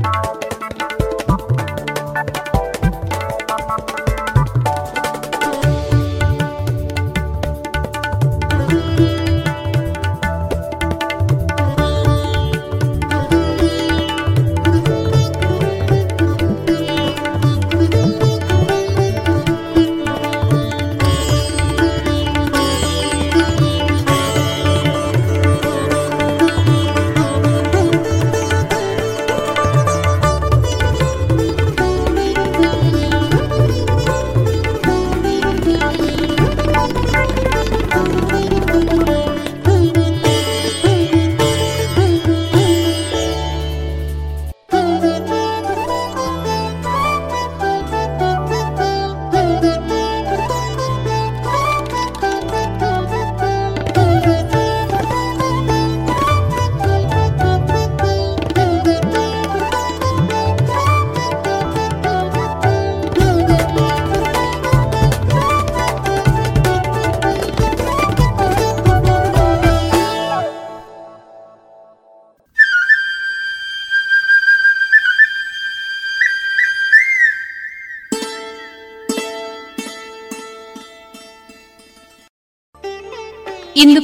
ಇಂದು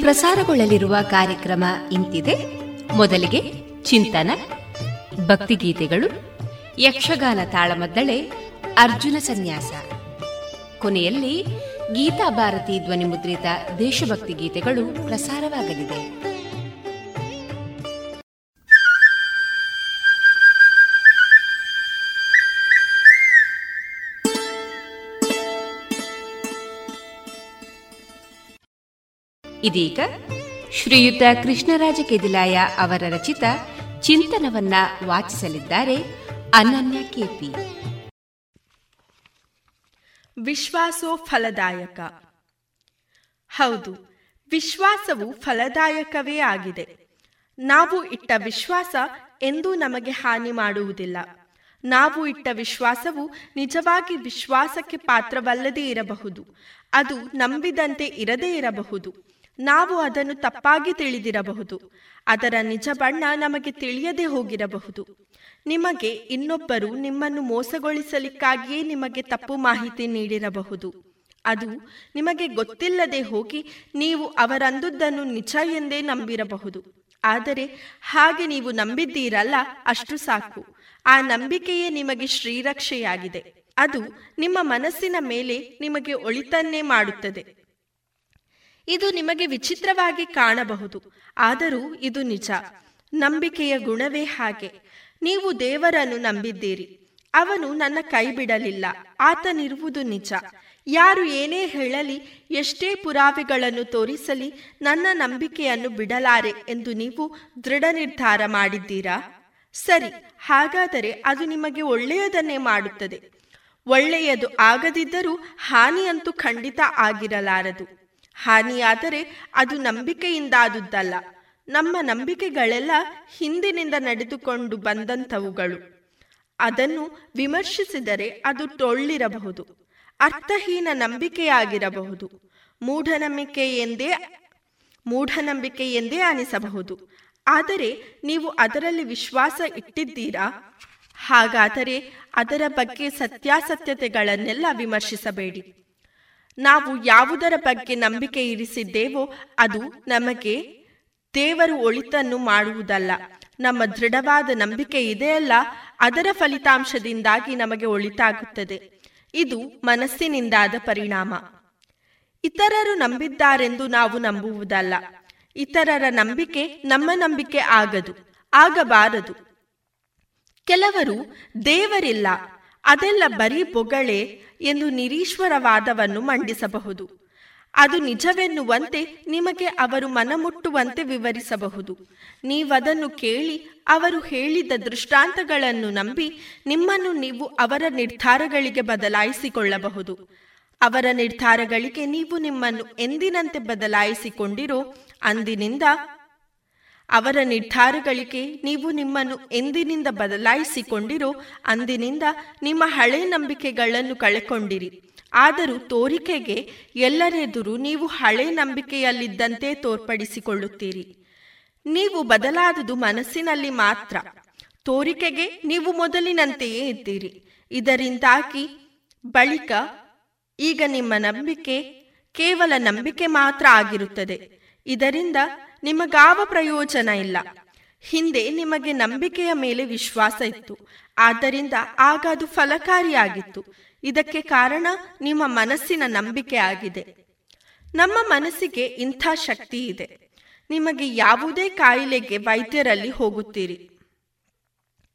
ಪ್ರಸಾರಗೊಳ್ಳಲಿರುವ ಕಾರ್ಯಕ್ರಮ ಇಂತಿದೆ. ಮೊದಲಿಗೆ ಚಿಂತನ, ಭಕ್ತಿಗೀತೆಗಳು, ಯಕ್ಷಗಾನ ತಾಳಮದ್ದಳೆ, ಅರ್ಜುನ ಸನ್ಯಾಸ. ಕೊನೆಯಲ್ಲಿ ಗೀತಾ ಭಾರತಿ ಧ್ವನಿಮುದ್ರಿತ ದೇಶಭಕ್ತಿ ಗೀತೆಗಳು ಪ್ರಸಾರವಾಗಲಿದೆ. ಇದೀಗ ಶ್ರೀಯುತ ಕೃಷ್ಣರಾಜ ಕೆದಿಲಾಯ ಅವರ ರಚಿತ ಚಿಂತನವನ್ನ ವಾಚಿಸಲಿದ್ದಾರೆ ಅನನ್ಯ ಕೆಪಿ. ವಿಶ್ವಾಸೋ ಫಲದಾಯಕ. ಹೌದು, ವಿಶ್ವಾಸವು ಫಲದಾಯಕವೇ ಆಗಿದೆ. ನಾವು ಇಟ್ಟ ವಿಶ್ವಾಸ ಎಂದೂ ನಮಗೆ ಹಾನಿ ಮಾಡುವುದಿಲ್ಲ. ನಾವು ಇಟ್ಟ ವಿಶ್ವಾಸವು ನಿಜವಾಗಿ ವಿಶ್ವಾಸಕ್ಕೆ ಪಾತ್ರವಲ್ಲದೇ ಇರಬಹುದು. ಅದು ನಂಬಿದಂತೆ ಇರದೇ ಇರಬಹುದು. ನಾವು ಅದನ್ನು ತಪ್ಪಾಗಿ ತಿಳಿದಿರಬಹುದು. ಅದರ ನಿಜ ಬಣ್ಣ ನಮಗೆ ತಿಳಿಯದೆ ಹೋಗಿರಬಹುದು. ನಿಮಗೆ ಇನ್ನೊಬ್ಬರು ನಿಮ್ಮನ್ನು ಮೋಸಗೊಳಿಸಲಿಕ್ಕಾಗಿಯೇ ನಿಮಗೆ ತಪ್ಪು ಮಾಹಿತಿ ನೀಡಿರಬಹುದು. ಅದು ನಿಮಗೆ ಗೊತ್ತಿಲ್ಲದೆ ಹೋಗಿ ನೀವು ಅವರಂದುದನ್ನು ನಿಜ ಎಂದೇ ನಂಬಿರಬಹುದು. ಆದರೆ ಹಾಗೆ ನೀವು ನಂಬಿದ್ದೀರಲ್ಲ, ಅಷ್ಟು ಸಾಕು. ಆ ನಂಬಿಕೆಯೇ ನಿಮಗೆ ಶ್ರೀರಕ್ಷೆಯಾಗಿದೆ. ಅದು ನಿಮ್ಮ ಮನಸ್ಸಿನ ಮೇಲೆ ನಿಮಗೆ ಒಳಿತನ್ನೇ ಮಾಡುತ್ತದೆ. ಇದು ನಿಮಗೆ ವಿಚಿತ್ರವಾಗಿ ಕಾಣಬಹುದು. ಆದರೂ ಇದು ನಿಜ. ನಂಬಿಕೆಯ ಗುಣವೇ ಹಾಗೆ. ನೀವು ದೇವರನ್ನು ನಂಬಿದ್ದೀರಿ. ಅವನು ನನ್ನ ಕೈ ಬಿಡಲಿಲ್ಲ ಆತನಿರುವುದು ನಿಜ. ಯಾರು ಏನೇ ಹೇಳಲಿ, ಎಷ್ಟೇ ಪುರಾವೆಗಳನ್ನು ತೋರಿಸಲಿ, ನನ್ನ ನಂಬಿಕೆಯನ್ನು ಬಿಡಲಾರೆ ಎಂದು ನೀವು ದೃಢ ನಿರ್ಧಾರ ಮಾಡಿದ್ದೀರಾ? ಸರಿ, ಹಾಗಾದರೆ ಅದು ನಿಮಗೆ ಒಳ್ಳೆಯದನ್ನೇ ಮಾಡುತ್ತದೆ. ಒಳ್ಳೆಯದು ಆಗದಿದ್ದರೂ ಹಾನಿಯಂತೂ ಖಂಡಿತ ಆಗಿರಲಾರದು. ಹಾನಿಯಾದರೆ ಅದು ನಂಬಿಕೆಯಿಂದಾದುದಲ್ಲ. ನಮ್ಮ ನಂಬಿಕೆಗಳೆಲ್ಲ ಹಿಂದಿನಿಂದ ನಡೆದುಕೊಂಡು ಬಂದಂಥವುಗಳು. ಅದನ್ನು ವಿಮರ್ಶಿಸಿದರೆ ಅದು ಟೊಳ್ಳಿರಬಹುದು, ಅರ್ಥಹೀನ ನಂಬಿಕೆಯಾಗಿರಬಹುದು. ಮೂಢನಂಬಿಕೆ ಎಂದೇ ಮೂಢನಂಬಿಕೆ ಎಂದೇ ಅನಿಸಬಹುದು. ಆದರೆ ನೀವು ಅದರಲ್ಲಿ ವಿಶ್ವಾಸ ಇಟ್ಟಿದ್ದೀರಾ? ಹಾಗಾದರೆ ಅದರ ಬಗ್ಗೆ ಸತ್ಯಾಸತ್ಯತೆಗಳನ್ನೆಲ್ಲ ವಿಮರ್ಶಿಸಬೇಡಿ. ನಾವು ಯಾವುದರ ಬಗ್ಗೆ ನಂಬಿಕೆ ಇರಿಸಿದ್ದೇವೋ ಅದು ನಮಗೆ ದೇವರು ಒಳಿತನ್ನು ಮಾಡುವುದಲ್ಲ. ನಮ್ಮ ದೃಢವಾದ ನಂಬಿಕೆ ಇದೆಯಲ್ಲ ಅದರ ಫಲಿತಾಂಶದಿಂದಾಗಿ ನಮಗೆ ಒಳಿತಾಗುತ್ತದೆ. ಇದು ಮನಸ್ಸಿನಿಂದಾದ ಪರಿಣಾಮ. ಇತರರು ನಂಬಿದ್ದಾರೆಂದು ನಾವು ನಂಬುವುದಲ್ಲ. ಇತರರ ನಂಬಿಕೆ ನಮ್ಮ ನಂಬಿಕೆ ಆಗದು, ಆಗಬಾರದು. ಕೆಲವರು ದೇವರಿಲ್ಲ, ಅದೆಲ್ಲ ಬರೀ ಬೊಗಳೆ ಎಂದು ನಿರೀಶ್ವರವಾದವನ್ನು ಮಂಡಿಸಬಹುದು. ಅದು ನಿಜವೆನ್ನುವಂತೆ ನಿಮಗೆ ಅವರು ಮನಮುಟ್ಟುವಂತೆ ವಿವರಿಸಬಹುದು. ನೀವದನ್ನು ಕೇಳಿ ಅವರು ಹೇಳಿದ ದೃಷ್ಟಾಂತಗಳನ್ನು ನಂಬಿ ನಿಮ್ಮನ್ನು ನೀವು ಅವರ ನಿರ್ಧಾರಗಳಿಗೆ ಬದಲಾಯಿಸಿಕೊಳ್ಳಬಹುದು. ಅವರ ನಿರ್ಧಾರಗಳಿಗೆ ನೀವು ನಿಮ್ಮನ್ನು ಎಂದಿನಂತೆ ಬದಲಾಯಿಸಿಕೊಂಡಿರೋ ಅಂದಿನಿಂದ ಅವರ ನಿರ್ಧಾರಗಳಿಗೆ ನೀವು ನಿಮ್ಮನ್ನು ಎಂದಿನಿಂದ ಬದಲಾಯಿಸಿಕೊಂಡಿರೋ, ಅಂದಿನಿಂದ ನಿಮ್ಮ ಹಳೆ ನಂಬಿಕೆಗಳನ್ನು ಕಳೆಕೊಂಡಿರಿ. ಆದರೂ ತೋರಿಕೆಗೆ ಎಲ್ಲರೆದುರು ನೀವು ಹಳೆ ನಂಬಿಕೆಯಲ್ಲಿದ್ದಂತೆ ತೋರ್ಪಡಿಸಿಕೊಳ್ಳುತ್ತೀರಿ. ನೀವು ಬದಲಾದುದು ಮನಸ್ಸಿನಲ್ಲಿ ಮಾತ್ರ. ತೋರಿಕೆಗೆ ನೀವು ಮೊದಲಿನಂತೆಯೇ ಇದ್ದೀರಿ. ಇದರಿಂದಾಗಿ ಬಳಿಕ ಈಗ ನಿಮ್ಮ ನಂಬಿಕೆ ಕೇವಲ ನಂಬಿಕೆ ಮಾತ್ರ ಆಗಿರುತ್ತದೆ. ಇದರಿಂದ ನಿಮಗಾವ ಪ್ರಯೋಜನ ಇಲ್ಲ. ಹಿಂದೆ ನಿಮಗೆ ನಂಬಿಕೆಯ ಮೇಲೆ ವಿಶ್ವಾಸ ಇತ್ತು. ಆದ್ದರಿಂದ ಆಗ ಅದು ಫಲಕಾರಿಯಾಗಿತ್ತು. ಇದಕ್ಕೆ ಕಾರಣ ನಿಮ್ಮ ಮನಸ್ಸಿನ ನಂಬಿಕೆ ಆಗಿದೆ. ನಮ್ಮ ಮನಸ್ಸಿಗೆ ಇಂಥ ಶಕ್ತಿ ಇದೆ. ನಿಮಗೆ ಯಾವುದೇ ಕಾಯಿಲೆಗೆ ವೈದ್ಯರಲ್ಲಿ ಹೋಗುತ್ತೀರಿ.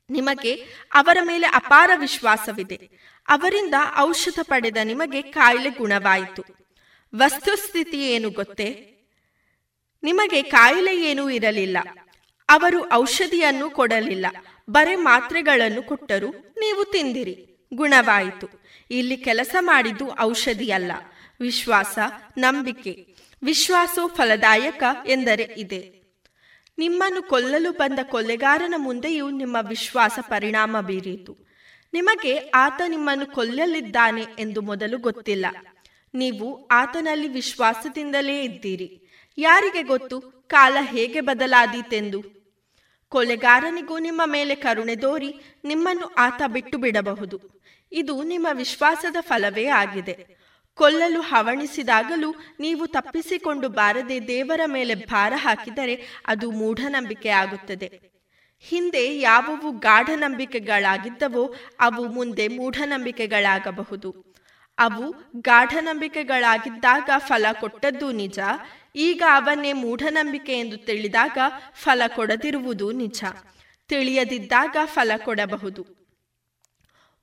ನಿಮಗೆ ಅವರ ಮೇಲೆ ಅಪಾರ ವಿಶ್ವಾಸವಿದೆ. ಅವರಿಂದ ಔಷಧ ಪಡೆದ ನಿಮಗೆ ಕಾಯಿಲೆ ಗುಣವಾಯಿತು. ವಸ್ತುಸ್ಥಿತಿ ಏನು ಗೊತ್ತೇ? ನಿಮಗೆ ಕಾಯಿಲೆ ಏನೂ ಇರಲಿಲ್ಲ. ಅವರು ಔಷಧಿಯನ್ನು ಕೊಡಲಿಲ್ಲ. ಬರೆ ಮಾತ್ರೆಗಳನ್ನು ಕೊಟ್ಟರು ನೀವು ತಿಂದಿರಿ. ಗುಣವಾಯಿತು. ಇಲ್ಲಿ ಕೆಲಸ ಮಾಡಿದ್ದು ಔಷಧಿಯಲ್ಲ. ವಿಶ್ವಾಸ, ನಂಬಿಕೆ. ವಿಶ್ವಾಸೋ ಫಲದಾಯಕ ಎಂದರೆ ಇದೆ. ನಿಮ್ಮನ್ನು ಕೊಲ್ಲಲು ಬಂದ ಕೊಲೆಗಾರನ ಮುಂದೆಯೂ ನಿಮ್ಮ ವಿಶ್ವಾಸ ಪರಿಣಾಮ ಬೀರಿತು. ನಿಮಗೆ ಆತ ನಿಮ್ಮನ್ನು ಕೊಲ್ಲಲಿದ್ದಾನೆ ಎಂದು ಮೊದಲು ಗೊತ್ತಿಲ್ಲ. ನೀವು ಆತನಲ್ಲಿ ವಿಶ್ವಾಸದಿಂದಲೇ ಇದ್ದೀರಿ. ಯಾರಿಗೆ ಗೊತ್ತು? ಕಾಲ ಹೇಗೆ ಬದಲಾದೀತೆಂದು? ಕೊಲೆಗಾರನಿಗೂ ನಿಮ್ಮ ಮೇಲೆ ಕರುಣೆ ದೋರಿ, ನಿಮ್ಮನ್ನು ಆತ ಬಿಟ್ಟು ಬಿಡಬಹುದು ಇದು ನಿಮ್ಮ ವಿಶ್ವಾಸದ ಫಲವೇ ಆಗಿದೆ. ಕೊಲ್ಲಲು ಹವಣಿಸಿದಾಗಲೂ ನೀವು ತಪ್ಪಿಸಿಕೊಂಡು ಬಾರದೆ ದೇವರ ಮೇಲೆ ಭಾರ ಹಾಕಿದರೆ ಅದು ಮೂಢನಂಬಿಕೆ ಆಗುತ್ತದೆ. ಹಿಂದೆ ಯಾವುವು ಗಾಢ ನಂಬಿಕೆಗಳಾಗಿದ್ದವೋ ಅವು ಮುಂದೆ ಮೂಢನಂಬಿಕೆಗಳಾಗಬಹುದು. ಅವು ಗಾಢ ನಂಬಿಕೆಗಳಾಗಿದ್ದಾಗ ಫಲ ಕೊಟ್ಟದ್ದು ನಿಜ. ಈಗ ಅವನ್ನೇ ಮೂಢನಂಬಿಕೆ ಎಂದು ತಿಳಿದಾಗ ಫಲ ಕೊಡದಿರುವುದು ನಿಜ. ತಿಳಿಯದಿದ್ದಾಗ ಫಲ ಕೊಡಬಹುದು.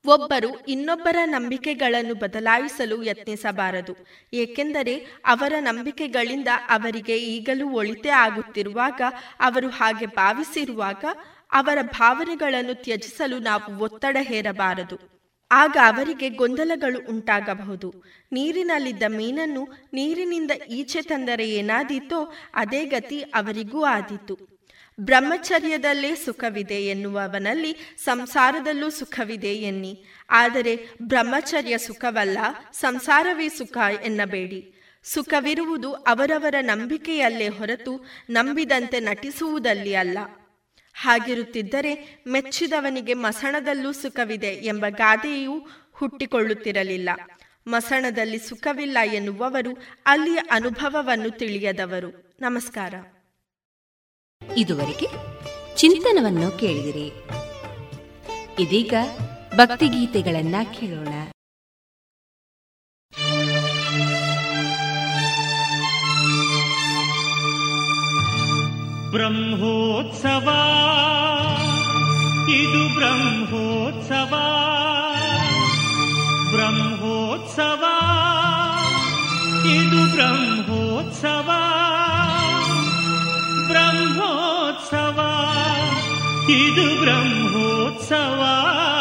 ಒಬ್ಬರು ಇನ್ನೊಬ್ಬರ ನಂಬಿಕೆಗಳನ್ನು ಬದಲಾಯಿಸಲು ಯತ್ನಿಸಬಾರದು. ಏಕೆಂದರೆ ಅವರ ನಂಬಿಕೆಗಳಿಂದ ಅವರಿಗೆ ಈಗಲೂ ಒಳಿತೆ ಆಗುತ್ತಿರುವಾಗ, ಅವರು ಹಾಗೆ ಭಾವಿಸಿರುವಾಗ ಅವರ ಭಾವನೆಗಳನ್ನು ತ್ಯಜಿಸಲು ನಾವು ಒತ್ತಡ ಹೇರಬಾರದು. ಆಗ ಅವರಿಗೆ ಗೊಂದಲಗಳು ಉಂಟಾಗಬಹುದು. ನೀರಿನಲ್ಲಿದ್ದ ಮೀನನ್ನು ನೀರಿನಿಂದ ಈಚೆ ತಂದರೆ ಏನಾದೀತೋ ಅದೇ ಗತಿ ಅವರಿಗೂ ಆದೀತು. ಬ್ರಹ್ಮಚರ್ಯದಲ್ಲೇ ಸುಖವಿದೆ ಎನ್ನುವವನಲ್ಲಿ ಸಂಸಾರದಲ್ಲೂ ಸುಖವಿದೆ ಎನ್ನಿ. ಆದರೆ ಬ್ರಹ್ಮಚರ್ಯ ಸುಖವಲ್ಲ, ಸಂಸಾರವೇ ಸುಖ ಎನ್ನಬೇಡಿ. ಸುಖವಿರುವುದು ಅವರವರ ನಂಬಿಕೆಯಲ್ಲೇ ಹೊರತು ನಂಬಿದಂತೆ ನಟಿಸುವುದಲ್ಲಿ ಅಲ್ಲ. ಹಾಗಿರುತ್ತಿದ್ದರೆ ಮೆಚ್ಚಿದವನಿಗೆ ಮಸಣದಲ್ಲೂ ಸುಖವಿದೆ ಎಂಬ ಗಾದೆಯೂ ಹುಟ್ಟಿಕೊಳ್ಳುತ್ತಿರಲಿಲ್ಲ. ಮಸಣದಲ್ಲಿ ಸುಖವಿಲ್ಲ ಎನ್ನುವವರು ಅಲ್ಲಿಯ ಅನುಭವವನ್ನು ತಿಳಿಯದವರು. ನಮಸ್ಕಾರ. ಇದುವರೆಗೆ ಚಿಂತನವನ್ನು ಕೇಳಿದಿರಿ. ಇದೀಗ ಭಕ್ತಿಗೀತೆಗಳನ್ನ ಕೇಳೋಣ. ब्रह्मोत्सवा। इदु ब्रह्मोत्सवा। ब्रह्मोत्सवा। इदु ब्रह्मोत्सवा। ब्रह्मोत्सवा। इदु ब्रह्मोत्सवा।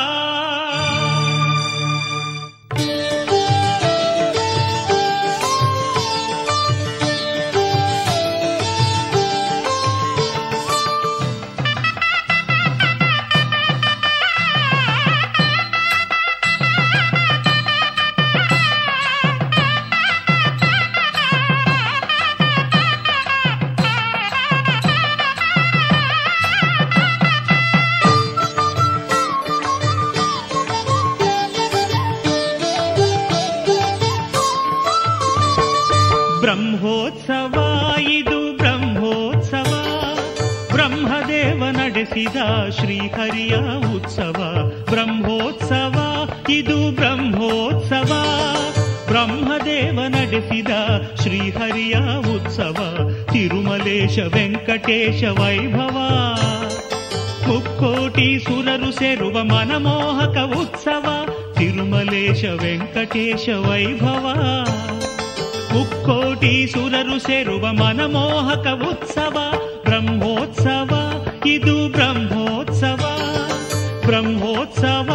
ಶ್ರೀಹರಿಯ ಉತ್ಸವ ಬ್ರಹ್ಮೋತ್ಸವ ಇದು ಬ್ರಹ್ಮೋತ್ಸವ ಬ್ರಹ್ಮದೇವ ನಡೆಸಿದ ಶ್ರೀಹರಿಯ ಉತ್ಸವ ತಿರುಮಲೇಶ ವೆಂಕಟೇಶ ವೈಭವ ಮುಕ್ಕೋಟಿ ಸುರರು ಸೇರುವ ಮನಮೋಹಕ ಉತ್ಸವ ತಿರುಮಲೇಶ ವೆಂಕಟೇಶ ವೈಭವ ಮುಕ್ಕೋಟಿ ಸುರರು ಸೇರುವ ಮನಮೋಹಕ ಉತ್ಸವ ಬ್ರಹ್ಮೋತ್ಸವ ಇದು ಬ್ರಹ್ಮೋತ್ಸವ ಬ್ರಹ್ಮೋತ್ಸವ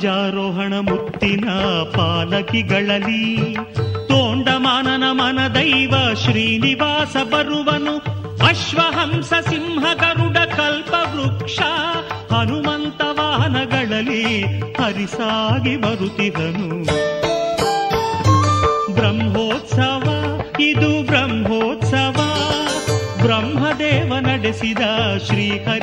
ಧ್ವಜಾರೋಹಣ ಮುತ್ತಿನ ಪಾಲಕಿಗಳಲ್ಲಿ ತೋಂಡಮಾನನ ಮನದೈವ ಶ್ರೀನಿವಾಸ ಬರುವನು ಅಶ್ವಹಂಸ ಸಿಂಹ ಗರುಡ ಕಲ್ಪ ವೃಕ್ಷ ಹನುಮಂತ ವಾಹನಗಳಲ್ಲಿ ಹರಿಸಾಗಿ ಬರುತ್ತಿದನು. ಬ್ರಹ್ಮೋತ್ಸವ, ಇದು ಬ್ರಹ್ಮೋತ್ಸವ. ಬ್ರಹ್ಮದೇವ ನಡೆಸಿದ ಶ್ರೀಹರಿಯ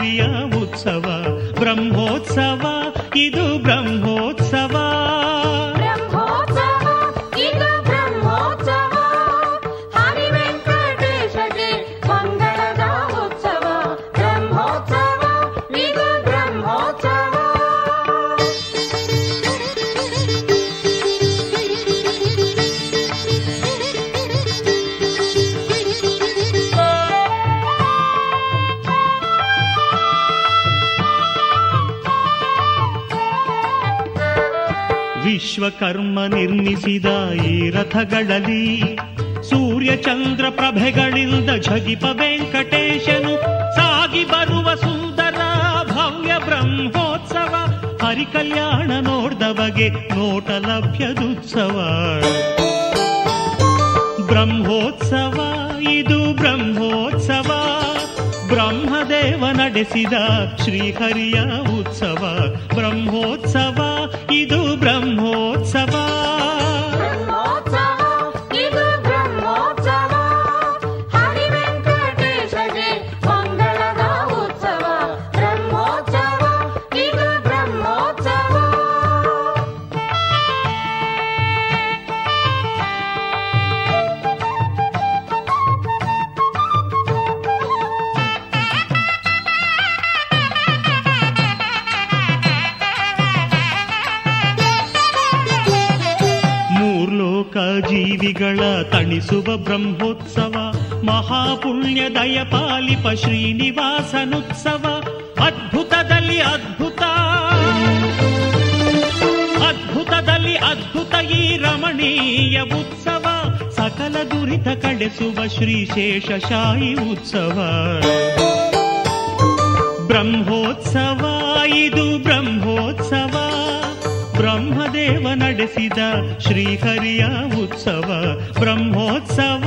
ನಿರ್ಮಿಸಿದ ಈ ರಥಗಳಲ್ಲಿ ಸೂರ್ಯ ಚಂದ್ರ ಪ್ರಭೆಗಳಿಂದ ಝಗಿಪ ವೆಂಕಟೇಶನು ಸಾಗಿ ಬರುವ ಸುಂದರ ಭವ್ಯ ಬ್ರಹ್ಮೋತ್ಸವ, ಹರಿಕಲ್ಯಾಣ ನೋಡ್ದವಗೆ ನೋಟ ಲಭ್ಯದುತ್ಸವ. ಬ್ರಹ್ಮೋತ್ಸವ, ಇದು ಬ್ರಹ್ಮೋತ್ಸವ, ಬ್ರಹ್ಮದೇವ ನಡೆಸಿದ ಶ್ರೀಹರಿಯ ಉತ್ಸವ. ಬ್ರಹ್ಮೋತ್ಸವ ಮಹಾಪುಣ್ಯ ದಯ ಪಾಲಿಪ ಶ್ರೀನಿವಾಸನುತ್ಸವ ಅದ್ಭುತದಲ್ಲಿ ಅದ್ಭುತ ಅದ್ಭುತದಲ್ಲಿ ಅದ್ಭುತ ಈ ರಮಣೀಯ ಉತ್ಸವ ಸಕಲ ದುರಿತ ಕಡೆಸುವ ಶ್ರೀ ಶೇಷಶಾಹಿ ಉತ್ಸವ ಬ್ರಹ್ಮೋತ್ಸವ ಇದು ಬ್ರಹ್ಮೋತ್ಸವ ಬ್ರಹ್ಮದೇವ ನಡೆಸಿದ ಶ್ರೀಹರಿಯ ಉತ್ಸವ ಬ್ರಹ್ಮೋತ್ಸವ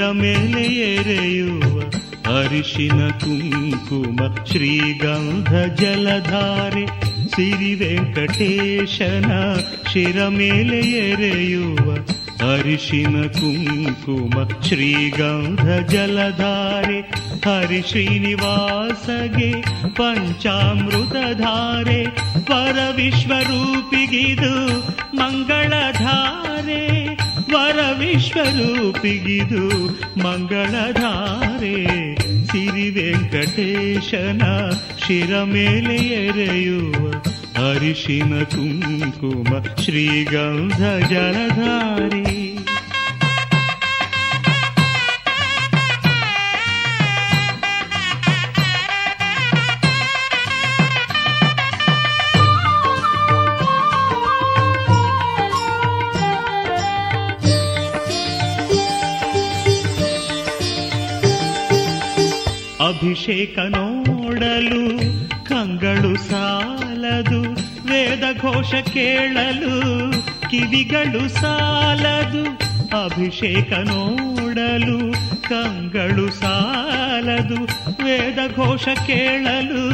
ಶಿರ ಮೇಲೆ ಎರೆಯುವ ಅರಿಶಿನ ಕುಂಕುಮ, ಶ್ರೀಗಂಧ ಜಲಧಾರೆ, ಸಿರಿ ವೆಂಕಟೇಶನ ಶಿರ ಮೇಲೆ ಎರೆಯುವ ಅರಿಶಿನ ಕುಂಕುಮ, ಶ್ರೀಗಂಧ ಜಲಧಾರೆ, ಹರಿ ಶ್ರೀನಿವಾಸಗೆ ಪಂಚಾಮೃತಧಾರೆ ಪರ ವಿಶ್ವರೂಪಿಗಿದು ಮಂಗಳಧಾರೆ. ವರ ವಿಶ್ವರೂಪಿಗಿದು ಮಂಗಳಧಾರೆ ಸಿರಿ ವೆಂಕಟೇಶನ ಶಿರ ಮೇಲೆ ಎರೆಯುವ ಅರಿಶಿನ ಕುಂಕುಮ ಶ್ರೀಗಂಧ ಜಲಧಾರೆ. ಅಭಿಷೇಕ ನೋಡಲು ಕಂಗಳು ಸಾಲದು, ವೇದ ಘೋಷ ಕೇಳಲು ಕಿವಿಗಳು ಸಾಲದು, ಅಭಿಷೇಕ ನೋಡಲು ಕಂಗಳು ಸಾಲದು, ವೇದ ಘೋಷ ಕೇಳಲು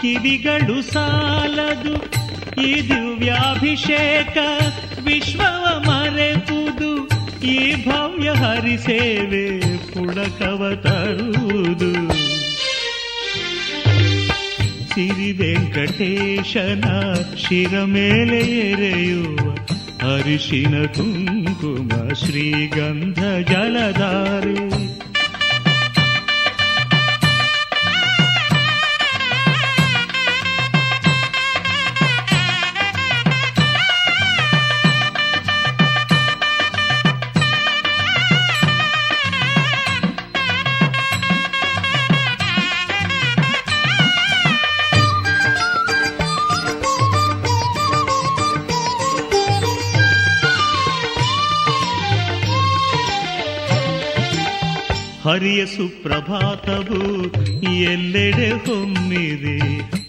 ಕಿವಿಗಳು ಸಾಲದು. ಈ ದಿವ್ಯಾಭಿಷೇಕ ವಿಶ್ವವ ಮರೆತುದು, ಈ ಭವ್ಯ ಹರಿಸೇವೆ ಪುಳಕವ ತರುವುದು. ಸಿರಿ ವೆಂಕಟೇಶನ ಶಿರ ಮೇಲೆ ಎರೆಯುವ ಅರಿಶಿನ ಕುಂಕುಮ ಶ್ರೀಗಂಧ ಜಲಧಾರೆ ಹರಿಯ ಸುಪ್ರಭಾತವು ಎಲ್ಲೆಡೆ ಹೊಮ್ಮಿದೆ.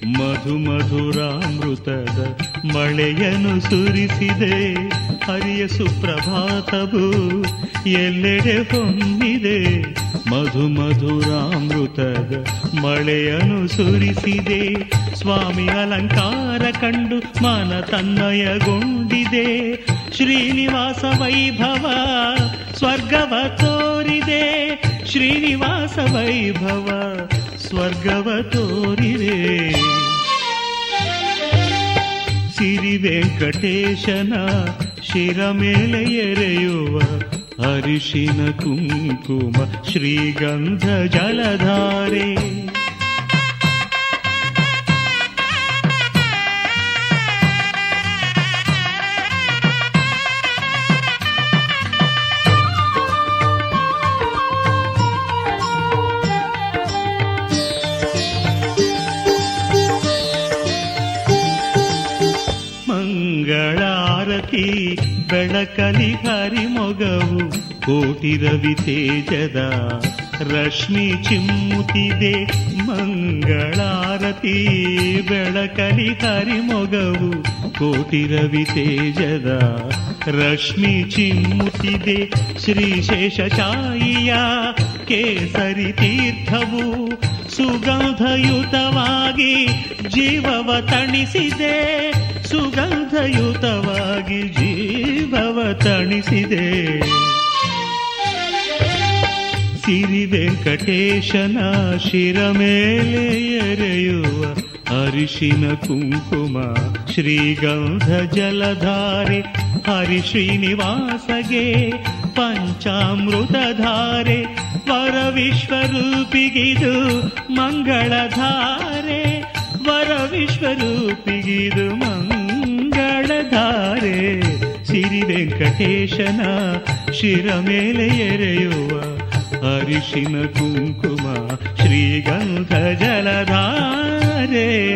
ಮಧು ಮಧುರಾಮೃತದ ಮಳೆಯನ್ನು ಸುರಿಸಿದೆ. ಹರಿಯ ಸುಪ್ರಭಾತವು ಎಲ್ಲೆಡೆ ಹೊಮ್ಮಿದೆ. ಮಧು ಮಧುರಾಮೃತದ ಮಳೆಯನ್ನು ಸುರಿಸಿದೆ. ಸ್ವಾಮಿ ಅಲಂಕಾರ ಕಂಡು ಮನ ತನ್ನಯಗೊಂಡಿದೆ. ಶ್ರೀನಿವಾಸ ವೈಭವ ಸ್ವರ್ಗವ ತೋರಿದೆ. ಶ್ರೀನಿವಾಸ ವೈಭವ ಸ್ವರ್ಗವ ತೋರಿದೆ ಸಿರಿ ವೆಂಕಟೇಶನ ಶಿರ ಮೇಲೆ ಎರೆಯುವ ಅರಿಶಿನ ಕುಂಕುಮ ಶ್ರೀಗಂಧ ಜಲಧಾರೆ ಬೆಳಕಲಿ ಹರಿಮೊಗವು ಕೋಟಿ ರವಿ ತೇಜದ, ರಶ್ಮಿ ಚಿಮ್ಮುತ್ತಿದೆ ಮಂಗಳಾರತಿ. ಬೆಳಕಲಿ ಹರಿಮೊಗವು ಕೋಟಿ ರವಿ ತೇಜದ, ರಶ್ಮಿ ಚಿಮ್ಮುತ್ತಿದೆ ಶ್ರೀಶೇಷಶಾಯಿಯ ಕೇಸರಿ ತೀರ್ಥವು. ಸುಗಂಧಯುತವಾಗಿ ಜೀವವ ತಣಿಸಿದೆ, ಸುಗಂಧಯುತವಾಗಿ ಜೀವವ ತಣಿಸಿದೆ. ಸಿರಿ ವೆಂಕಟೇಶನ ಶಿರ ಮೇಲೆ ಎರೆಯುವ ಅರಿಶಿನ ಕುಂಕುಮ, ಶ್ರೀಗಂಧ ಜಲಧಾರೆ ಹರಿ ಶ್ರೀನಿವಾಸಗೆ ಪಂಚಾಮೃತಧಾರೆ ವರ ವಿಶ್ವರೂಪಿಗಿದು ಮಂಗಳಧಾರೆ ವರ ವಿಶ್ವರೂಪಿಗಿದು ಮಂಗಳಧಾರೆ. ಸಿರಿ ವೆಂಕಟೇಶನ ಶಿರ ಮೇಲೆ ಎರೆಯುವ ಅರಿಶಿನ ಕುಂಕುಮ, ಶ್ರೀಗಂಧ ಜಲಧಾರೆ.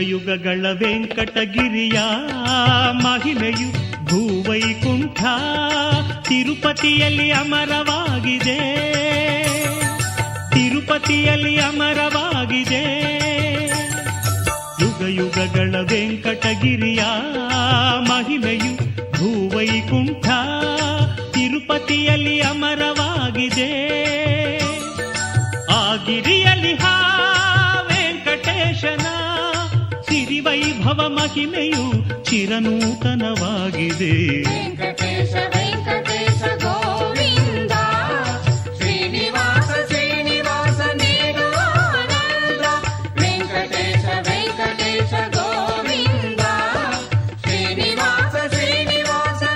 ಯುಗ ಯುಗಗಳ ವೆಂಕಟಗಿರಿಯ ಮಹಿಮೆಯು ಭೂವೈಕುಂಠ ತಿರುಪತಿಯಲ್ಲಿ ಅಮರವಾಗಿದೆ. ತಿರುಪತಿಯಲ್ಲಿ ಅಮರವಾಗಿದೆ. ಯುಗಯುಗಗಳ ವೆಂಕಟಗಿರಿಯ ಮಹಿಮೆಯು ಭೂವೈಕುಂಠ ತಿರುಪತಿಯಲ್ಲಿ ಅಮರವಾಗಿದೆ. ಆ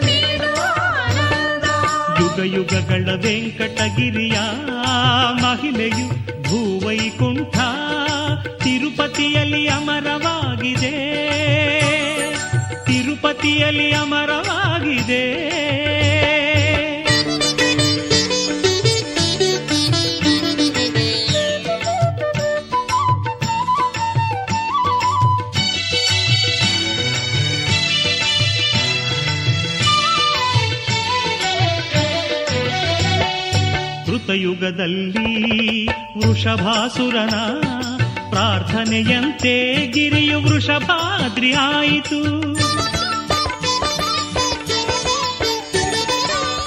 ನೀಡು ಆನಂದ ಯುಗ ಯುಗಗಳ ವೆಂಕಟಗಿರಿಯ ಮಹಿಮೆಯು ಭೂವೈಕುಂಠ ತಿರುಪತಿಯಲ್ಲಿ ಅಮರವಾಗಿದೆ. ತಿರುಪತಿಯಲ್ಲಿ ಅಮರವಾಗಿದೆ. ಕೃತಯುಗದಲ್ಲಿ ವೃಷಭಾಸುರನ ಪ್ರಾರ್ಥನೆಯಂತೆ ಗಿರಿಯು ವೃಷಭಾದ್ರಿ ಆಯಿತು.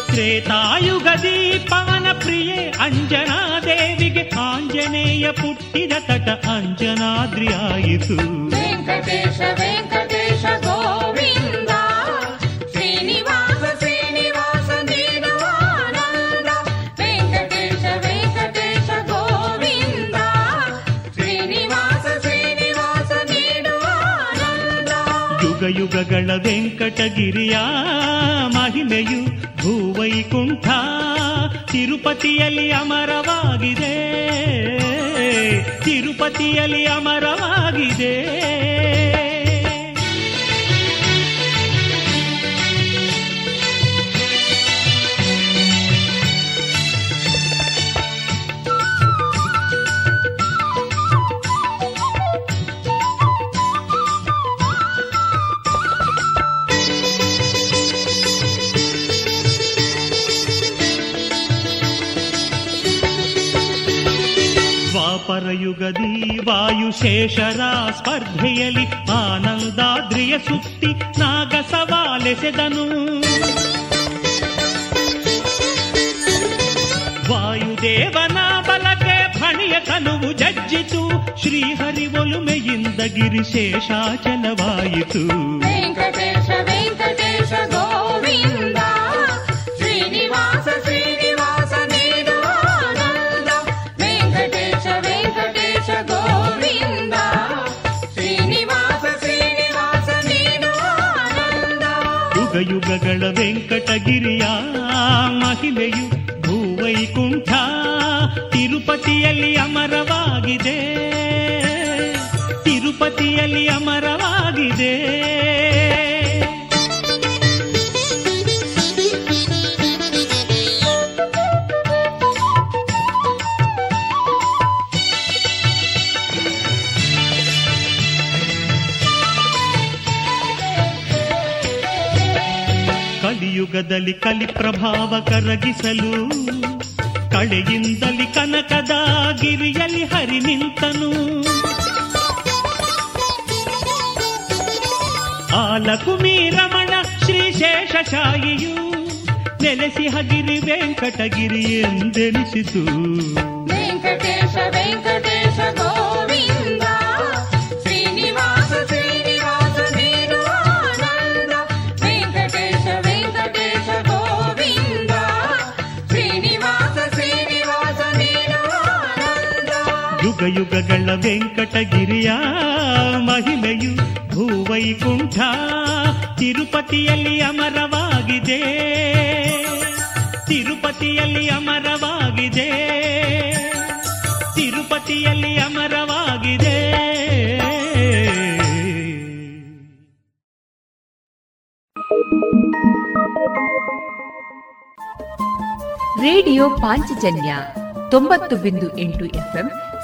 ತ್ರೇತಾಯುಗದಿ ಪಾನ ಪ್ರಿಯೆ ಅಂಜನಾ ದೇವಿಗೆ ಆಂಜನೇಯ ಪುಟ್ಟಿದ ತಟ ಅಂಜನಾದ್ರಿ ಆಯಿತು. ವೆಂಕಟೇಶ ವೆಂಕಟೇಶ ಗೋವಿಂದ ಯುಗಗಳ ವೆಂಕಟಗಿರಿಯ ಮಹಿಮೆಯು ಭೂವೈಕುಂಠ ತಿರುಪತಿಯಲ್ಲಿ ಅಮರವಾಗಿದೆ. ತಿರುಪತಿಯಲ್ಲಿ ಅಮರವಾಗಿದೆ. ವಾಯುಶೇಷರ ಸ್ಪರ್ಧೆಯಲ್ಲಿ ಆನಂದಾದ್ರಿಯ ಸುತ್ತಿ ನಾಗ ಸವಾಲೆಸೆದನು ವಾಯುದೇವನ ಬಲಕ್ಕೆ ಫಣಿಯ ಕನುವು ಜಜ್ಜಿತು ಶ್ರೀಹರಿ ಒಲುಮೆಯಿಂದ ಗಿರಿಶೇಷಾಚಲವಾಯಿತು ವೆಂಕಟೇಶ ವೆಂಕಟೇಶ ಯುಗ ಯುಗಗಳ ವೆಂಕಟಗಿರಿಯ ಮಹಿಮೆಯು ಭೂವೈಕುಂಠ ತಿರುಪತಿಯಲ್ಲಿ ಅಮರವಾಗಿದೆ. ತಿರುಪತಿಯಲ್ಲಿ ಅಮರವಾಗಿದೆ. ಕಲಿಯುಗದಲ್ಲಿ ಕಲಿ ಪ್ರಭಾವ ಕರಗಿಸಲು ಕಳೆಯಿಂದಲಿ ಕನಕದ ಗಿರಿಯಲ್ಲಿ ಹರಿ ನಿಂತನು ಆಲಕುಮಿ ರಮಣ ಶ್ರೀ ಶೇಷಶಾಯಿಯು ನೆಲೆಸಿ ಹಗಿರಿ ವೆಂಕಟಗಿರಿ ಎಂದೆನಿಸಿತು ವೆಂಕಟೇಶ ವೆಂಕಟೇಶ ಯುಗ ಯುಗಗಳ ವೆಂಕಟಗಿರಿಯ ಮಹಿಮೆಯು ಭೂವೈಕುಂಠ ತಿರುಪತಿಯಲ್ಲಿ ಅಮರವಾಗಿದೆ. ತಿರುಪತಿಯಲ್ಲಿ ಅಮರವಾಗಿದೆ. ತಿರುಪತಿಯಲ್ಲಿ ಅಮರವಾಗಿದೆ. ರೇಡಿಯೋ ಪಾಂಚಜನ್ಯ ತೊಂಬತ್ತು ಬಿಂದು ಎಂಟು ಎಫ್ಎಂ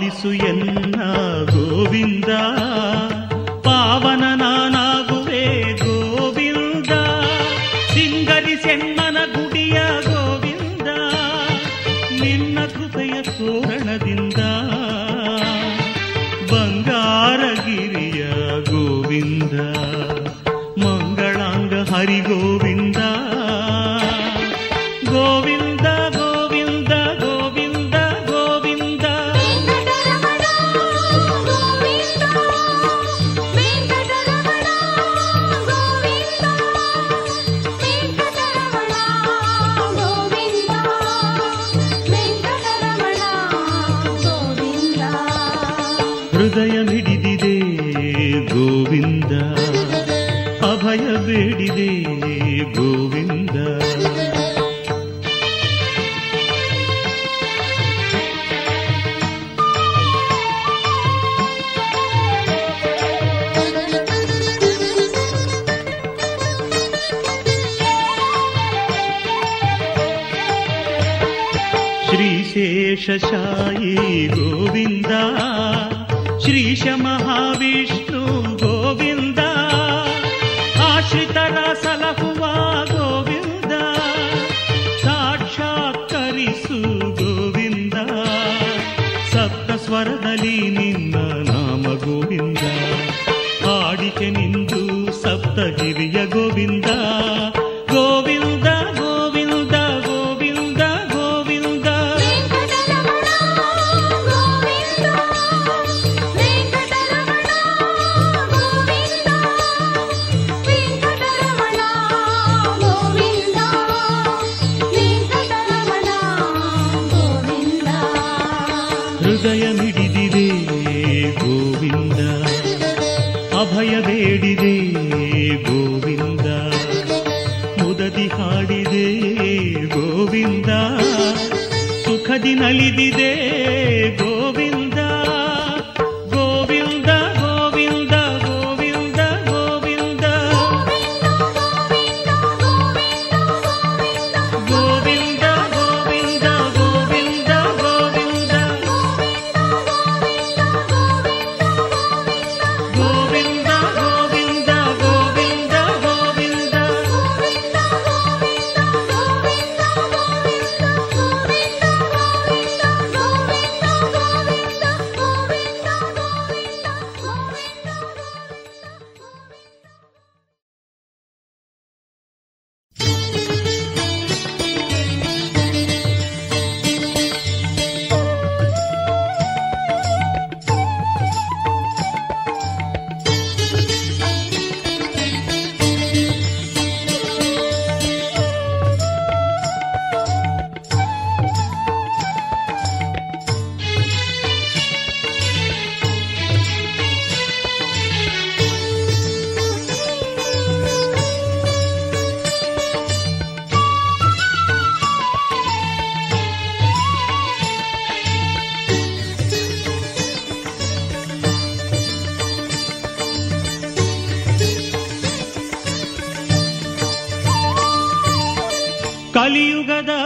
పాలిసు ఎన్న గోవిందా?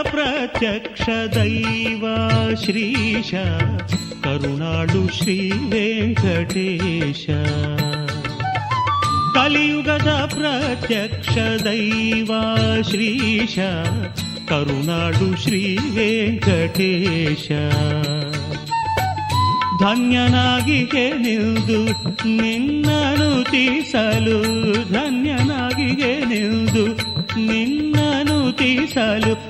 ಪ್ರತ್ಯಕ್ಷ ದೈವ ಶ್ರೀಶ ಕರುಣಾಳು ಶ್ರೀ ವೆಂಕಟೇಶ ಕಲಿಯುಗದ ಪ್ರತ್ಯಕ್ಷ ದೈವ ಶ್ರೀಶ ಕರುಣಾಡು ಶ್ರೀ ವೆಂಕಟೇಶ ಧನ್ಯನಾಗಿಗೆ ನಿಲ್ದು ನಿನ್ನನು ತೀಸಲು ಧನ್ಯನಾಗಿಗೆ ನಿಲ್ದು ನಿನ್ನನು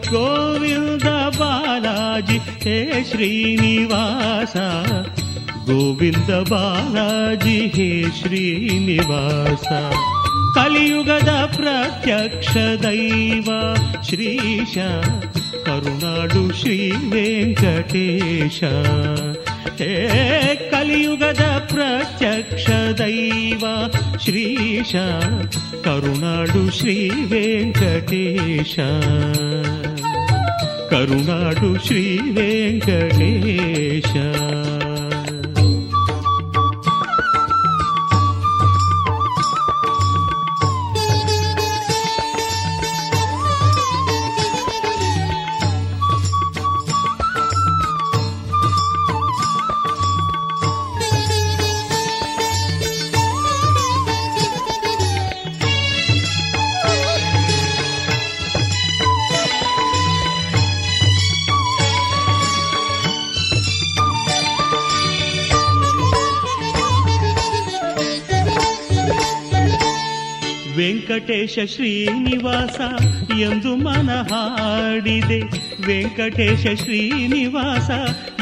गोविन्द बालाजि हे श्रीनिवास गोविन्द बालाजि हे श्रीनिवास कलियुगद प्रत्यक्ष दैव श्रीशा करुनाडु श्रीलेशटेश ಹೇ ಕಲಿಯುಗದ ಪ್ರತ್ಯಕ್ಷ ದೈವ ಶ್ರೀಶ ಕರುಣಾಡು ಶ್ರೀ ವೆಂಕಟೇಶ ಕರುಣಾಡು ಶ್ರೀ ವೆಂಕಟೇಶ ವೆಂಕಟೇಶ ಶ್ರೀನಿವಾಸ ಎಂದು ಮನ ಹಾಡಿದೆ ವೆಂಕಟೇಶ ಶ್ರೀನಿವಾಸ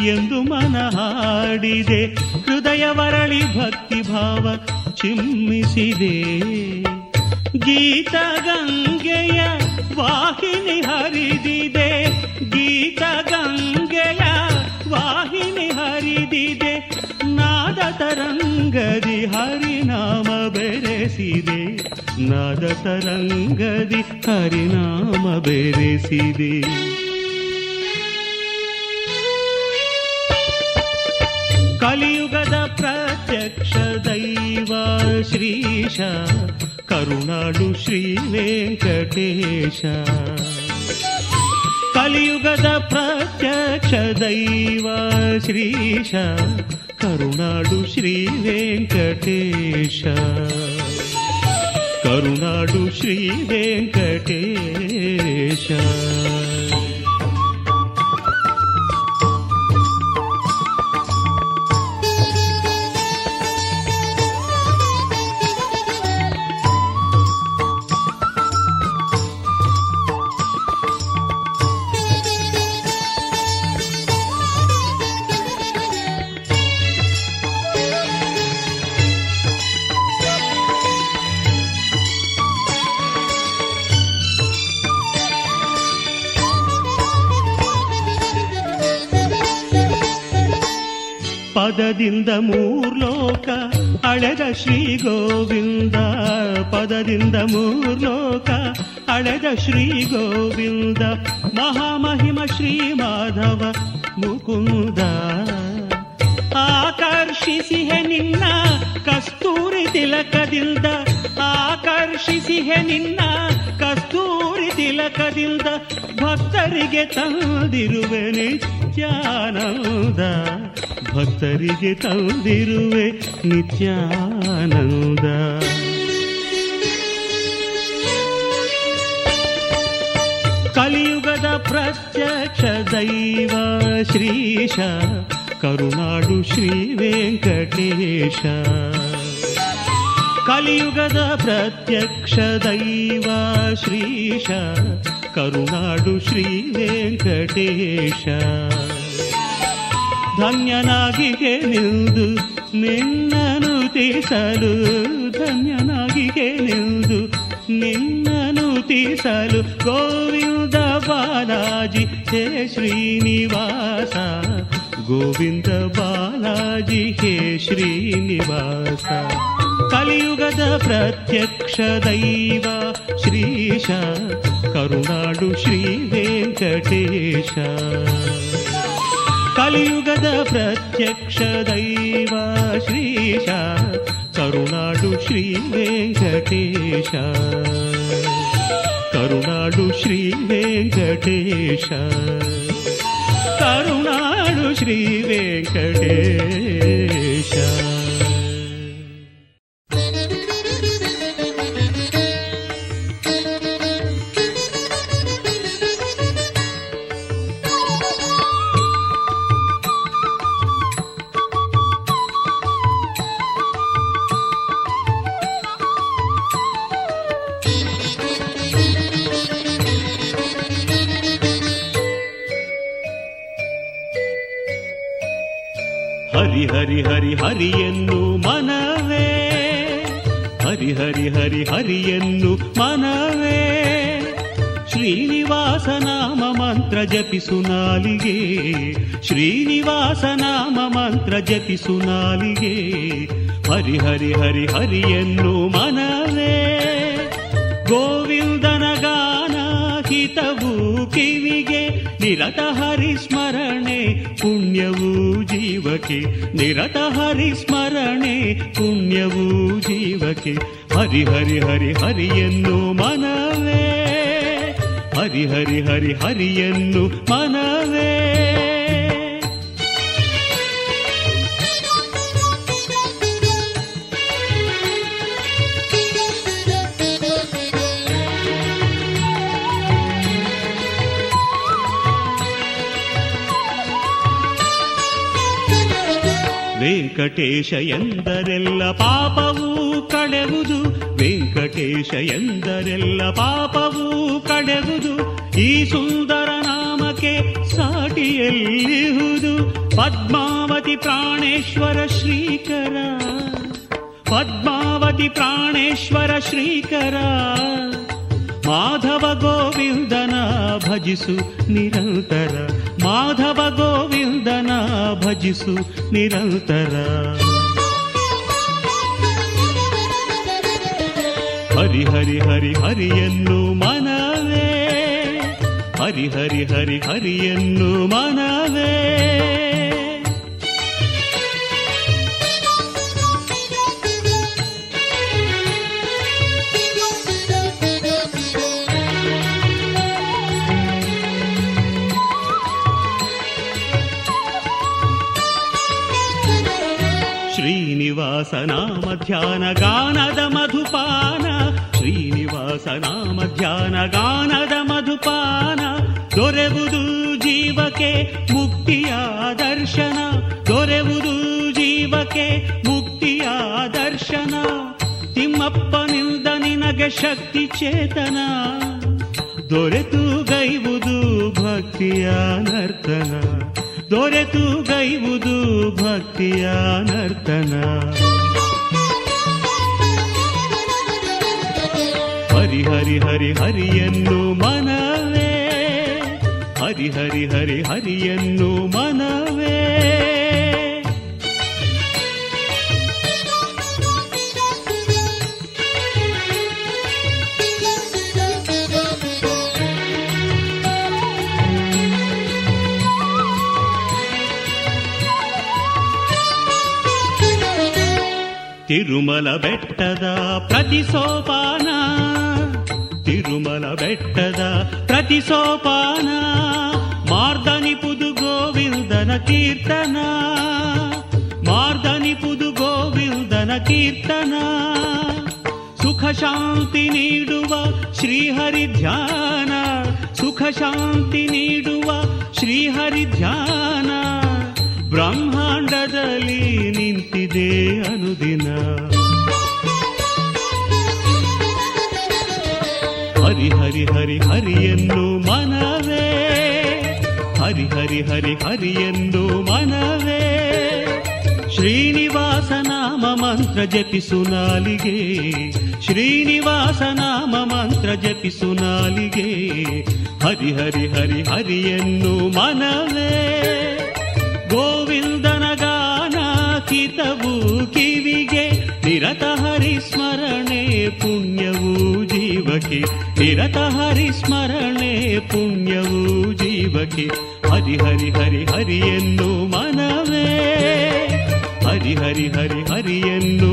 ಎಂದು ಮನ ಹಾಡಿದೆ ಹೃದಯ ವರಳಿ ಭಕ್ತಿ ಭಾವ ಚಿಮ್ಮಿಸಿದೆ ಗೀತ ಗಂಗೆಯ ವಾಹಿನಿ ಹರಿದಿದೆ ಗೀತ ಗಂಗೆಯ ವಾಹಿನಿ ಹರಿದಿದೆ ನಾದ ತರಂಗದಿ ಹರಿನಾಮ ಬೆರೆಸಿದೆ ನಾದ ತರಂಗದಿ ಹರಿನಾಮ ಬೆರೆಸಿದೆ. ಕಲಿಯುಗದ ಪ್ರತ್ಯಕ್ಷ ದೈವ ಶ್ರೀಶ ಕರುಣಾಡು ಶ್ರೀ ವೆಂಕಟೇಶ. ಕಲಿಯುಗದ ಪ್ರತ್ಯಕ್ಷ ದೈವ ಶ್ರೀಶ ಕರುಣಾಡು ಶ್ರೀ ವೆಂಕಟೇಶ. ಕರುಣಾಡು ಶ್ರೀ ವೆಂಕಟೇಶ ಪದದಿಂದ ಮೂರ್ಲೋಕ, ಅಳೆದ ಶ್ರೀ ಗೋವಿಂದ ಪದದಿಂದ ಮೂರ್ಲೋಕ, ಅಳೆದ ಶ್ರೀ ಗೋವಿಂದ ಮಹಾಮಹಿಮ ಶ್ರೀ ಮಾಧವ ಮುಕುಂದ. ಆಕರ್ಷಿಸಿಹೆ ನಿನ್ನ ಕಸ್ತೂರಿ ತಿಲಕದಿಂದ, ಆಕರ್ಷಿಸಿಹೆ ನಿನ್ನ ಕಸ್ತೂರಿ ತಿಲಕದಿಂದ ಭಕ್ತರಿಗೆ ತಂದಿರುವೆ ನಿತ್ಯಾನಂದ. ಭಕ್ತರಿಗೆ ತಂದಿರುವೆ ನಿತ್ಯಾನಂದ. ಕಲಿಯುಗದ ಪ್ರತ್ಯಕ್ಷ ದೈವ ಶ್ರೀಶ ಕರುನಾಡು ಶ್ರೀ ವೆಂಕಟೇಶ. ಕಲಿಯುಗದ ಪ್ರತ್ಯಕ್ಷ ದೈವ ಶ್ರೀಶ ಕರುನಾಡು ಶ್ರೀ ವೆಂಕಟೇಶ. ಧನ್ಯನಾಗಿಗೆ ನಿಲ್ದು ನಿನ್ನನು ತೀಸಲು ಧನ್ಯನಾಗಿಗೆ ನಿಲ್ದು ನಿನ್ನನು ತೀಸಲು, ಗೋವಿಂದ ಬಾಲಾಜಿ, ಹೇ ಶ್ರೀನಿವಾಸ, ಗೋವಿಂದ ಬಾಲಾಜಿ, ಹೇ ಶ್ರೀನಿವಾಸ. ಕಲಿಯುಗದ ಪ್ರತ್ಯಕ್ಷ ದೈವ, ಶ್ರೀಶ ಕರುಣಾಡು ಶ್ರೀ ವೆಂಕಟೇಶ. ಕಲಿಯುಗದ ಪ್ರತ್ಯಕ್ಷ ದೈವ ಶ್ರೀಶ ಕರುಣಾಡು ಶ್ರೀ ವೆಂಕಟೇಶ ಕರು ಕರುಣಾಳು ಶ್ರೀ ವೆಂಕಟೇಶ ಕರುಣಾಳು ಶ್ರೀ ವೆಂಕಟೇಶ ಹರಿಯನ್ನು ಮನವೇ. ಹರಿ ಹರಿ ಹರಿ ಹರಿಯನ್ನು ಮನವೇ. ಶ್ರೀನಿವಾಸ ನಾಮ ಮಂತ್ರ ಜಪಿಸು ನಾಲಿಗೆ. ಶ್ರೀನಿವಾಸ ನಾಮ ಮಂತ್ರ ಜಪಿಸು ನಾಲಿಗೆ. ಹರಿ ಹರಿ ಹರಿ ಹರಿಯನ್ನು ಮನವೇ. ಗೋವಿಂದನ ಗಾನ ಹಿತವು ಕಿವಿಗೆ. ನಿರತ ಹರಿ ಸ್ಮರಣೆ ಪುಣ್ಯವೂ ಜೀವಕ್ಕೆ. ನಿರತ ಹರಿ ಸ್ಮರಣೆ ಪುಣ್ಯವೂ ಜೀವಕ್ಕೆ. ಹರಿ ಹರಿ ಹರಿ ಹರಿಯನ್ನು ಮನವೇ. ಹರಿ ಹರಿ ಹರಿ ಹರಿಯನ್ನು ಮನವೇ. ವೆಂಕಟೇಶ ಎಂದರೆಲ್ಲ ಪಾಪವು ಕಳೆವುದು ವೆಂಕಟೇಶ ಎಂದರೆಲ್ಲ ಪಾಪವು ಕಳೆವುದು ಈ ಸುಂದರ ನಾಮಕ್ಕೆ ಸಾಟಿಯಲ್ಲಿಹುದು. ಪದ್ಮಾವತಿ ಪ್ರಾಣೇಶ್ವರ ಶ್ರೀಕರ. ಪದ್ಮಾವತಿ ಪ್ರಾಣೇಶ್ವರ ಶ್ರೀಕರ. ಮಾಧವ ಗೋವಿಂದನ ಭಜಿಸು ನಿರಂತರ ಮಾಧವ ಗೋವಿಂದನ ಭಜಿಸು ನಿರಂತರ. ಹರಿ ಹರಿ ಹರಿ ಹರಿಯನ್ನು ಮನವೇ. ಹರಿ ಹರಿ ಹರಿ ಹರಿಯನ್ನು ಮನವೇ. ಶ್ರೀನಿವಾಸ ನಾಮ ಧ್ಯಾನ ಗಾನದ ಮಧುಪಾನ ಶ್ರೀನಿವಾಸ ನಾಮ ಧ್ಯಾನ ಗಾನದ ಮಧುಪಾನ ದೊರೆವುದು ಜೀವಕ್ಕೆ ಮುಕ್ತಿಯ ದರ್ಶನ ದೊರೆವುದು ಜೀವಕ್ಕೆ ಮುಕ್ತಿಯ ದರ್ಶನ ತಿಮ್ಮಪ್ಪನಿಂದ ನಿನಗೆ ಶಕ್ತಿ ಚೇತನ ದೊರೆತು ಗೈವುದು ಭಕ್ತಿಯ ನರ್ತನ ದೊರೆತು ಗೈವುದು ಭಕ್ತಿಯ ನರ್ತನ. ಹರಿ ಹರಿ ಹರಿ ಹರಿಯನ್ನು ಮನವೇ. ಹರಿ ಹರಿ ಹರಿ ಹರಿಯನ್ನು ಮನವೇ. ತಿರುಮಲ ಬೆಟ್ಟದ ಪ್ರತಿ ಸೋಪಾನ ತಿರುಮಲ ಬೆಟ್ಟದ ಪ್ರತಿ ಸೋಪಾನ ಮಾರ್ದನಿಪುದು ಗೋವಿಂದನ ಕೀರ್ತನ ಮಾರ್ದನಿಪುದು ಗೋವಿಂದನ ಕೀರ್ತನ ಸುಖ ಶಾಂತಿ ನೀಡುವ ಶ್ರೀಹರಿ ಧ್ಯಾನ ಸುಖ ಶಾಂತಿ ನೀಡುವ ಶ್ರೀಹರಿ ಧ್ಯಾನ ಬ್ರಹ್ಮಾಂಡದಲ್ಲಿ ನಿಂತಿದೆ ಅನುದಿನ. ಹರಿ ಹರಿ ಹರಿ ಹರಿಯನ್ನು ಮನವೇ, ಹರಿ ಹರಿ ಹರಿ ಹರಿಯನ್ನು ಮನವೇ. ಶ್ರೀನಿವಾಸ ನಾಮ ಮಂತ್ರ ಜಪಿಸು ನಾಲಿಗೆ ಶ್ರೀನಿವಾಸ ನಾಮ ಮಂತ್ರ ಜಪಿಸು ನಾಲಿಗೆ. ಹರಿ ಹರಿ ಹರಿ ಹರಿಯನ್ನು ಮನವೇ. ನಿರತ ಹರಿಸ್ಮರಣೆ ಪುಣ್ಯವು ಜೀವಕ್ಕೆ. ನಿರತ ಪುಣ್ಯವೂ ಹರಿ ಹರಿ ಹರಿ ಹರಿಯನ್ನು ಹರಿ ಹರಿ ಹರಿ ಹರಿಯನ್ನು ಮನವೇ. ಹರಿ ಹರಿ ಹರಿ ಹರಿಯನ್ನು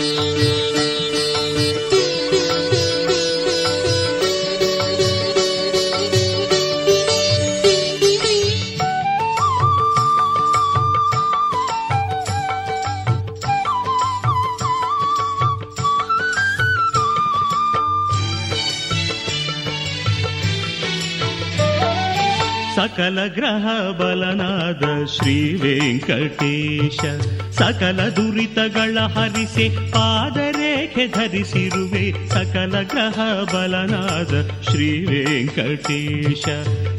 ಸಕಲ ಬಲನಾದ ಶ್ರೀ ವೆಂಕಟೇಶ ಸಕಲ ದುರಿತಗಳ ಹರಿಸೆ ಪಾದರೇಖೆ ಧರಿಸಿರುವೆ ಸಕಲ ಗ್ರಹ ಬಲನಾದ ಶ್ರೀ ವೆಂಕಟೇಶ.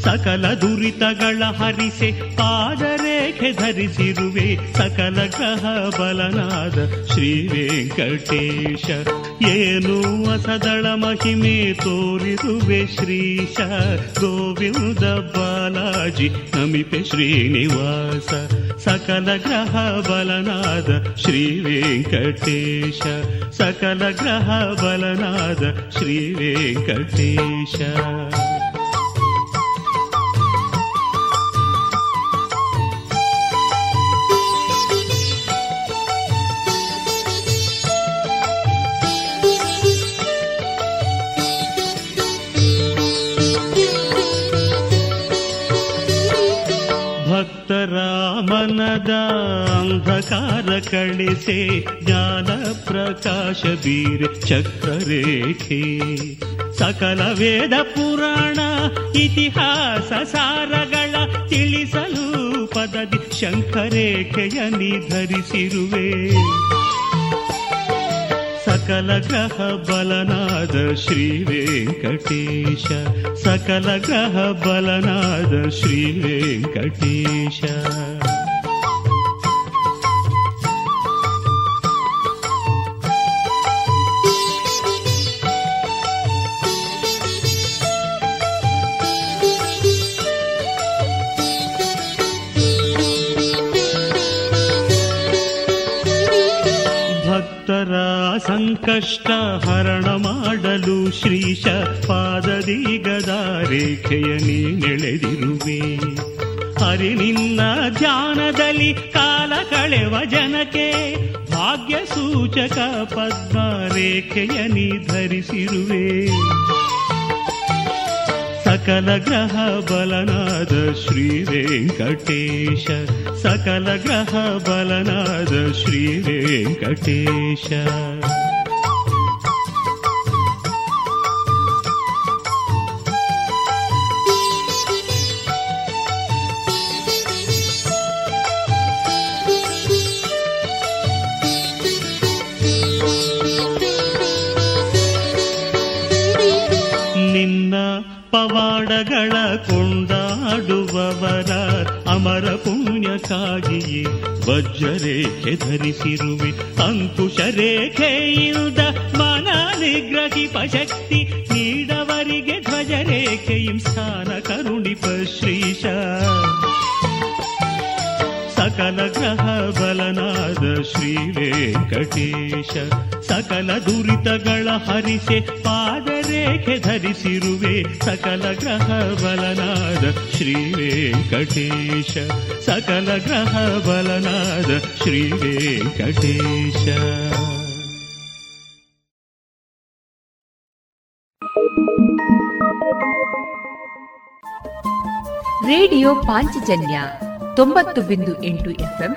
ಸಕಲ ದುರಿತಗಳ ಹರಿಸೆ ಪಾದರೇಖೆ ಧರಿಸಿರುವೆ ಸಕಲ ಗ್ರಹ ಬಲನಾದ ಶ್ರೀ ವೆಂಕಟೇಶ ಏನು ಅಸದಳ ಮಹಿಮೆ ತೋರಿರುವೆ ಶ್ರೀಶ ಗೋವಿಂದ ಬಾಲಾಜಿ ನಮಿಪೆ ಶ್ರೀನಿವಾಸ ಸಕಲ ಗ್ರಹ ಬಲನಾದ ಶ್ರೀ ವೆಂಕಟೇಶ ಸಕಲ ಗ್ರಹ ಬಲನಾದ ಶ್ರೀ ವೆಂಕಟೇಶ ಮನದ ಅಂಧಕಾರ ಕಳಿಸೆ, ಜ್ಞಾನ ಪ್ರಕಾಶ ಬೀರೆ ಚಕ್ರರೇಖೆ. ಸಕಲ ವೇದ ಪುರಾಣ, ಇತಿಹಾಸ ಸಾರಗಳ ತಿಳಿಸಲು ಪದದಿ ಶಂಕರೇಖೆಯ ನಿರ್ಧರಿಸಿರುವೆ ಸಕಲ ಗ್ರಹ ಬಲನಾದ ಶ್ರೀ ವೆಂಕಟೇಶ, ಸಕಲ ಗ್ರಹ ಬಲನಾದ ಶ್ರೀ ವೆಂಕಟೇಶ. ಸಂಕಷ್ಟ ಹರಣ ಮಾಡಲು ಶ್ರೀಶ ಪಾದದಿ ಗದಾರೇಖೆಯ ನೀಳೆದಿರುವೆ. ಹರಿ ನಿನ್ನ ಧ್ಯಾನದಲ್ಲಿ ಕಾಲ ಕಳೆವ ಜನಕ್ಕೆ ಭಾಗ್ಯ ಸೂಚಕ ಪದ್ಮ ರೇಖೆಯ ನೀ ಧರಿಸಿರುವೆ. ಸಕಲ ಗ್ರಹ ಬಲನಾದ ಶ್ರೀ ವೆಂಕಟೇಶ ಸಕಲ ಗ್ರಹ ಬಲನಾದ ಶ್ರೀ ವೆಂಕಟೇಶ ನಿನ್ನ ಪವಾಡಗಳ ಕೊಂಡಾಡುವವರ ಅಮರ ಪುಣ್ಯಕ್ಕಾಗಿಯೇ ವಜ್ರರೇಖೆ ಧರಿಸಿರುವೆ. ಅಂಕುಶ ರೇಖೆಯಿಂದ ಮನ ನಿಗ್ರಹಿಪ ಶಕ್ತಿ ನೀಡವರಿಗೆ ಧ್ವಜರೇಖೆಯಂ ಸ್ಥಾನ ಕರುಣಿಪ ಶ್ರೀಶ. ಸಕಲ ಗ್ರಹ ಬಲನಾದ ಶ್ರೀ ವೆಂಕಟೇಶ, ಸಕಲ ದುರಿತಗಳ ಹರಿಸೆ, ಪಾದರೇಖೆ ಧರಿಸಿರುವೆ, ಸಕಲ ಗ್ರಹ ಬಲನಾದ ಶ್ರೀ ವೆಂಕಟೇಶ, ಸಕಲ ಗ್ರಹ ಬಲನಾದ ಶ್ರೀ ವೆಂಕಟೇಶ. ರೇಡಿಯೋ ಪಾಂಚಜನ್ಯ ತೊಂಬತ್ತು ಬಿಂದು ಎಂಟು ಎಫ್ಎಂ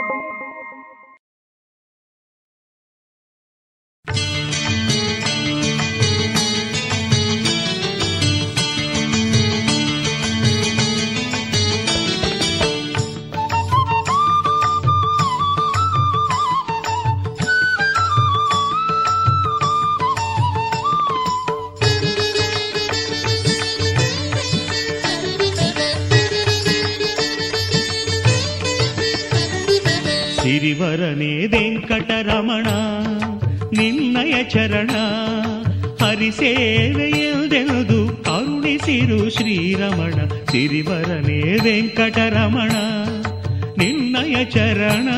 శ్రీరమణ సిరివరనే వెంకటరమణ నిన్నయ చరణా.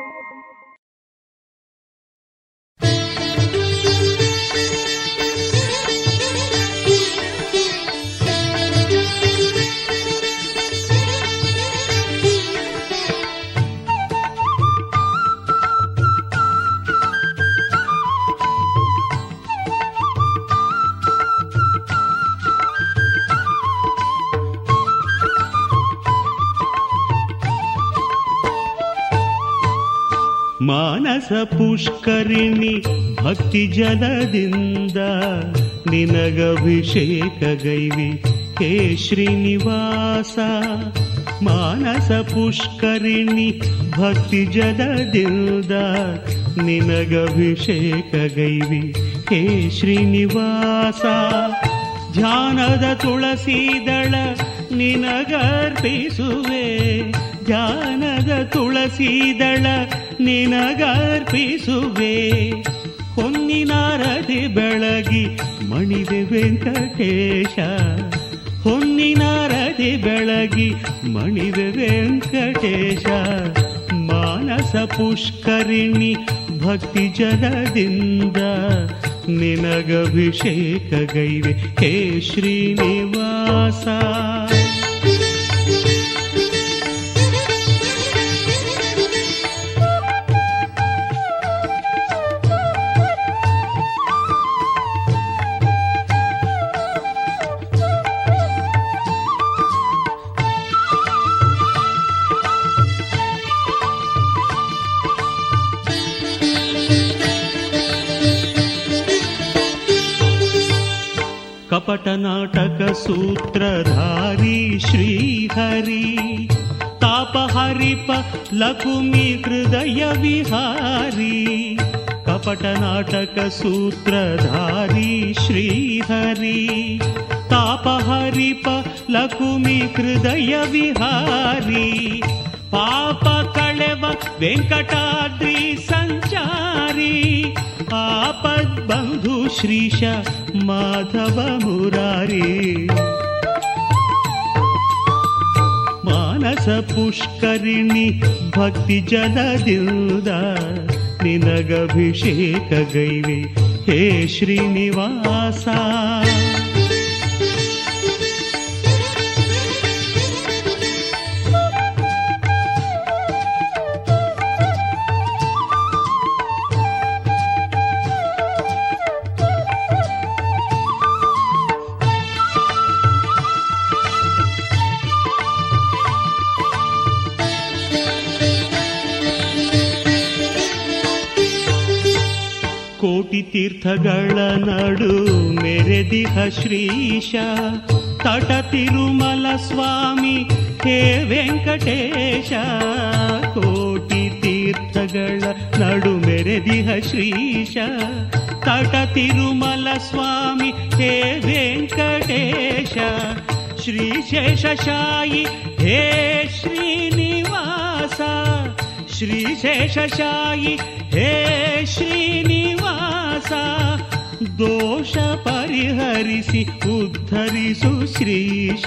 ಮಾನಸ ಪುಷ್ಕರಿಣಿ ಭಕ್ತಿ ಜಲದಿಂದ ನಿನಗಭಿಷೇಕ ಗೈವಿ. ಹೇ ಶ್ರೀನಿವಾಸ, ಮಾನಸ ಪುಷ್ಕರಿಣಿ ಭಕ್ತಿ ಜಲದಿಂದ ನಿನಗಭಿಷೇಕ ಗೈವಿ. ಹೇ ಶ್ರೀನಿವಾಸ, ಧ್ಯಾನದ ತುಳಸಿದಳ ನಿನಗರ್ಪಿಸುವೆ ಧ್ಯಾನದ ತುಳಸಿದಳ ನಿನಗರ್ಪಿಸುವೆ. ಹೊನ್ನಿನಾರದೆ ಬೆಳಗಿ ಮಣಿದೆ ವೆಂಕಟೇಶ. ಹೊನ್ನಿನಾರದೆ ಬೆಳಗಿ ಮಣಿದೆ ವೆಂಕಟೇಶ. ಮಾನಸ ಪುಷ್ಕರಿಣಿ ಭಕ್ತಿ ಜಲದಿಂದ ನಿನಗಭಿಷೇಕ ಗೈವೆ. ಹೇ ಶ್ರೀನಿವಾಸ. ನಾಟಕ ಸೂತ್ರಧಾರಿ ಶ್ರೀಹರಿ ತಾಪ ಹರಿಪ ಲಕುಮಿ ಹೃದಯ ವಿಹಾರಿ ಕಪಟ ನಾಟಕ ಸೂತ್ರಧಾರಿ ಶ್ರೀಹರಿ ತಾಪ ಹರಿಪ मद्बन्धु श्रीश माधव बन्धुश्रीश माधवमुरारी मानसपुष्करिणी भक्तिजनदीद निनगभिषेकगैवे हे श्रीनिवासा। ಮೆರೆದಿಹ ಶ್ರೀಶ ತಟ ತಿರುಮಲ ಸ್ವಾಮಿ ಹೇ ವೆಂಕಟೇಶ ಕೋಟಿ ತೀರ್ಥಗಳ ನಡು ಮೆರೆದಿಹ ಶ್ರೀಶ ತಟ ತಿರುಮಲ ಸ್ವಾಮಿ ಹೇ ವೆಂಕಟೇಶ ಶ್ರೀಶೇಷಶಾಯಿ ಹೇ ಶ್ರೀನಿವಾಸ ಶ್ರೀಶೇಷಶಾಯಿ ಹೇ ಶ್ರೀನಿವಾಸ ದೋಷ ಪರಿಹರಿಸಿ ಉದ್ಧರಿಸು ಶ್ರೀಶ.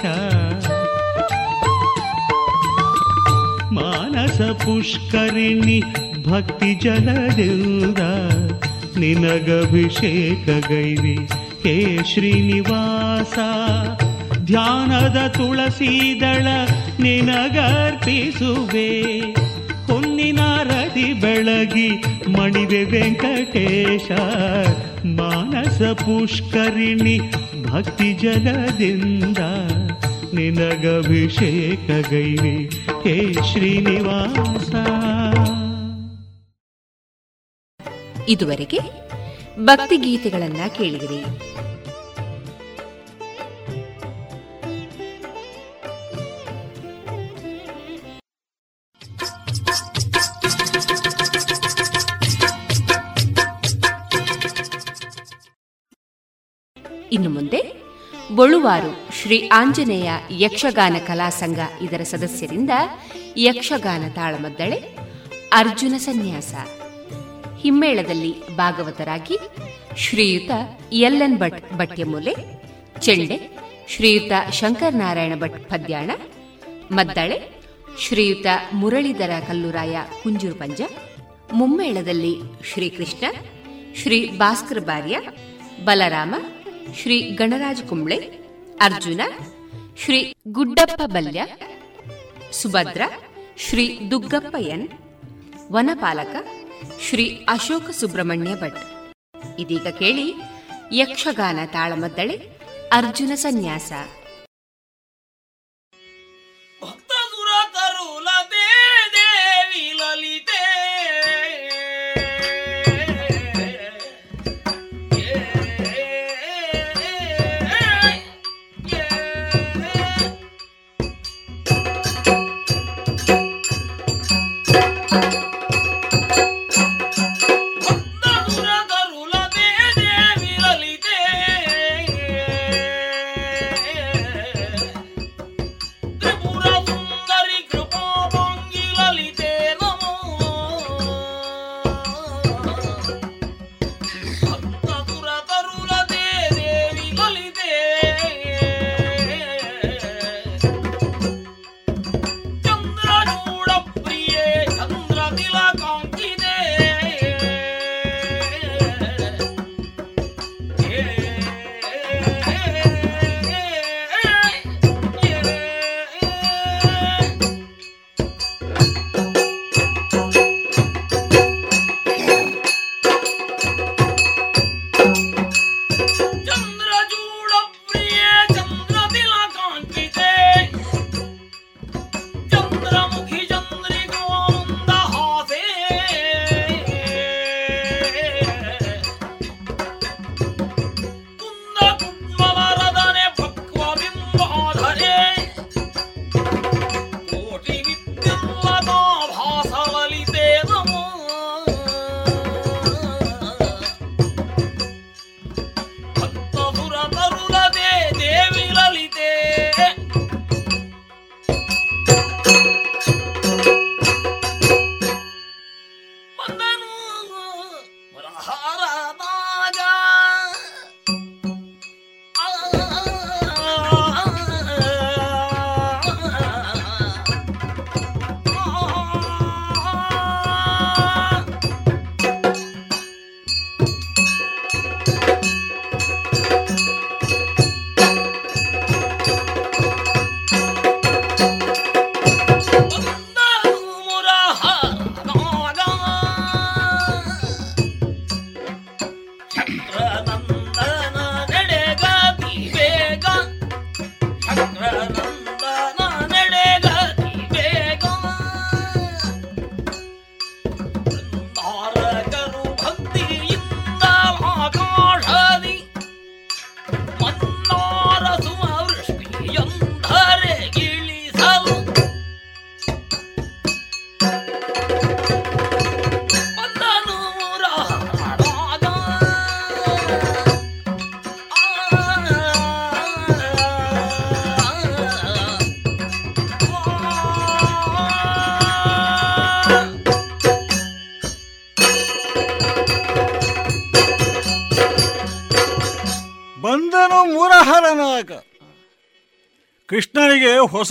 ಮಾನಸ ಪುಷ್ಕರಿಣಿ ಭಕ್ತಿ ಜಲದಿಂದ ನಿನಗಭಿಷೇಕ ಗೈವಿ ಹೇ ಶ್ರೀನಿವಾಸ. ಧ್ಯಾನದ ತುಳಸೀದಳ ನಿನಗರ್ಪಿಸುವೆ. ಬೆಳಗಿ ಮಣಿವೆ ವೆಂಕಟೇಶ, ಮಾನಸ ಪುಷ್ಕರಿಣಿ ಭಕ್ತಿ ಜಲದಿಂದ ನಿನಗಭಿಷೇಕ ಗೈವಿ ಹೇ ಶ್ರೀನಿವಾಸ. ಇದುವರೆಗೆ ಭಕ್ತಿ ಗೀತೆಗಳನ್ನ ಕೇಳಿದಿರಿ. ಬೊಳುವಾರು ಶ್ರೀ ಆಂಜನೇಯ ಯಕ್ಷಗಾನ ಕಲಾ ಸಂಘ ಇದರ ಸದಸ್ಯರಿಂದ ಯಕ್ಷಗಾನ ತಾಳಮದ್ದಳೆ, ಅರ್ಜುನ ಸನ್ಯಾಸ. ಹಿಮ್ಮೇಳದಲ್ಲಿ ಭಾಗವತರಾಗಿ ಶ್ರೀಯುತ ಎಲ್ಎನ್ ಭಟ್ ಭಟ್ಯಮೂಲೆ, ಚೆಂಡೆ ಶ್ರೀಯುತ ಶಂಕರನಾರಾಯಣ ಭಟ್ ಪದ್ಯಾಣ, ಮದ್ದಳೆ ಶ್ರೀಯುತ ಮುರಳೀಧರ ಕಲ್ಲುರಾಯ ಕುಂಜೂರು ಪಂಜ ಮುಮ್ಮೇಳದಲ್ಲಿ ಶ್ರೀಕೃಷ್ಣ, ಶ್ರೀ ಭಾಸ್ಕರ್ ಬಾರ್ಯ ಬಲರಾಮ ಶ್ರೀ ಗಣರಾಜ ಕುಂಬ್ಳೆ, ಅರ್ಜುನ, ಶ್ರೀ ಗುಡ್ಡಪ್ಪ ಬಲ್ಯ, ಸುಭದ್ರ, ಶ್ರೀ ದುಗ್ಗಪ್ಪ ಎನ್, ವನಪಾಲಕ, ಶ್ರೀ ಅಶೋಕ ಸುಬ್ರಹ್ಮಣ್ಯ ಭಟ್. ಇದೀಗ ಕೇಳಿ ಯಕ್ಷಗಾನ ತಾಳಮದ್ದಳೆ ಅರ್ಜುನ ಸನ್ಯಾಸ. ಭಕ್ತ ಸುರ ತರುಲ ದೇವಿ ಲಲಿತೇ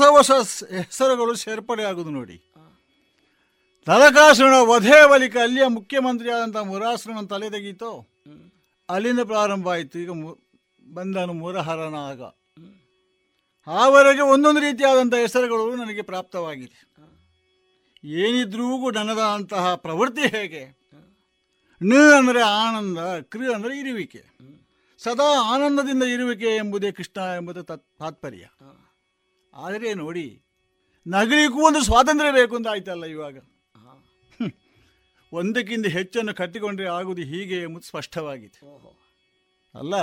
ಹೊಸ ಹೊಸ ಹೆಸರುಗಳು ಸೇರ್ಪಡೆಯಾಗುವುದು ನೋಡಿ. ನರಕಾಸುರನ ವಧೆ ಬಳಿಕ ಅಲ್ಲಿಯ ಮುಖ್ಯಮಂತ್ರಿಯಾದಂಥ ಮುರಾಸುರನ ತಲೆ ತೆಗೀತು ಅಲ್ಲಿಂದ ಪ್ರಾರಂಭ ಆಯಿತು. ಈಗ ಮು- ಬಂದನು ಮುರಹರನಾಗ. ಆವರೆಗೆ ಒಂದೊಂದು ರೀತಿಯಾದಂಥ ಹೆಸರುಗಳು ನನಗೆ ಪ್ರಾಪ್ತವಾಗಿದೆ ಏನಿದ್ರೂ ನನದ ನನ್ನದಂತಹ ಪ್ರವೃತ್ತಿ ಹೇಗೆ? ನ ಅಂದರೆ ಆನಂದ, ಕೃ ಅಂದರೆ ಇರುವಿಕೆ. ಸದಾ ಆನಂದದಿಂದ ಇರುವಿಕೆ ಎಂಬುದೇ ಕೃಷ್ಣ ಎಂಬುದು ತತ್, ತಾತ್ಪರ್ಯ. ಆದರೆ ನೋಡಿ ನಗರಿಗೂ ಒಂದು ಸ್ವಾತಂತ್ರ್ಯ ಬೇಕು ಅಂತ ಆಯ್ತಲ್ಲ ಇವಾಗ. ಒಂದಕ್ಕಿಂತ ಹೆಚ್ಚನ್ನು ಕಟ್ಟಿಕೊಂಡ್ರೆ ಆಗುವುದು ಹೀಗೆ ಎಂಬುದು ಸ್ಪಷ್ಟವಾಗಿದೆ. ಅಲ್ಲ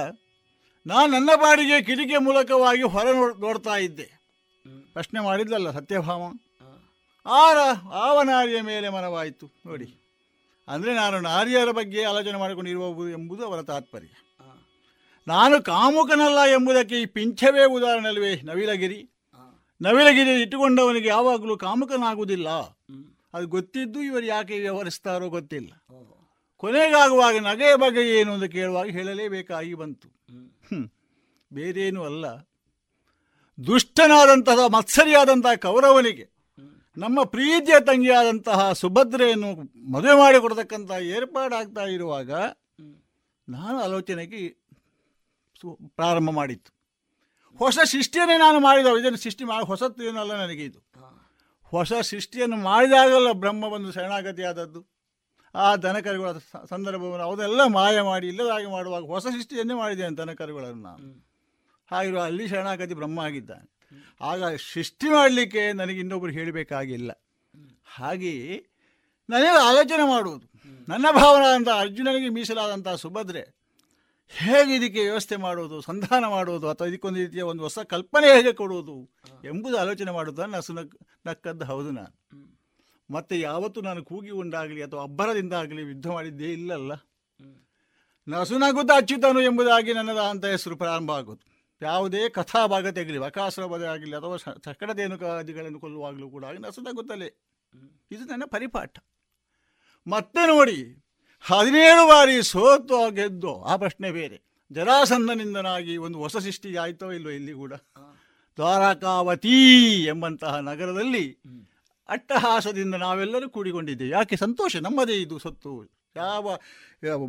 ನಾನು ನನ್ನ ಬಾಡಿಗೆ ಕಿಟಕಿ ಮೂಲಕವಾಗಿ ಹೊರ ನೋಡ್- ನೋಡ್ತಾ ಇದ್ದೆ. ಪ್ರಶ್ನೆ ಮಾಡಿದ್ಲಲ್ಲ ಸತ್ಯಭಾಮ? ಆರ ಆವ ನಾರಿಯ ಮೇಲೆ ಮನವಾಯಿತು. ನೋಡಿ ಅಂದರೆ ನಾನು ನಾರಿಯರ ಬಗ್ಗೆ ಆಲೋಚನೆ ಮಾಡಿಕೊಂಡಿರುವುದು ಎಂಬುದು ಅವರ ತಾತ್ಪರ್ಯ. ನಾನು ಕಾಮುಕನಲ್ಲ ಎಂಬುದಕ್ಕೆ ಈ ಪಿಂಚವೇ ಉದಾಹರಣೆ ಅಲ್ವೇ ನವಿಲಗಿರಿ. ನವಿಲಗಿರಿ ಇಟ್ಟುಕೊಂಡವನಿಗೆ ಯಾವಾಗಲೂ ಕಾಮುಕನಾಗುವುದಿಲ್ಲ. ಅದು ಗೊತ್ತಿದ್ದು ಇವರು ಯಾಕೆ ವ್ಯವಹರಿಸ್ತಾರೋ ಗೊತ್ತಿಲ್ಲ. ಕೊನೆಗಾಗುವಾಗ ನಗೆಯ ಬಗ್ಗೆ ಏನು ಅಂತ ಕೇಳುವಾಗ ಹೇಳಲೇಬೇಕಾಗಿ ಬಂತು. ಬೇರೇನೂ ಅಲ್ಲ. ದುಷ್ಟನಾದಂತಹ ಮತ್ಸರಿಯಾದಂತಹ ಕೌರವನಿಗೆ ನಮ್ಮ ಪ್ರೀತಿಯ ತಂಗಿಯಾದಂತಹ ಸುಭದ್ರೆಯನ್ನು ಮದುವೆ ಮಾಡಿಕೊಡ್ತಕ್ಕಂಥ ಏರ್ಪಾಡಾಗ್ತಾ ಇರುವಾಗ ನಾನು ಆಲೋಚನೆಗೆ ಪ್ರಾರಂಭ ಮಾಡಿತ್ತು ಹೊಸ ಸೃಷ್ಟಿಯನ್ನೇ ನಾನು ಮಾಡಿದ ಇದನ್ನು ಸೃಷ್ಟಿ ಮಾಡಿ ಹೊಸತ್ತು ಏನಲ್ಲ ನನಗೆ ಇದು. ಹೊಸ ಸೃಷ್ಟಿಯನ್ನು ಮಾಡಿದಾಗಲ್ಲ ಬ್ರಹ್ಮ ಬಂದು ಶರಣಾಗತಿಯಾದದ್ದು ಆ ದನಕರುಗಳ ಸಂದರ್ಭವನ್ನು ಅವನ್ನೆಲ್ಲ ಮಾಯ ಮಾಡಿ ಇಲ್ಲದಾಗಿ ಮಾಡುವಾಗ ಹೊಸ ಸೃಷ್ಟಿಯನ್ನೇ ಮಾಡಿದ್ದೇನೆ ದನಕರುಗಳನ್ನು ನಾನು. ಹಾಗಿರುವ ಅಲ್ಲಿ ಶರಣಾಗತಿ ಬ್ರಹ್ಮ ಆಗಿದ್ದಾನೆ. ಆಗ ಸೃಷ್ಟಿ ಮಾಡಲಿಕ್ಕೆ ನನಗೆ ಇನ್ನೊಬ್ಬರು ಹೇಳಬೇಕಾಗಿಲ್ಲ. ಹಾಗೆಯೇ ನನಗೆ ಆಲೋಚನೆ ಮಾಡುವುದು. ನನ್ನ ಭಾವನಾದಂಥ ಅರ್ಜುನನಿಗೆ ಮೀಸಲಾದಂಥ ಸುಭದ್ರೆ ಹೇಗೆ ಇದಕ್ಕೆ ವ್ಯವಸ್ಥೆ ಮಾಡುವುದು ಸಂಧಾನ ಮಾಡುವುದು ಅಥವಾ ಇದಕ್ಕೊಂದು ರೀತಿಯ ಒಂದು ಹೊಸ ಕಲ್ಪನೆ ಹೇಗೆ ಕೊಡುವುದು ಎಂಬುದು ಆಲೋಚನೆ ಮಾಡೋದನ್ನು ನಸು ನಕ್ ನಕ್ಕದ್ದು ಹೌದು ನಾನು. ಮತ್ತೆ ಯಾವತ್ತೂ ನಾನು ಕೂಗಿ ಉಂಡಾಗಲಿ ಅಥವಾ ಅಬ್ಬರದಿಂದಾಗಲಿ ಯುದ್ಧ ಮಾಡಿದ್ದೇ ಇಲ್ಲಲ್ಲ. ನಸುನಗುತ್ತ ಅಚ್ಯುತನು ಎಂಬುದಾಗಿ ನನ್ನದಾದಂಥ ಹೆಸರು ಪ್ರಾರಂಭ ಆಗೋದು. ಯಾವುದೇ ಕಥಾಭಾಗ ತೆಗಲಿ ವಕಾಸುರ ಬದೆ ಆಗಲಿ ಅಥವಾ ಚಕಡದೇನುಕಾದಿಗಳನ್ನು ಕೊಲ್ಲುವಾಗಲೂ ಕೂಡ ನಸುನಗುತ್ತಲೇ ಇದು ನನ್ನ ಪರಿಪಾಠ. ಮತ್ತೆ ನೋಡಿ ಹದಿನೇಳು ಬಾರಿ ಸೋತು ಗೆದ್ದು, ಆ ಪ್ರಶ್ನೆ ಬೇರೆ. ಜರಾಸಂದನಿಂದನಾಗಿ ಒಂದು ಹೊಸ ಆಯ್ತೋ ಇಲ್ಲೋ ಇಲ್ಲಿ ಕೂಡ? ದ್ವಾರಕಾವತಿ ಎಂಬಂತಹ ನಗರದಲ್ಲಿ ಅಟ್ಟಹಾಸದಿಂದ ನಾವೆಲ್ಲರೂ ಕೂಡಿಕೊಂಡಿದ್ದೇವೆ. ಯಾಕೆ? ಸಂತೋಷ. ನಮ್ಮದೇ ಇದು ಸತ್ತು. ಯಾವ ಯಾವ,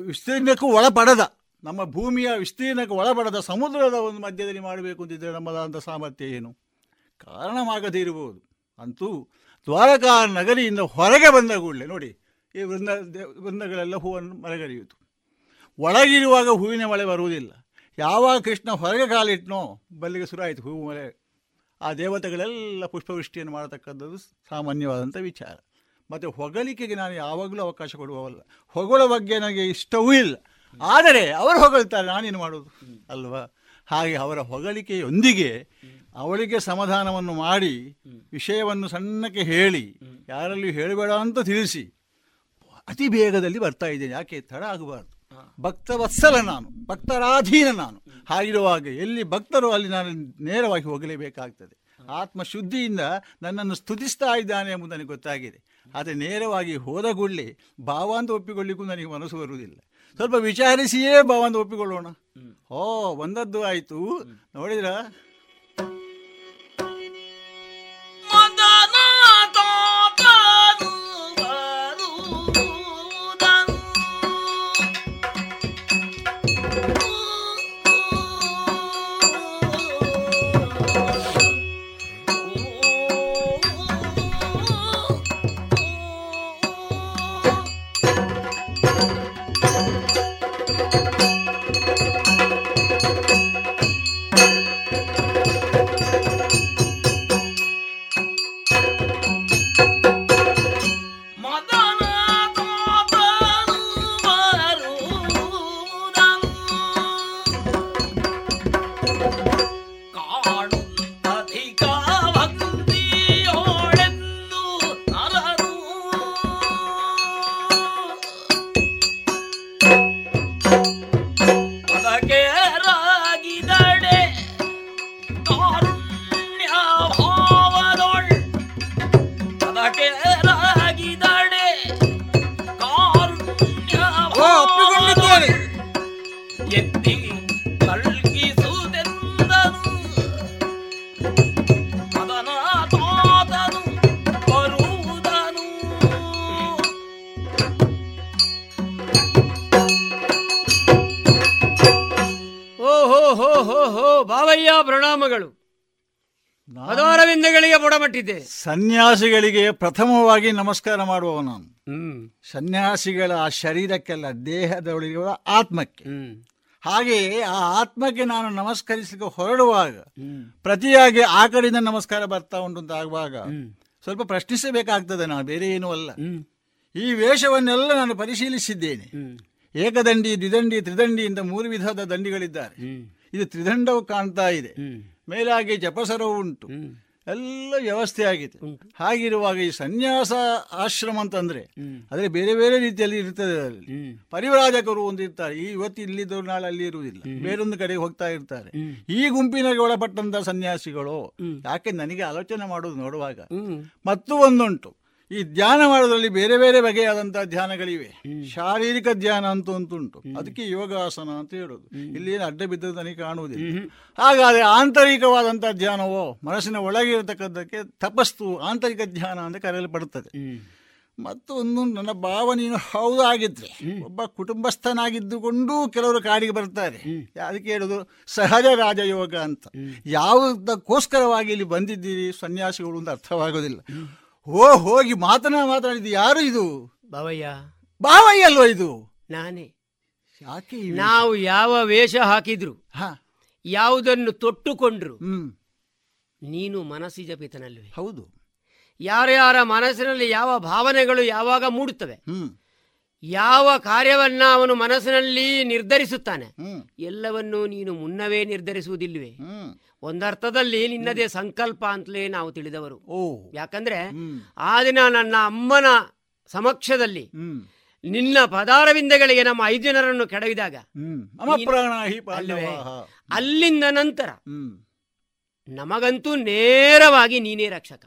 ವಿಸ್ತೀರ್ಣಕ್ಕೂ ಒಳಪಡದ. ನಮ್ಮ ಭೂಮಿಯ ವಿಸ್ತೀರ್ಣಕ್ಕೆ ಒಳಪಡದ ಸಮುದ್ರದ ಒಂದು ಮಧ್ಯದಲ್ಲಿ ಮಾಡಬೇಕು ಅಂತಿದ್ದರೆ ನಮ್ಮದಾದಂಥ ಸಾಮರ್ಥ್ಯ ಏನು? ಕಾರಣವಾಗದೇ ಇರಬಹುದು. ಅಂತೂ ದ್ವಾರಕಾ ನಗರಿಯಿಂದ ಹೊರಗೆ ಬಂದ ಕೂಡಲೇ ನೋಡಿ ಈ ವೃಂದ ವೃಂದಗಳೆಲ್ಲ ಹೂವನ್ನು ಮರಗರಿಯಿತು ಒಳಗಿರುವಾಗ ಹೂವಿನ ಮಳೆ ಬರುವುದಿಲ್ಲ. ಯಾವಾಗ ಕೃಷ್ಣ ಹೊರಗೆ ಕಾಲಿಟ್ನೋ, ಬಲ್ಲಿಗೆ ಶುರುವಾಯಿತು ಹೂವು ಮಳೆ. ಆ ದೇವತೆಗಳೆಲ್ಲ ಪುಷ್ಪವೃಷ್ಟಿಯನ್ನು ಮಾಡತಕ್ಕಂಥದ್ದು ಸಾಮಾನ್ಯವಾದಂಥ ವಿಚಾರ. ಮತ್ತು ಹೊಗಳಿಕೆಗೆ ನಾನು ಯಾವಾಗಲೂ ಅವಕಾಶ ಕೊಡುವವಲ್ಲ. ಹೊಗಳ ಬಗ್ಗೆ ನನಗೆ ಇಷ್ಟವೂ ಇಲ್ಲ. ಆದರೆ ಅವರು ಹೊಗಳ್ತಾರೆ, ನಾನೇನು ಮಾಡೋದು? ಅಲ್ವಾ? ಹಾಗೆ ಅವರ ಹೊಗಳಿಕೆಯೊಂದಿಗೆ ಅವಳಿಗೆ ಸಮಾಧಾನವನ್ನು ಮಾಡಿ, ವಿಷಯವನ್ನು ಸಣ್ಣಕ್ಕೆ ಹೇಳಿ, ಯಾರಲ್ಲೂ ಹೇಳಬೇಡ ಅಂತ ತಿಳಿಸಿ ಅತಿ ಬೇಗದಲ್ಲಿ ಬರ್ತಾ ಇದ್ದೇನೆ. ಯಾಕೆ? ತಡ ಆಗಬಾರ್ದು. ಭಕ್ತ ವತ್ಸಲ ನಾನು. ಭಕ್ತರಾಧೀನ ನಾನು. ಹಾಗಿರುವಾಗ ಎಲ್ಲಿ ಭಕ್ತರು ಅಲ್ಲಿ ನಾನು ನೇರವಾಗಿ ಹೋಗಲೇಬೇಕಾಗ್ತದೆ. ಆತ್ಮ ಶುದ್ಧಿಯಿಂದ ನನ್ನನ್ನು ಸ್ತುತಿಸ್ತಾ ಇದ್ದಾನೆ ಎಂಬುದು ನನಗೆ ಗೊತ್ತಾಗಿದೆ. ಆದರೆ ನೇರವಾಗಿ ಹೋದ ಕೂಡಲೇ ಭಾವಾಂತ ಒಪ್ಪಿಕೊಳ್ಳಿಕ್ಕೂ ನನಗೆ ಮನಸ್ಸು ಬರುವುದಿಲ್ಲ. ಸ್ವಲ್ಪ ವಿಚಾರಿಸಿಯೇ ಭಾವಾಂತ ಒಪ್ಪಿಕೊಳ್ಳೋಣ. ಓ ಒಂದದ್ದು ಆಯಿತು. ನೋಡಿದ್ರ? ಸನ್ಯಾಸಿಗಳಿಗೆ ಪ್ರಥಮವಾಗಿ ನಮಸ್ಕಾರ ಮಾಡುವವ ನಾನು. ಸನ್ಯಾಸಿಗಳ ಆ ಶರೀರಕ್ಕೆಲ್ಲ ದೇಹದೊಳಗೆ ಆತ್ಮಕ್ಕೆ. ಹಾಗೆಯೇ ಆ ಆತ್ಮಕ್ಕೆ ನಾನು ನಮಸ್ಕರಿಸಲಿಕ್ಕೆ ಹೊರಡುವಾಗ ಪ್ರತಿಯಾಗಿ ಆ ಕಡೆಯಿಂದ ನಮಸ್ಕಾರ ಬರ್ತಾ ಉಂಟು ಅಂತ ಆಗುವಾಗ. ಸ್ವಲ್ಪ ಪ್ರಶ್ನಿಸಬೇಕಾಗ್ತದೆ ನಾನು ಬೇರೆ ಏನೂ ಅಲ್ಲ. ಈ ವೇಷವನ್ನೆಲ್ಲ ನಾನು ಪರಿಶೀಲಿಸಿದ್ದೇನೆ. ಏಕದಂಡಿ ದ್ವಿದಂಡಿ ತ್ರಿದಂಡಿ ಇಂದ ಮೂರು ವಿಧದ ದಂಡಿಗಳಿದ್ದಾರೆ. ಇದು ತ್ರಿದಂಡವು ಕಾಣ್ತಾ ಇದೆ. ಮೇಲಾಗಿ ಜಪಸರವು ಉಂಟು. ಎಲ್ಲ ವ್ಯವಸ್ಥೆ ಆಗಿದೆ. ಹಾಗಿರುವಾಗ ಈ ಸನ್ಯಾಸ ಆಶ್ರಮ ಅಂತಂದ್ರೆ. ಅದ್ರೆ ಬೇರೆ ಬೇರೆ ರೀತಿಯಲ್ಲಿ ಇರ್ತದೆ ಅದರಲ್ಲಿ. ಪರಿವರಾಜಕರು ಒಂದು ಇರ್ತಾರೆ. ಈ ಇವತ್ತು ಇಲ್ಲಿದ್ದವರು ನಾಳೆ ಅಲ್ಲಿ ಇರುವುದಿಲ್ಲ. ಬೇರೊಂದು ಕಡೆಗೆ ಹೋಗ್ತಾ ಇರ್ತಾರೆ. ಈ ಗುಂಪಿನಲ್ಲಿ ಒಳಪಟ್ಟಂತ ಸನ್ಯಾಸಿಗಳು ಯಾಕೆ ನನಗೆ ಆಲೋಚನೆ ಮಾಡುವುದು ನೋಡುವಾಗ ಮತ್ತು ಒಂದುಂಟು. ಈ ಧ್ಯಾನ ಮಾಡೋದ್ರಲ್ಲಿ ಬೇರೆ ಬೇರೆ ಬಗೆಯಾದಂತಹ ಧ್ಯಾನಗಳಿವೆ. ಶಾರೀರಿಕ ಧ್ಯಾನ ಅಂತ ಅಂತುಂಟು ಅದಕ್ಕೆ ಯೋಗಾಸನ ಅಂತ ಹೇಳೋದು. ಇಲ್ಲಿ ಏನು ಅಡ್ಡ ಬಿದ್ದದ್ದು ನನಗೆ ಕಾಣುವುದಿಲ್ಲ. ಹಾಗಾದ್ರೆ ಆಂತರಿಕವಾದಂತಹ ಧ್ಯಾನವೋ ಮನಸ್ಸಿನ ಒಳಗೆ ಇರತಕ್ಕದ್ದಕ್ಕೆ ತಪಸ್ಸು ಆಂತರಿಕ ಧ್ಯಾನ ಅಂತ ಕರೆಯಲ್ಪಡುತ್ತದೆ. ಮತ್ತು ಒಂದು ನನ್ನ ಭಾವ ನೀನು ಹೌದು ಆಗಿದ್ರೆ ಒಬ್ಬ ಕುಟುಂಬಸ್ಥನಾಗಿದ್ದುಕೊಂಡು ಕೆಲವರು ಕಾಡಿಗೆ ಬರ್ತಾರೆ. ಅದಕ್ಕೆ ಹೇಳೋದು? ಸಹಜ ರಾಜಯೋಗ ಅಂತ. ಯಾವುದಕ್ಕೋಸ್ಕರವಾಗಿ ಇಲ್ಲಿ ಬಂದಿದ್ದೀರಿ? ಸನ್ಯಾಸಿಗಳು ಅಂತ ಅರ್ಥವಾಗೋದಿಲ್ಲ. ಓ ಹೋಗಿ ಮಾತನ ಮಾತಾಡಿದ್ದು ಯಾರು ಇದು? ಬಾವಯ್ಯ. ಬಾವಯ್ಯ ಅಲ್ವಾ ಇದು? ನಾನೇ. ಯಾಕೆ ಈ ನಾವು ಯಾವ ವೇಷ ಹಾಕಿದ್ರು ಹಾ. ಯಾವುದನ್ನು ತೊಟ್ಟುಕೊಂಡ್ರು ಹ್ಮ್. ನೀನು ಮನಸ್ಸಿ ಪಿತನಲ್ವೇ ಹೌದು. ಯಾರ್ಯಾರ ಮನಸ್ಸಿನಲ್ಲಿ ಯಾವ ಭಾವನೆಗಳು ಯಾವಾಗ ಮೂಡುತ್ತವೆ ಹ್ಮ್. ಯಾವ ಕಾರ್ಯವನ್ನ ಅವನು ಮನಸ್ಸಿನಲ್ಲಿ ನಿರ್ಧರಿಸುತ್ತಾನೆ ಹ್ಮ್. ಎಲ್ಲವನ್ನೂ ನೀನು ಮುನ್ನವೇ ನಿರ್ಧರಿಸುವುದಿಲ್ವೇ ಹ್ಮ್. ಒಂದರ್ಥದಲ್ಲಿ ನಿನ್ನದೇ ಸಂಕಲ್ಪ ಅಂತಲೇ ನಾವು ತಿಳಿದವರು. ಓ. ಯಾಕಂದ್ರೆ ಆ ದಿನ ನನ್ನ ಅಮ್ಮನ ಸಮಕ್ಷದಲ್ಲಿ ನಿನ್ನ ಪದಾರವಿಂದಗಳಿಗೆ ನಮ್ಮ ಐದು ಜನರನ್ನು ಕೆಡವಿದಾಗ? ಅಲ್ಲಿಂದ ನಂತರ ನಮಗಂತೂ ನೇರವಾಗಿ ನೀನೇ ರಕ್ಷಕ.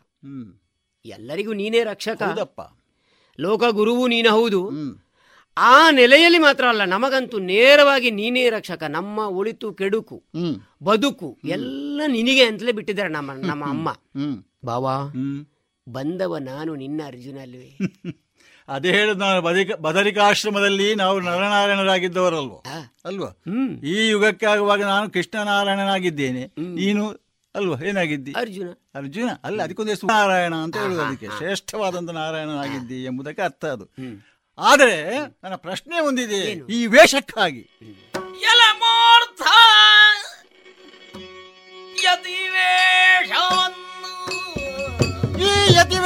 ಎಲ್ಲರಿಗೂ ನೀನೇ ರಕ್ಷಕ. ಲೋಕ ಗುರುವು ನೀನ ಹೌದು ಆ ನೆಲೆಯಲ್ಲಿ ಮಾತ್ರ ಅಲ್ಲ ನಮಗಂತೂ ನೇರವಾಗಿ ನೀನೇ ರಕ್ಷಕ ನಮ್ಮ ಒಳಿತು ಕೆಡುಕು ಬದುಕು ಎಲ್ಲ ನಿನಗೆ ಅಂತಲೇ ಬಿಟ್ಟಿದ್ದಾರೆ ನಮ್ಮ ನಮ್ಮ ಅಮ್ಮ. ಬಾವಾ ಬಂದವ ನಾನು ನಿನ್ನ ಅರ್ಜುನ ಅಲ್ವೇ ಅದೇ ಹೇಳುದು ನಾನು ಬದಿಕ ಬದರಿಕಾಶ್ರಮದಲ್ಲಿ ನಾವು ನರನಾರಾಯಣರಾಗಿದ್ದವರಲ್ವ? ಅಲ್ವಾ? ಹ್ಮ್. ಈ ಯುಗಕ್ಕೆ ಆಗುವಾಗ ನಾನು ಕೃಷ್ಣನಾರಾಯಣನಾಗಿದ್ದೇನೆ. ನೀನು ಅಲ್ವಾ ಏನಾಗಿದ್ದಿ? ಅರ್ಜುನ. ಅರ್ಜುನ? ಅಲ್ಲ ಅದಕ್ಕೊಂದು ನಾರಾಯಣ ಅಂತ ಹೇಳುದು ಅದಕ್ಕೆ. ಶ್ರೇಷ್ಠವಾದಂತ ನಾರಾಯಣನಾಗಿದ್ದಿ ಎಂಬುದಕ್ಕೆ ಅರ್ಥ ಅದು. ಆದರೆ ನನ್ನ ಪ್ರಶ್ನೆ ಒಂದಿದೆ. ಈ ವೇಷಕ್ಕಾಗಿ. ಯತಿವೇಷವನ್ನು. ಈ ಯತಿ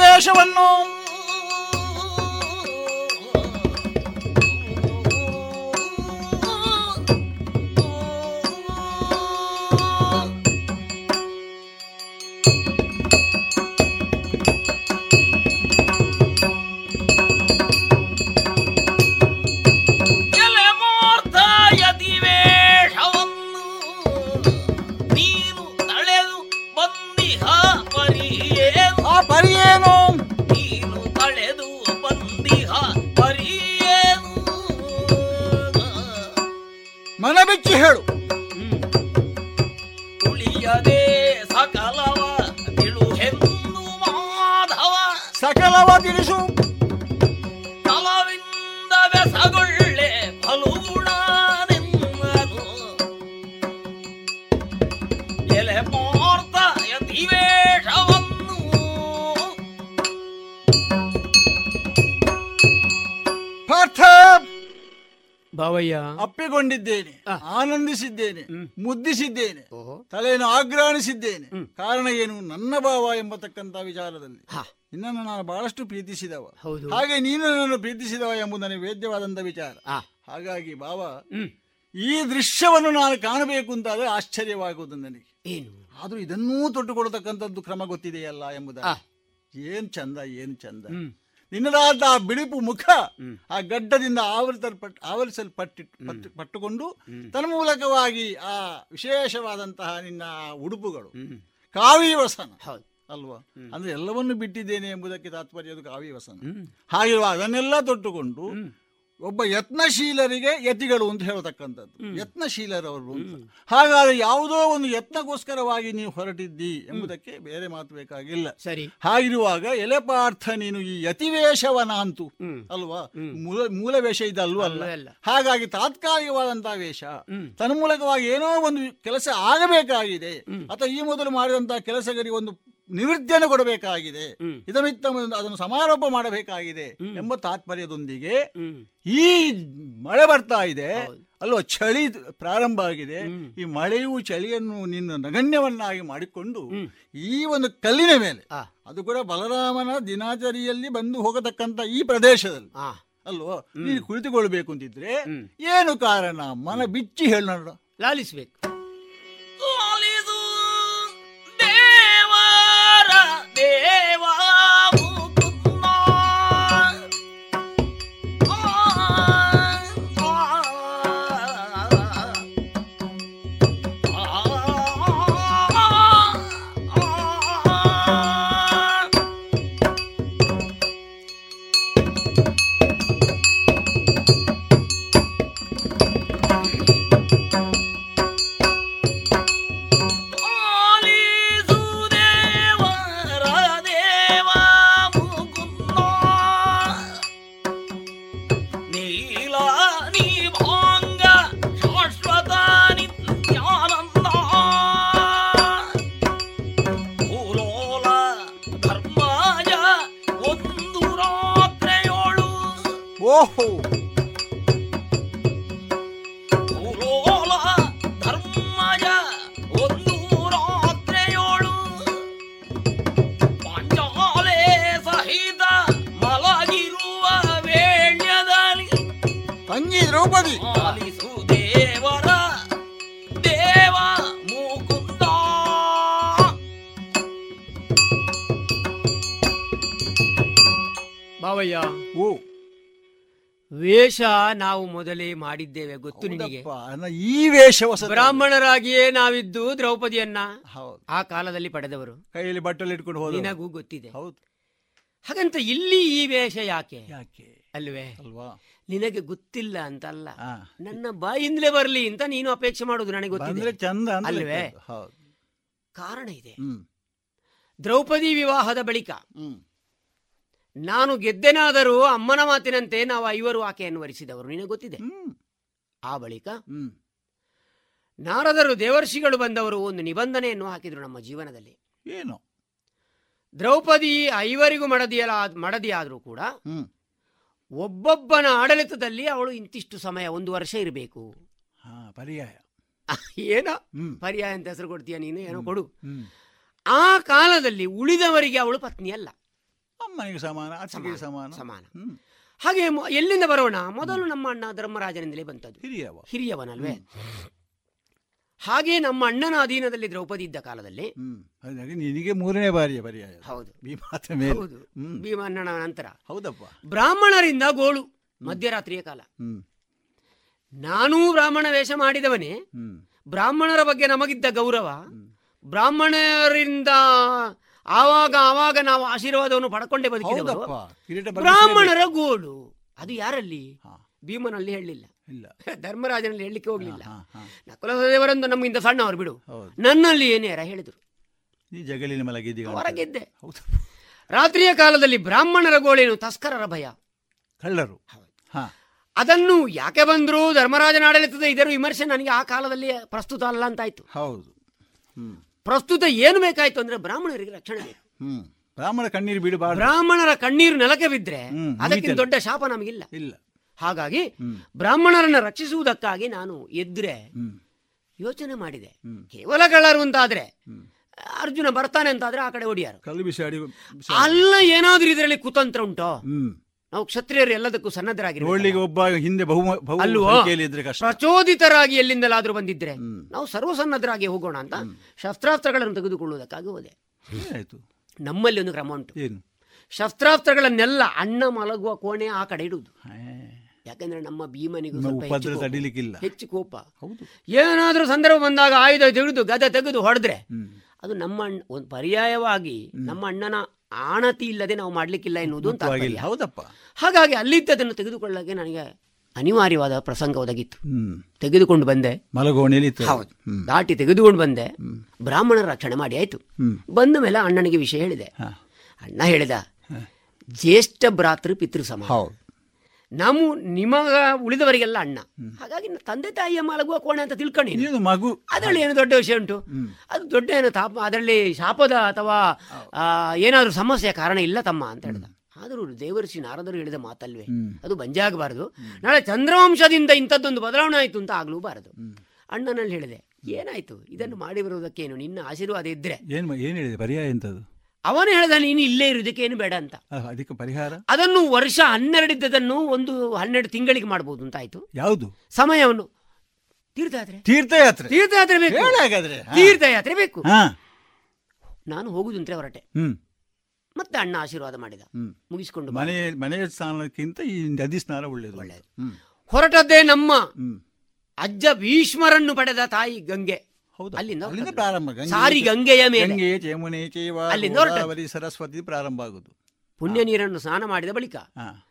ಅಪ್ಪಿಕೊಂಡಿದ್ದೇನೆ ಆನಂದಿಸಿದ್ದೇನೆ ಮುದ್ದಿಸಿದ್ದೇನೆ ತಲೆಯನ್ನು ಆಗ್ರಾಣಿಸಿದ್ದೇನೆ ಕಾರಣ ಏನು? ನನ್ನ ಭಾವ ಎಂಬತಕ್ಕಂತ ವಿಚಾರದಲ್ಲಿ. ನಿನ್ನನ್ನು ನಾನು ಬಹಳಷ್ಟು ಪ್ರೀತಿಸಿದವ. ಹಾಗೆ ನೀನು ನನ್ನನ್ನು ಪ್ರೀತಿಸಿದವ ಎಂಬುದು ನನಗೆ ವೇದ್ಯವಾದಂತ ವಿಚಾರ. ಹಾಗಾಗಿ ಭಾವ ಈ ದೃಶ್ಯವನ್ನು ನಾನು ಕಾಣಬೇಕು ಅಂತಾದ್ರೆ ಆಶ್ಚರ್ಯವಾಗುವುದು ನನಗೆ. ಏನು? ಆದ್ರೂ ಇದನ್ನೂ ತೊಟ್ಟುಕೊಡತಕ್ಕಂಥದ್ದು ಕ್ರಮ ಗೊತ್ತಿದೆಯಲ್ಲ ಎಂಬುದ. ಏನ್ ಚಂದ ಏನ್ ಚಂದ. ನಿನ್ನದಾದ ಆ ಬಿಳಿಪು ಮುಖ ಆ ಗಡ್ಡದಿಂದ ಆವರಿಸಲ್ಪಟ್ಟು ಆವರಿಸಲ್ಪಟ್ಟಿ ಪಟ್ಟಿ ಪಟ್ಟುಕೊಂಡು ತನ್ಮೂಲಕವಾಗಿ ಆ ವಿಶೇಷವಾದಂತಹ ನಿನ್ನ ಉಡುಪುಗಳು ಕಾವ್ಯವಸನ ಅಲ್ವಾ? ಅಂದ್ರೆ ಎಲ್ಲವನ್ನು ಬಿಟ್ಟಿದ್ದೇನೆ ಎಂಬುದಕ್ಕೆ ತಾತ್ಪರ್ಯ ಅದು ಕಾವ್ಯ ವಸನ. ಹಾಗಿರುವ ಅದನ್ನೆಲ್ಲ ತೊಟ್ಟುಕೊಂಡು ಒಬ್ಬ ಯತ್ನಶೀಲರಿಗೆ ಯತಿಗಳು ಅಂತ ಹೇಳ್ತಕ್ಕಂಥದ್ದು. ಯತ್ನಶೀಲರವರು ಅಂತ. ಹಾಗಾದ್ರೆ ಯಾವುದೋ ಒಂದು ಯತ್ನಗೋಸ್ಕರವಾಗಿ ನೀವು ಹೊರಟಿದ್ದಿ ಎಂಬುದಕ್ಕೆ ಬೇರೆ ಮಾತು ಬೇಕಾಗಿಲ್ಲ. ಸರಿ. ಹಾಗಿರುವಾಗ ಎಲೆಪಾರ್ಥ ನೀನು ಈ ಯತಿವೇಷವನ ಅಂತು ಅಲ್ವಾ? ಮೂಲ ಮೂಲ ವೇಷ ಇದಲ್ವ ಅಲ್ಲ? ಅಲ್ಲ. ಹಾಗಾಗಿ ತಾತ್ಕಾಲಿಕವಾದಂತಹ ವೇಷ ತನ್ಮೂಲಕವಾಗಿ ಏನೋ ಒಂದು ಕೆಲಸ ಆಗಬೇಕಾಗಿದೆ. ಅಥವಾ ಈ ಮೊದಲು ಮಾಡಿದಂತಹ ಕೆಲಸಗಳಿಗೆ ಒಂದು ನಿವೃತ್ತಿಯನ್ನು ಕೊಡಬೇಕಾಗಿದೆ. ಇದಮಿತ್ತ ಅದನ್ನು ಸಮಾರೋಪ ಮಾಡಬೇಕಾಗಿದೆ ಎಂಬ ತಾತ್ಪರ್ಯದೊಂದಿಗೆ ಈ ಮಳೆ ಬರ್ತಾ ಇದೆ. ಅಲ್ವಾ ಚಳಿ ಪ್ರಾರಂಭ ಆಗಿದೆ. ಈ ಮಳೆಯು ಚಳಿಯನ್ನು ನಿನ್ನ ನಗಣ್ಯವನ್ನಾಗಿ ಮಾಡಿಕೊಂಡು ಈ ಒಂದು ಕಲ್ಲಿನ ಮೇಲೆ ಅದು ಕೂಡ ಬಲರಾಮನ ದಿನಾಚರಿಯಲ್ಲಿ ಬಂದು ಹೋಗತಕ್ಕಂತ ಈ ಪ್ರದೇಶದಲ್ಲಿ. ಅಲ್ವೋ ಅಲ್ವಾ ನೀನು ಕುಳಿತುಕೊಳ್ಬೇಕು ಅಂತಿದ್ರೆ ಏನು ಕಾರಣ? ಮನ ಬಿಚ್ಚಿ ಹೇಳೋಣ ಲಾಲಿಸ್ಬೇಕು. ವೇಷ ನಾವು ಮೊದಲೇ ಮಾಡಿದ್ದೇವೆ ಗೊತ್ತು ನಿನಗೆ ಈ ವೇಷ ಬ್ರಾಹ್ಮಣರಾಗಿಯೇ ನಾವಿದ್ದು ದ್ರೌಪದಿಯನ್ನ. ಹೌದು. ಆ ಕಾಲದಲ್ಲಿ ಪಡೆದವರು. ಕೈಯಲ್ಲಿ ಬಟ್ಟಲು ಇಟ್ಕೊಂಡು ನಿನಗೂ ಗೊತ್ತಿದೆ. ಹೌದು. ಹಾಗಂತ ಇಲ್ಲಿ ಈ ವೇಷ ಯಾಕೆ? ಯಾಕೆ? ಅಲ್ವೇ? ಅಲ್ವಾ? ನಿನಗೆ ಗೊತ್ತಿಲ್ಲ ಅಂತ ಅಲ್ಲ. ನನ್ನ ಬಾಯಿಂದಲೇ ಬರಲಿ ಅಂತ ನೀನು ಅಪೇಕ್ಷೆ ಮಾಡುದು ನನಗೆ ಗೊತ್ತಿಲ್ಲ ಗೊತ್ತಿದೆ ಚಂದ ಅಲ್ವೇ? ಹೌದು. ಕಾರಣ ಇದೆ. ದ್ರೌಪದಿ ವಿವಾಹದ ಬಳಿಕ ನಾನು ಗೆದ್ದೆನಾದರೂ ಅಮ್ಮನ ಮಾತಿನಂತೆ ನಾವು ಐವರು ಆಕೆಯನ್ನು ವರಿಸಿದವರು. ನಿನಗೆ ಗೊತ್ತಿದೆ? ಆ ಬಳಿಕ ನಾರದರು ದೇವರ್ಷಿಗಳು ಬಂದವರು ಒಂದು ನಿಬಂಧನೆಯನ್ನು ಹಾಕಿದರು ನಮ್ಮ ಜೀವನದಲ್ಲಿ. ಏನು? ದ್ರೌಪದಿ ಐವರಿಗೂ ಮಡದಿಯಲ ಮಡದಿಯಾದರೂ ಕೂಡ ಒಬ್ಬೊಬ್ಬನ ಆಡಳಿತದಲ್ಲಿ ಅವಳು ಇಂತಿಷ್ಟು ಸಮಯ ಒಂದು ವರ್ಷ ಇರಬೇಕು. ಪರ್ಯಾಯ. ಏನೋ? ಪರ್ಯಾಯ ಅಂತ ಹೆಸರು ಕೊಡ್ತೀಯ ನೀನು? ಏನೋ ಕೊಡು. ಆ ಕಾಲದಲ್ಲಿ ಉಳಿದವರಿಗೆ ಅವಳು ಪತ್ನಿ ಅಲ್ಲ ಅಮ್ಮನಿಗೆ ಸಮಾನ ಅತ್ತಿಗೆ ಸಮಾನ ಸಮಾನ. ಹಾಗೆ ಎಲ್ಲಿಂದ ಬರೋಣ? ಮೊದಲು ನಮ್ಮ ಅಣ್ಣ ಧರ್ಮರಾಜನಿಂದಲೇ ಬಂತದ್ದು ಹಿರಿಯವ. ಹಿರಿಯವನಲ್ವೇ? ಹಾಗೆ ನಮ್ಮ ಅಣ್ಣನ ಅಧೀನದಲ್ಲಿ ದ್ರೌಪದಿ ಇದ್ದ ಕಾಲದಲ್ಲಿ ನಿನಗೆ ಮೂರನೇ ಬಾರಿಯ ಪರ್ಯಾಯ. ಹೌದು. ಹೌದು. ಭೀಮಣ್ಣನ ನಂತರ. ಹೌದಪ್ಪ. ಬ್ರಾಹ್ಮಣರಿಂದ ಗೋಳು ಮಧ್ಯರಾತ್ರಿಯ ಕಾಲ. ಹ್ಮ್. ನಾನೂ ಬ್ರಾಹ್ಮಣ ವೇಷ ಮಾಡಿದವನೇ. ಬ್ರಾಹ್ಮಣರ ಬಗ್ಗೆ ನಮಗಿದ್ದ ಗೌರವ. ಬ್ರಾಹ್ಮಣರಿಂದ ಆವಾಗ ಆವಾಗ ನಾವು ಆಶೀರ್ವಾದವನ್ನು ಪಡ್ಕೊಂಡೇ ಬದುಕಿದವರು ಬ್ರಾಹ್ಮಣರ ಗೋಳು. ಅದು ಯಾರಲ್ಲಿ. ಭೀಮನಲ್ಲಿ ಹೇಳಲಿಲ್ಲ. ಧರ್ಮರಾಜನಲ್ಲಿ ಹೇಳಲಿಕ್ಕೆ ಹೋಗ್ಲಿಲ್ಲ. ನಕುಲಸದೇವರಂದು ನಮ್ಗಿಂತ ಸಣ್ಣವರು ಬಿಡು. ನನ್ನಲ್ಲಿ ಏನೇರ ಹೇಳಿದರು. ಹೊರಗಿದ್ದೆ. ರಾತ್ರಿಯ ಕಾಲದಲ್ಲಿ ಬ್ರಾಹ್ಮಣರ ಗೋಳೇನು ತಸ್ಕರರ ಭಯ? ಕಳ್ಳರು. ಹಾ. ಅದನ್ನು ಯಾಕೆ ಬಂದ್ರು? ಧರ್ಮರಾಜನ ಆಡಳಿತದ ಇದರ ವಿಮರ್ಶೆ ನನಗೆ ಆ ಕಾಲದಲ್ಲಿ ಪ್ರಸ್ತುತ ಅಲ್ಲ ಅಂತಾಯ್ತು ಹೌದು. ಪ್ರಸ್ತುತ ಏನು ಬೇಕಾಯ್ತು ಅಂದ್ರೆ ಬ್ರಾಹ್ಮಣರಿಗೆ ರಕ್ಷಣೆ ಬೇಕು. ಹ್ಮ್. ಬ್ರಾಹ್ಮಣ ಕಣ್ಣೀರು ಬಿಡಬಾರ್ದು ಬ್ರಾಹ್ಮಣರ ಕಣ್ಣೀರು ನೆಲಕ್ಕೆ ಬಿದ್ರೆ ಹ್ಮ್, ಅದಕ್ಕಿಂತ ಮುಗಿತಲ್ಲ. ದೊಡ್ಡ ಶಾಪ ನಮಗಿಲ್ಲ. ಇಲ್ಲ. ಹಾಗಾಗಿ ಹ್ಮ್. ಬ್ರಾಹ್ಮಣರನ್ನ ರಕ್ಷಿಸುವುದಕ್ಕಾಗಿ ನಾನು ಎದ್ರೆ ಹ್ಮ್. ಯೋಚನೆ ಮಾಡಿದೆ. ಕೇವಲ ಕಳ್ಳರು ಅಂತಾದ್ರೆ ಅರ್ಜುನ ಬರ್ತಾನೆ ಅಂತಾದ್ರೆ ಆ ಕಡೆ ಹೊಡಿಯಾರು ಕಲ್ಲು ಬಿಸಾಡಿ ಬಿಸಾಡಿ. ಅಲ್ಲ ಏನಾದ್ರೂ ಇದರಲ್ಲಿ ಕುತಂತ್ರ ಉಂಟೋ? ಹ್ಮ್. ನಾವು ಕ್ಷತ್ರಿಯರು ಎಲ್ಲದಕ್ಕೂ ಸನ್ನದ್ಧರಾಗಿ ಒಬ್ಬ ಹಿಂದೆ ಪ್ರಚೋದಿತರಾಗಿ ಎಲ್ಲಿಂದಲಾದ್ರೂ ಬಂದಿದ್ರೆ. ನಾವು ಸರ್ವಸನ್ನದ್ಧರಾಗಿ ಹೋಗೋಣ ಅಂತ ಶಸ್ತ್ರಾಸ್ತ್ರಗಳನ್ನು ತೆಗೆದುಕೊಳ್ಳುವುದಕ್ಕಾಗಿ ಹೋದೆ ನಮ್ಮಲ್ಲಿ ಒಂದು ಕ್ರಮ ಉಂಟು. ಶಸ್ತ್ರಾಸ್ತ್ರಗಳನ್ನೆಲ್ಲ ಅಣ್ಣ ಮಲಗುವ ಕೋಣೆ ಆ ಕಡೆ ಇಡುವುದು. ಯಾಕಂದ್ರೆ ನಮ್ಮ ಭೀಮನಿಗೂ ಹೆಚ್ಚು ಕೋಪ. ತಡಿಲಿಕ್ಕಿಲ್ಲ. ಹೆಚ್ಚು ಕೋಪ. ಹೌದು. ಏನಾದ್ರೂ ಸಂದರ್ಭ ಬಂದಾಗ ಆಯುಧ ತೆಗೆದು ಗದ ತೆಗೆದು ಹೊಡೆದ್ರೆ ಅದು ನಮ್ಮ ಒಂದು ಪರ್ಯಾಯವಾಗಿ ನಮ್ಮ ಅಣ್ಣನ ಆಣತಿ ಇಲ್ಲದೆ ನಾವು ಮಾಡ್ಲಿಕ್ಕಿಲ್ಲ ಎನ್ನುವುದು ಅಂತ. ಹೌದಪ್ಪ. ಹಾಗಾಗಿ ಅಲ್ಲಿದ್ದದನ್ನು ತೆಗೆದುಕೊಳ್ಳಕ್ಕೆ ನನಗೆ ಅನಿವಾರ್ಯವಾದ ಪ್ರಸಂಗ ಒದಗಿತ್ತು. ತೆಗೆದುಕೊಂಡು ಬಂದೆ. ಮಲಗೋಣಿಲಿ. ಹೌದು. ದಾಟಿ ತೆಗೆದುಕೊಂಡು ಬಂದೆ. ಬ್ರಾಹ್ಮಣರ ರಕ್ಷಣೆ ಮಾಡಿ ಆಯ್ತು. ಬಂದ ಮೇಲೆ ಅಣ್ಣನಿಗೆ ವಿಷಯ ಹೇಳಿದೆ. ಅಣ್ಣ ಹೇಳಿದ ಜ್ಯೇಷ್ಠ ಭ್ರಾತೃ ಪಿತೃ ಸಮ. ಹೌದು. ನಾವು ನಿಮಗ ಉಳಿದವರಿಗೆಲ್ಲ ಅಣ್ಣ. ಹಾಗಾಗಿ ತಂದೆ ತಾಯಿಯ ಮಲಗುವ ಕೋಣೆ ಅಂತ ತಿಳ್ಕೊಂಡಿ ಮಗು. ಅದರಲ್ಲಿ ಏನು ದೊಡ್ಡ ವಿಷಯ ಉಂಟು? ಅದು ದೊಡ್ಡ ಏನು ತಾಪ ಅದರಲ್ಲಿ ಶಾಪದ ಅಥವಾ ಏನಾದರೂ ಸಮಸ್ಯೆ ಸಮಸ್ಯೆಯ ಕಾರಣ ಇಲ್ಲ ತಮ್ಮ ಅಂತ ಹೇಳ್ದ. ಆದರೂ ದೇವರ್ಷಿ ನಾರದರು ಹೇಳಿದ ಮಾತಲ್ವೇ? ಅದು ಬಂಜಾಗಬಾರದು. ನಾಳೆ ಚಂದ್ರವಂಶದಿಂದ ಇಂಥದ್ದೊಂದು ಬದಲಾವಣೆ ಆಯಿತು ಅಂತ ಆಗ್ಲೂಬಾರದು. ಅಣ್ಣನಲ್ಲಿ ಹೇಳಿದೆ ಏನಾಯ್ತು? ಇದನ್ನು ಮಾಡಿ ಬರುವುದಕ್ಕೇನು ನಿನ್ನ ಆಶೀರ್ವಾದ ಇದ್ರೆ. ಏನು ಏನು ಹೇಳಿದೆ? ಪರ್ಯಾಯ ಎಂತದು? ಅವನು ಹೇಳಿದ ನೀನು ಇಲ್ಲೇ ಇರೋದಕ್ಕೆ ಏನು ಬೇಡ ಅಂತ. ಅದಕ್ಕೆ ಪರಿಹಾರ? ಅದನ್ನು ವರ್ಷ ಹನ್ನೆರಡಿದ್ದದನ್ನು ಒಂದು ಹನ್ನೆರಡು ತಿಂಗಳಿಗೆ ಮಾಡಬಹುದು ಅಂತ ಆಯ್ತು. ಯಾವುದು? ಸಮಯವನ್ನು. ತೀರ್ಥಯಾತ್ರೆ. ತೀರ್ಥಯಾತ್ರೆ. ತೀರ್ಥಯಾತ್ರೆ ಬೇಕು. ತೀರ್ಥಯಾತ್ರೆ ಬೇಕು. ನಾನು ಅಂತ ಹೊರಟೆ. ಮತ್ತೆ ಅಣ್ಣ ಆಶೀರ್ವಾದ ಮಾಡಿದ. ಮುಗಿಸ್ಕೊಂಡು. ಮನೆ ಮನೆಯ ಸ್ನಾನಕ್ಕಿಂತ ಈ ನದಿ ಸ್ನಾನ ಒಳ್ಳೇದು. ಒಳ್ಳೆಯದು. ಹೊರಟದ್ದೇ ನಮ್ಮ ಅಜ್ಜ ಭೀಷ್ಮರನ್ನು ಪಡೆದ ತಾಯಿ ಗಂಗೆ. ಅಲ್ಲಿಂದ ಅಲ್ಲಿಂದ ಪ್ರಾರಂಭ. ಗಂಗೆ ಸಾರಿ ಗಂಗೆಯ ಮೇಲೆ. ಗಂಗೆ ಯಮುನೆ ಚೈವ ಅಲ್ಲಿಂದ ಹೊರಟದ್ದು. ಗೋದಾವರಿ ಸರಸ್ವತಿ ಪ್ರಾರಂಭ ಆಗುದು. ಪುಣ್ಯ ನೀರನ್ನು ಸ್ನಾನ ಮಾಡಿದ ಬಳಿಕ ಹಾ.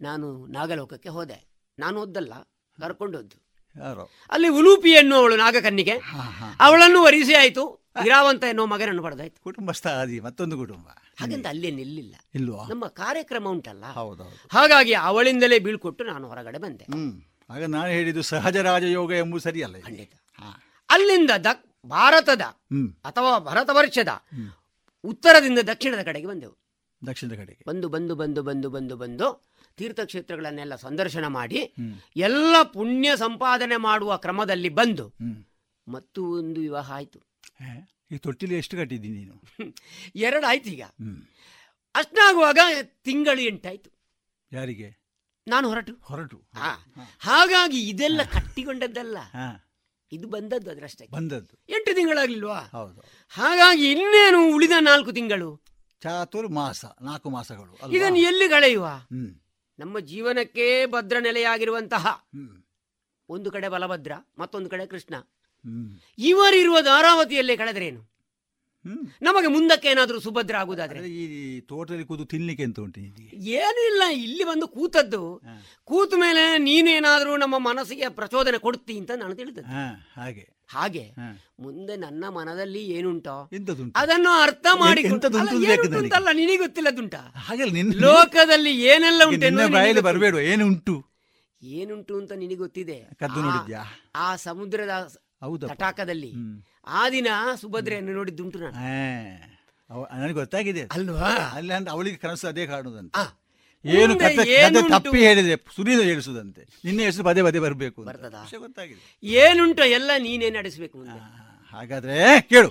ನಾನು ನಾಗಲೋಕಕ್ಕೆ ಹೋದೆ. ನಾನು ಒದ್ದಲ್ಲ ಕರ್ಕೊಂಡೋದ್ದು ಯಾರೋ? ಅಲ್ಲಿ ಉಲೂಪಿ ಅವಳು ನಾಗಕನ್ನಿಗೆ. ಅವಳನ್ನು ವರಿಸಿ ಆಯ್ತು. ಇರಾವಂತ ಎನ್ನುವ ಮಗನನ್ನು ಪಡೆದಾಯ್ತು. ಕುಟುಂಬಸ್ಥ ಆದಿ ಮತ್ತೊಂದು ಕುಟುಂಬ. ಹಾಗಂತ ಅಲ್ಲೇ ನಿಲ್ಲಿಲ್ಲ. ಇಲ್ವಾ? ನಮ್ಮ ಕಾರ್ಯಕ್ರಮ ಉಂಟಲ್ಲ. ಹೌದೌದು. ಹಾಗಾಗಿ ಅವಳಿಂದಲೇ ಬೀಳ್ಕೊಟ್ಟು ನಾನು ಹೊರಗಡೆ ಬಂದೆ. ಹ್ಮ್. ಆಗ ನಾನು ಹೇಳಿದ್ದು ಸಹಜ ರಾಜಯೋಗ ಎಂಬುದು ಸರಿಯಲ್ಲ ಇದು. ಖಂಡಿತ. ಹಾ. ಅಲ್ಲಿಂದ ದಕ್ ಭಾರತದ ಅಥವಾ ಭರತ ವರ್ಷದ ಉತ್ತರದಿಂದ ದಕ್ಷಿಣದ ಕಡೆಗೆ ಬಂದೆವು. ದಕ್ಷಿಣದ ಕಡೆಗೆ. ಬಂದು ಬಂದು ಬಂದು ಬಂದು ಬಂದು ಬಂದು ತೀರ್ಥಕ್ಷೇತ್ರಗಳನ್ನೆಲ್ಲ ಸಂದರ್ಶನ ಮಾಡಿ ಎಲ್ಲ ಪುಣ್ಯ ಸಂಪಾದನೆ ಮಾಡುವ ಕ್ರಮದಲ್ಲಿ ಬಂದು ಮತ್ತು ಒಂದು ವಿವಾಹ ಆಯ್ತು. ಈ ತೊಟ್ಟಿಲಿ ಎಷ್ಟು ಕಟ್ಟಿದ್ದೀನಿ ನೀನು? ಎರಡು ಆಯ್ತು ಈಗ. ಅಷ್ಟಾಗುವಾಗ ತಿಂಗಳು ಎಂಟಾಯ್ತು. ಯಾರಿಗೆ? ನಾನು ಹೊರಟು. ಹೊರಟು. ಹಾ. ಹಾಗಾಗಿ ಇದೆಲ್ಲ ಕಟ್ಟಿಕೊಂಡದ್ದಲ್ಲ. ಇದು ಬಂದದ್ದು ಅದರಷ್ಟೇ. ಬಂದದ್ದು. ಎಂಟು ತಿಂಗಳಾಗ್ಲಿಲ್ವಾ? ಹೌದು. ಹಾಗಾಗಿ ಇನ್ನೇನು ಉಳಿದ ನಾಲ್ಕು ತಿಂಗಳು? ಚಾತುರ್ ಮಾಸ ನಾಲ್ಕು ಮಾಸಗಳು? ಇದನ್ನು ಎಲ್ಲಿ ಕಳೆಯುವ ನಮ್ಮ ಜೀವನಕ್ಕೆ ಭದ್ರ ನೆಲೆಯಾಗಿರುವಂತಹ ಒಂದು ಕಡೆ ಬಲಭದ್ರ ಮತ್ತೊಂದು ಕಡೆ ಕೃಷ್ಣ. ಇವರಿರುವ ಧಾರಾವತಿಯಲ್ಲೇ ಕಳೆದ್ರೇನು? ನಮಗೆ ಮುಂದಕ್ಕೆ ಏನಾದರೂ ಸುಭದ್ರ ಆಗುದಾದ್ರೆ? ಈ ತೋಟದಲ್ಲಿ ಕೂತು ತಿನ್ಲಿಕ್ಕೆ ಅಂತ ಉಂಟು ಏನೂ ಇಲ್ಲ ಇಲ್ಲಿ ಬಂದು ಕೂತದ್ದು. ಕೂತ ಮೇಲೆ ನೀನೇನಾದರೂ ನಮ್ಮ ಮನಸ್ಸಿಗೆ ಪ್ರಚೋದನೆ ಕೊಡ್ತಿ ಅಂತ ನಾನು ತಿಳಿದ ಹಾಗೆ. ಹಾಗೆ. ಮುಂದೆ ನನ್ನ ಮನದಲ್ಲಿ ಏನುಂಟೋ? ಅದನ್ನು ಅರ್ಥ ಮಾಡಿ ಅಲ್ಲ ಅಂತಲ್ಲ ನಿನಗೆ ಗೊತ್ತಿಲ್ಲದುಂಟ ಲೋಕದಲ್ಲಿ ಏನೆಲ್ಲ ಉಂಟು ಬರಬೇಡ ಏನು ಉಂಟು ಗೊತ್ತಿದೆ. ಏನುಂಟು? ಅಂತ ನಿನಗೆ ಗೊತ್ತಿದೆ? ಆ ಸಮುದ್ರದ ಹೌದಪ್ಪ. ತಟಾಕದಲ್ಲಿ ಆ ದಿನ ಸುಭದ್ರೆಯನ್ನು ನೋಡಿದ್ದುಂಟು ನಾನು. ನನಗೆ ಗೊತ್ತಾಗಿದೆ. ಅಲ್ವಾ? ಅಲ್ಲ ಅಂದ್ರೆ ಅವಳಿಗೆ ಕನಸು ಅದೇ ಕಾಣುದಂತ. ಏನು ಕತೆ ಕತೆ? ತಪ್ಪಿ ಹೇಳಿದೆ ಸುನೀಲ ಹೇಳಿಸುದಂತೆ. ನಿನ್ನೆ ಹೆಸರು ಪದೇ ಪದೇ ಬರಬೇಕು ಅಂತ. ಗೊತ್ತಾಗಿದೆ. ಏನುಂಟು ಎಲ್ಲ ನೀನೇ ನಡೆಸಬೇಕು ಹಾಗಾದ್ರೆ ಕೇಳು.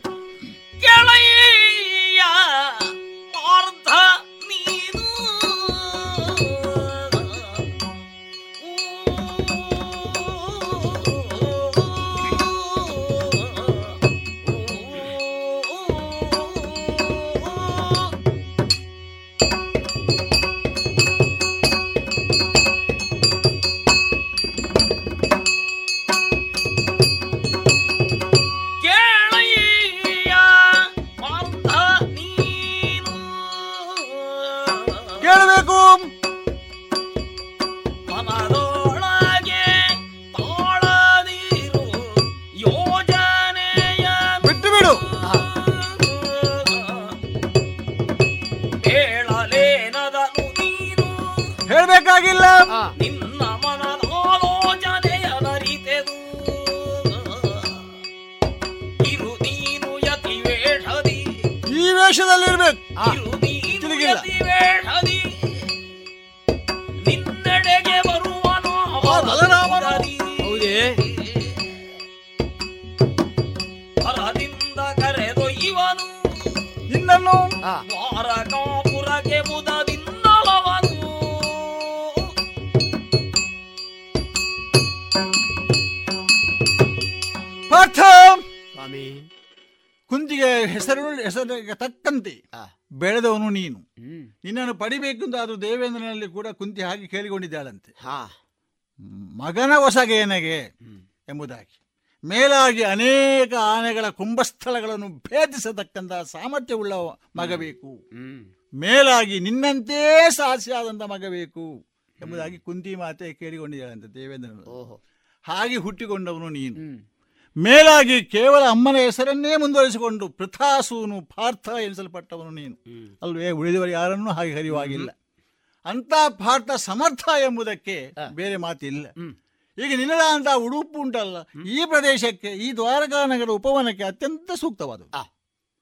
ಪಡಿಬೇಕೆಂದು ಅದು ದೇವೇಂದ್ರನಲ್ಲಿ ಕೂಡ ಕುಂತಿ ಹಾಗೆ ಕೇಳಿಕೊಂಡಿದ್ದಾಳಂತೆ. ಹಾ. ಮಗನ ಹೊಸಗೇನಗೆ. ಎಂಬುದಾಗಿ. ಮೇಲಾಗಿ ಅನೇಕ ಆನೆಗಳ ಕುಂಭಸ್ಥಳಗಳನ್ನು ಭೇದಿಸತಕ್ಕಂತಹ ಸಾಮರ್ಥ್ಯವುಳ್ಳ ಮಗ ಬೇಕು ಮೇಲಾಗಿ ನಿನ್ನಂತೆ ಸಾಹಸಿಯಾದಂಥ ಮಗ ಬೇಕು ಎಂಬುದಾಗಿ ಕುಂತಿ ಮಾತೆ ಕೇಳಿಕೊಂಡಿದ್ದಾಳಂತೆ ದೇವೇಂದ್ರನು ಓಹೋ. ಹಾಗೆ ಹುಟ್ಟಿಕೊಂಡವನು ನೀನು. ಮೇಲಾಗಿ ಕೇವಲ ಅಮ್ಮನ ಹೆಸರನ್ನೇ ಮುಂದುವರಿಸಿಕೊಂಡು ಪೃಥಾಸೂನು ಪಾರ್ಥ ಎನಿಸಲ್ಪಟ್ಟವನು ನೀನು. ಅಲ್ವೇ ಉಳಿದವರು ಯಾರನ್ನೂ ಹಾಗೆ ಹರಿವಾಗಿಲ್ಲ ಅಂತ ಪಾರ್ಥ ಸಮರ್ಥ ಎಂಬುದಕ್ಕೆ ಬೇರೆ ಮಾತಿಲ್ಲ. ಈಗ ನಿನ್ನದಾದಂಥ ಉಡುಪು ಉಂಟಲ್ಲ ಈ ಪ್ರದೇಶಕ್ಕೆ ಈ ದ್ವಾರಕಾ ನಗರ ಉಪವನಕ್ಕೆ ಅತ್ಯಂತ ಸೂಕ್ತವಾದದ್ದು.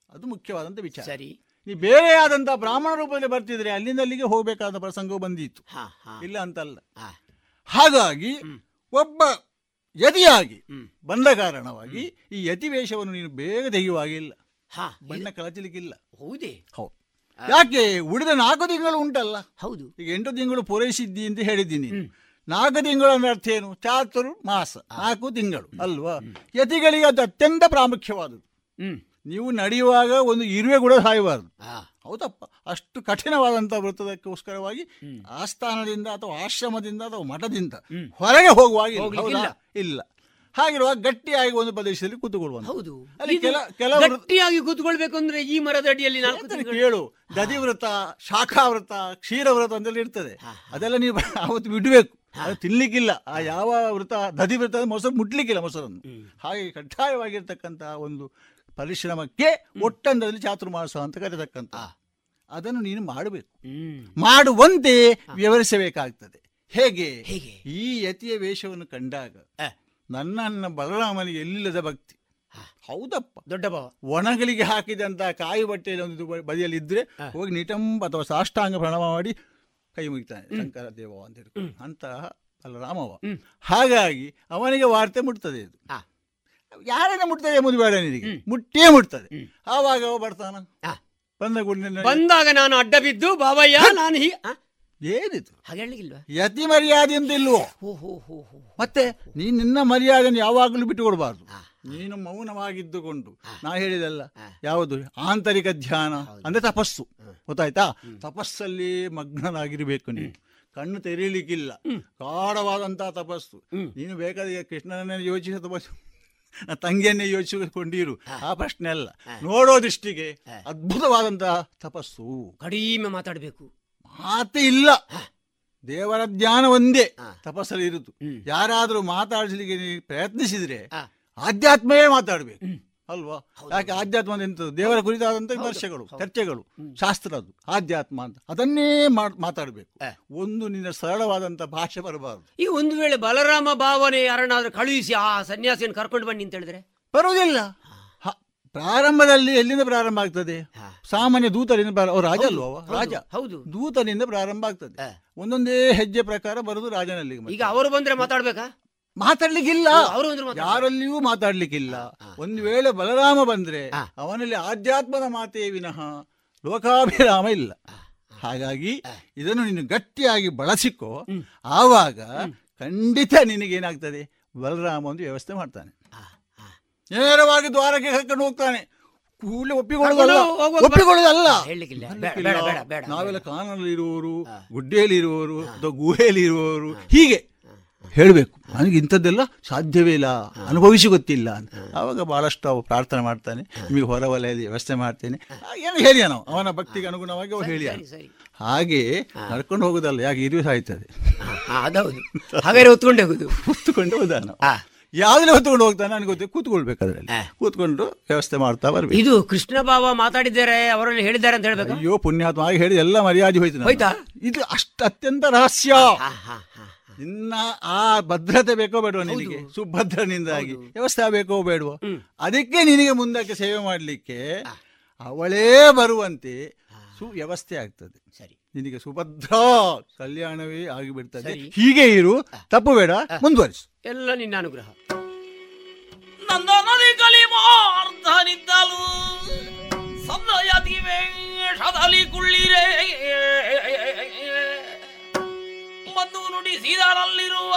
ಅದು ಮುಖ್ಯವಾದಂಥ ವಿಚಾರ. ಸರಿ. ನೀ ಬೇರೆ ಆದಂಥ ಬ್ರಾಹ್ಮಣ ರೂಪದಲ್ಲಿ ಬರ್ತಿದ್ರೆ ಅಲ್ಲಿಂದ ಅಲ್ಲಿಗೆ ಹೋಗಬೇಕಾದ ಪ್ರಸಂಗವು ಬಂದಿತ್ತು ಇಲ್ಲ ಅಂತಲ್ಲ. ಹಾಗಾಗಿ ಒಬ್ಬ ಯತಿಯಾಗಿ ಬಂದ ಕಾರಣವಾಗಿ ಈ ಯತಿ ವೇಷವನ್ನು ನೀನು ಬೇಗ ತೆಗೆಯುವಾಗಿಲ್ಲ. ಹಾ ಬಣ್ಣ ಕಳಚಲಿಕ್ಕಿಲ್ಲ. ಹೌದೇ? ಹೌದು. ಯಾಕೆ? ಉಳಿದ ನಾಲ್ಕು ತಿಂಗಳು ಉಂಟಲ್ಲ. ಹೌದು. ಈಗ ಎಂಟು ತಿಂಗಳು ಪೂರೈಸಿದ್ದಿ ಅಂತ ಹೇಳಿದ್ದೀನಿ ನಾಲ್ಕು ತಿಂಗಳು ಅಂದ್ರೆ ಅರ್ಥ ಏನು? ಚಾತುರ್ ಮಾಸ. ನಾಲ್ಕು ತಿಂಗಳು ಅಲ್ವಾ? ಯತಿಗಳಿಗೆ ಅದು ಅತ್ಯಂತ ಪ್ರಾಮುಖ್ಯವಾದದ್ದು. ನೀವು ನಡೆಯುವಾಗ ಒಂದು ಇರುವೆ ಕೂಡ ಸಾಯಬಾರದು. ಹೌದಪ್ಪ. ಅಷ್ಟು ಕಠಿಣವಾದಂತಹ ವೃತ್ತದಕ್ಕೋಸ್ಕರವಾಗಿ ಆಸ್ಥಾನದಿಂದ ಅಥವಾ ಆಶ್ರಮದಿಂದ ಅಥವಾ ಮಠದಿಂದ ಹೊರಗೆ ಹೋಗುವಾಗ ಇಲ್ಲ. ಹಾಗಿರುವಾಗ ಗಟ್ಟಿಯಾಗಿ ಒಂದು ಪ್ರದೇಶದಲ್ಲಿ ಕೂತುಕೊಳ್ಳುವಂತ ಹೌದು. ಅಲ್ಲಿ ಕೆಲ ಕೆಲವರು ಗಟ್ಟಿಯಾಗಿ ಕೂತ್ಕೊಳ್ಬೇಕು ಅಂದ್ರೆ ಈ ಮರದ ಅಡಿಯಲ್ಲಿ ಕೇಳು. ದಧಿವ್ರತ ಶಾಖಾವ್ರತ ಕ್ಷೀರವ್ರತ ಅಂತೆಲ್ಲ ಇರ್ತದೆ. ಅದೆಲ್ಲ ನೀವು ಅವತ್ತು ಬಿಡಬೇಕು. ಅದು ತಿನ್ಲಿಕ್ಕಿಲ್ಲ. ಆ ಯಾವ ವೃತ ವೃತ್ತ ಮೊಸರು ಮುಟ್ಲಿಕ್ಕಿಲ್ಲ ಮೊಸರನ್ನು. ಹಾಗೆ ಕಡ್ಡಾಯವಾಗಿರ್ತಕ್ಕಂತಹ ಒಂದು ಪರಿಶ್ರಮಕ್ಕೆ ಒಟ್ಟಂದದಲ್ಲಿ ಚಾತುರ್ಮಾಸ ಅಂತ ಕರೆತಕ್ಕಂಥ ಅದನ್ನು ನೀನು ಮಾಡಬೇಕು. ಮಾಡುವಂತೆ ವಿವರಿಸಬೇಕಾಗ್ತದೆ. ಹೇಗೆ? ಈ ಯತಿಯ ವೇಷವನ್ನು ಕಂಡಾಗ ನನ್ನ ಬಲರಾಮನಿಗೆ ಎಲ್ಲಿಲ್ಲದ ಭಕ್ತಿ? ಹೌದಪ್ಪ. ದೊಡ್ಡ ಒಣಗಳಿಗೆ ಹಾಕಿದಂತಹ ಹಾಕಿದಂತ ಕಾಯಿ ಬಟ್ಟೆ ಒಂದು ಬದಿಯಲ್ಲಿ ಇದ್ರೆ ಹೋಗಿ ನಿಟಂಬ ಅಥವಾ ಸಾಷ್ಟಾಂಗ ಪ್ರಣಾಮ ಮಾಡಿ ಕೈ ಮುಗಿತಾನೆ. ಶಂಕರ ದೇವ ಅಂತ ಹೇಳ್ಕೊಂಡು. ಅಂತಹ ಅಲ್ಲ ರಾಮವ. ಹಾಗಾಗಿ ಅವನಿಗೆ ವಾರ್ತೆ ಮುಟ್ತದೆ ಇದು. ಯಾರನ್ನ ಮುಟ್ತದೆ ಮುದುಬೇಡ ಬೇಡ ನಿನಗೆ? ಮುಟ್ಟೇ ಮುಟ್ತದೆ. ಆವಾಗ ಅವ ಬರ್ತಾನ? ಬಂದ ಕೂಡಲೇ ಬಂದಾಗ ನಾನು ಅಡ್ಡ ಬಿದ್ದು ಬಾಬಯ್ಯ ನಾನು ಹೀ ಏನಿತ್ತು ಏನಿದು? ಹಾಗೆ ಯತಿ ಮರ್ಯಾದೆ ಅಂತ ಇಲ್ವೋ ಮತ್ತೆ ನೀನು ನಿನ್ನ ಮರ್ಯಾದೆಯನ್ನು ಯಾವಾಗಲೂ ಬಿಟ್ಟು ಕೊಡಬಾರ್ದು ನೀನು ಮೌನವಾಗಿದ್ದುಕೊಂಡು. ನಾ ಹೇಳಿದಲ್ಲ. ಯಾವುದು? ಆಂತರಿಕ ಧ್ಯಾನ. ಅಂದ್ರೆ ತಪಸ್ಸು. ಗೊತ್ತಾಯ್ತಾ? ತಪಸ್ಸಲ್ಲಿ ಮಗ್ನನಾಗಿರ್ಬೇಕು ನೀನು. ಕಣ್ಣು ತೆರೀಲಿಕ್ಕಿಲ್ಲ. ಗಾಢವಾದಂತಹ ತಪಸ್ಸು. ನೀನು ಬೇಕಾದ ಕೃಷ್ಣನನ್ನೇ ಯೋಚಿಸ ತಪಸ್ಸು. ಆ ತಂಗಿಯನ್ನೇ ಯೋಚಿಸಿಕೊಂಡಿರು. ಆ ಪ್ರಶ್ನೆ ಅಲ್ಲ. ನೋಡೋ ದೃಷ್ಟಿಗೆ ಅದ್ಭುತವಾದಂತಹ ತಪಸ್ಸು. ಕಡಿಮೆ ಮಾತಾಡಬೇಕು. ಮಾತೇ ಇಲ್ಲ. ದೇವರ ಧ್ಯಾನ ಒಂದೇ ತಪಸ್ಸಲ್ಲಿ ಇರುದು. ಯಾರಾದರೂ ಮಾತಾಡಿಸ್ಲಿಕ್ಕೆ ಪ್ರಯತ್ನಿಸಿದ್ರೆ ಆಧ್ಯಾತ್ಮವೇ ಮಾತಾಡಬೇಕು. ಅಲ್ವಾ? ಯಾಕೆ ಆಧ್ಯಾತ್ಮ ಅಂತ ಎಂತದ್ದು ದೇವರ ಕುರಿತಾದಂಥ ವಿಮರ್ಶೆಗಳು ಚರ್ಚೆಗಳು ಶಾಸ್ತ್ರ ಅದು ಆಧ್ಯಾತ್ಮ ಅಂತ. ಅದನ್ನೇ ಮಾತಾಡಬೇಕು. ಒಂದು ನಿನ್ನ ಸರಳವಾದಂಥ ಭಾಷೆ ಬರಬಾರದು. ಈ ಒಂದು ವೇಳೆ ಬಲರಾಮ ಭಾವನೆ ಯಾರನ್ನಾದ್ರೂ ಕಳುಹಿಸಿ ಆ ಸನ್ಯಾಸಿಯನ್ನು ಕರ್ಕೊಂಡು ಬನ್ನಿ ಅಂತ ಹೇಳಿದ್ರೆ? ಬರುವುದಿಲ್ಲ. ಹ, ಪ್ರಾರಂಭದಲ್ಲಿ ಎಲ್ಲಿಂದ ಪ್ರಾರಂಭ ಆಗ್ತದೆ? ಸಾಮಾನ್ಯ ದೂತರಿಂದ ರಾಜ ಅಲ್ವಾ ರಾಜ. ಹೌದು ದೂತನಿಂದ ಪ್ರಾರಂಭ ಆಗ್ತದೆ. ಒಂದೊಂದೇ ಹೆಜ್ಜೆ ಪ್ರಕಾರ ಬರುದು ರಾಜನಲ್ಲಿ ಈಗ ಅವರು ಬಂದ್ರೆ ಮಾತಾಡ್ಬೇಕಾ? ಮಾತಾಡ್ಲಿಕ್ಕಿಲ್ಲ. ಅವರು ಯಾರಲ್ಲಿಯೂ ಮಾತಾಡ್ಲಿಕ್ಕಿಲ್ಲ. ಒಂದು ವೇಳೆ ಬಲರಾಮ ಬಂದ್ರೆ ಅವನಲ್ಲಿ ಆಧ್ಯಾತ್ಮದ ಮಾತೇ ವಿನಃ ಲೋಕಾಭಿರಾಮ ಇಲ್ಲ. ಹಾಗಾಗಿ ಇದನ್ನು ನೀನು ಗಟ್ಟಿಯಾಗಿ ಬಳಸಿಕೋ. ಆವಾಗ ಖಂಡಿತ ನಿನಗೇನಾಗ್ತದೆ? ಬಲರಾಮ ಒಂದು ವ್ಯವಸ್ಥೆ ಮಾಡ್ತಾನೆ. ನೇರವಾಗಿ ದ್ವಾರಕ್ಕೆ ಕರ್ಕೊಂಡು ಹೋಗ್ತಾನೆ. ಕೂಡಲೇ ಒಪ್ಪಿಕೊಳ್ಳೋದಲ್ಲ ಒಪ್ಪಿಕೊಳ್ಳೋದಲ್ಲ ನಾವೆಲ್ಲ ಕಾನಲ್ಲಿರುವವರು ಗುಡ್ಡೆಯಲ್ಲಿ ಇರುವವರು ಅಥವಾ ಗುಹೆಯಲ್ಲಿ ಇರುವವರು ಹೀಗೆ. ಹೇಳಬೇಕು. ನನಗೆ ಇಂಥದ್ದೆಲ್ಲ ಸಾಧ್ಯವೇ ಇಲ್ಲ. ಅನುಭವಿಸಿ ಗೊತ್ತಿಲ್ಲ ಅಂತ. ಆವಾಗ ಬಹಳಷ್ಟು ಅವು ಪ್ರಾರ್ಥನೆ ಮಾಡ್ತಾನೆ. ನಿಮಗೆ ಹೊರವಲಯದಲ್ಲಿ ವ್ಯವಸ್ಥೆ ಮಾಡ್ತೇನೆ. ಏನು ಹೇಳಿಯ ನಾವು? ಅವನ ಭಕ್ತಿಗೆ ಅನುಗುಣವಾಗಿ ಅವ್ರು ಹೇಳಿಯ. ಹಾಗೆ ನಡ್ಕೊಂಡು ಹೋಗುದಲ್ಲ. ಯಾಕೆ ಇದು ಸಾಯ್ತದೆ. ಹೊತ್ಕೊಂಡು ಅದೌದು ಹಾಗಾದ್ರೆ ಹೊತ್ಕೊಂಡೆ ಹೋಗುದು. ಕೂತ್ಕೊಂಡು ಹೋದ ನಾವು ಹಾ. ಯಾವ್ದ್ರಲ್ಲಿ ಹೊತ್ಕೊಂಡು ಹೋಗ್ತಾನೆ ನನಗೆ ಗೊತ್ತಿಲ್ಲ. ಕೂತ್ಕೊಳ್ಬೇಕು ಅದರಲ್ಲಿ. ಕೂತ್ಕೊಂಡು ವ್ಯವಸ್ಥೆ ಮಾಡ್ತಾ ಬರ್ಬೇಕು. ಇದು ಕೃಷ್ಣ ಬಾಬಾ ಮಾತಾಡಿದ್ದಾರೆ ಅವರಲ್ಲಿ ಹೇಳಿದ್ದಾರೆ ಅಂತ ಹೇಳ್ಬೇಕು? ಅಯ್ಯೋ ಪುಣ್ಯಾತ್ಮ. ಹಾಗೆ ಹೇಳಿ ಎಲ್ಲ ಮರ್ಯಾದೆ ಹೋಯ್ತು. ಹೋಯ್ತಾ? ಇದು ಅಷ್ಟು ಅತ್ಯಂತ ರಹಸ್ಯ. ಇನ್ನ ಆ ಭದ್ರತೆ ಬೇಕೋ ಬೇಡವೋ ನಿನಗೆ? ಸುಭದ್ರನಿಂದಾಗಿ. ವ್ಯವಸ್ಥೆ ಬೇಕೋ ಬೇಡವೋ? ಅದಕ್ಕೆ ನಿನಗೆ ಮುಂದಕ್ಕೆ ಸೇವೆ ಮಾಡಲಿಕ್ಕೆ ಅವಳೇ ಬರುವಂತೆ ಸುವ್ಯವಸ್ಥೆ ಆಗ್ತದೆ. ಸರಿ. ನಿನಗೆ ಸುಭದ್ರ ಕಲ್ಯಾಣವೇ ಆಗಿಬಿಡ್ತದೆ. ಹೀಗೆ ಇರು. ತಪ್ಪು ಬೇಡ. ಮುಂದುವರಿಸು. ಎಲ್ಲ ನಿನ್ನ ಅನುಗ್ರಹ. ನಂದನದಿ ಕಲಿಮಾರ್ಧನಿದ್ದಲು ವೇಷದಲ್ಲಿ ಕುಳ್ಳಿರೆ. ಬಂದು ನುಡಿಸಿದರಲ್ಲಿರುವ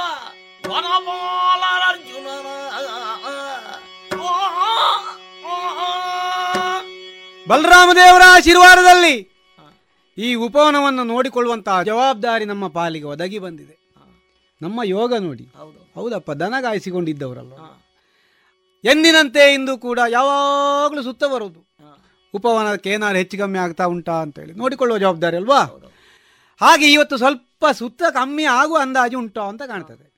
ಬಲರಾಮ ದೇವರ ಆಶೀರ್ವಾದದಲ್ಲಿ ಈ ಉಪವನವನ್ನು ನೋಡಿಕೊಳ್ಳುವಂತಹ ಜವಾಬ್ದಾರಿ ನಮ್ಮ ಪಾಲಿಗೆ ಒದಗಿ ಬಂದಿದೆ ನಮ್ಮ ಯೋಗ ನೋಡಿ ಹೌದಪ್ಪ ದನ ಗಾಯಿಸಿಕೊಂಡಿದ್ದವರಲ್ಲ ಎಂದಿನಂತೆ ಇಂದು ಕೂಡ ಯಾವಾಗಲೂ ಸುತ್ತ ಬರೋದು ಉಪವನಕ್ಕೆ ಏನಾದ್ರು ಹೆಚ್ಚು ಕಮ್ಮಿ ಆಗ್ತಾ ಉಂಟಾ ಅಂತೇಳಿ ನೋಡಿಕೊಳ್ಳುವ ಜವಾಬ್ದಾರಿ ಅಲ್ವಾ ಹಾಗೆ ಇವತ್ತು ಸ್ವಲ್ಪ ಸುತ್ತ ಕಮ್ಮಿ ಆಗುವ ಅಂದಾಜು ಉಂಟು ಅಂತ ಕಾಣ್ತದೆ.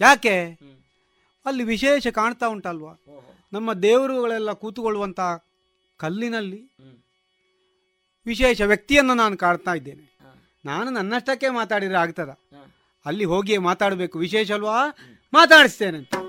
ಯಾಕೆ? ಅಲ್ಲಿ ವಿಶೇಷ ಕಾಣ್ತಾ ಉಂಟಲ್ವಾ? ನಮ್ಮ ದೇವರುಗಳೆಲ್ಲ ಕೂತುಕೊಳ್ಳುವಂತ ಕಲ್ಲಿನಲ್ಲಿ ವಿಶೇಷ ವ್ಯಕ್ತಿಯನ್ನು ನಾನು ಕಾಣ್ತಾ ಇದ್ದೇನೆ. ನಾನು ನನ್ನಷ್ಟಕ್ಕೆ ಮಾತಾಡಿದ್ರೆ ಆಗ್ತದ? ಅಲ್ಲಿ ಹೋಗಿಯೇ ಮಾತಾಡಬೇಕು. ವಿಶೇಷ ಅಲ್ವಾ ಮಾತಾಡಿಸ್ತೇನೆ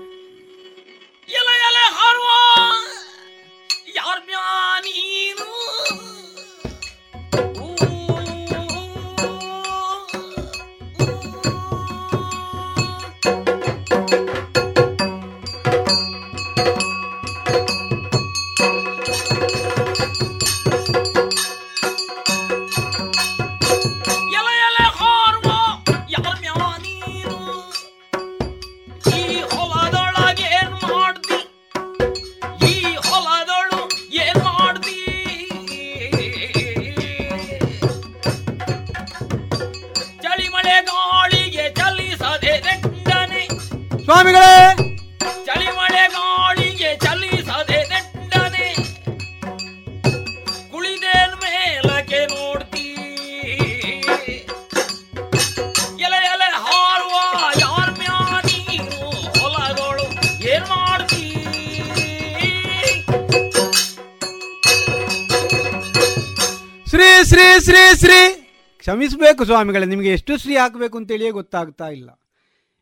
ಕ್ಷಮಿಸಬೇಕು ಸ್ವಾಮಿಗಳೇ, ನಿಮಗೆ ಎಷ್ಟು ಶ್ರೀ ಹಾಕಬೇಕು ಅಂತೇಳಿಯೇ ಗೊತ್ತಾಗ್ತಾ ಇಲ್ಲ.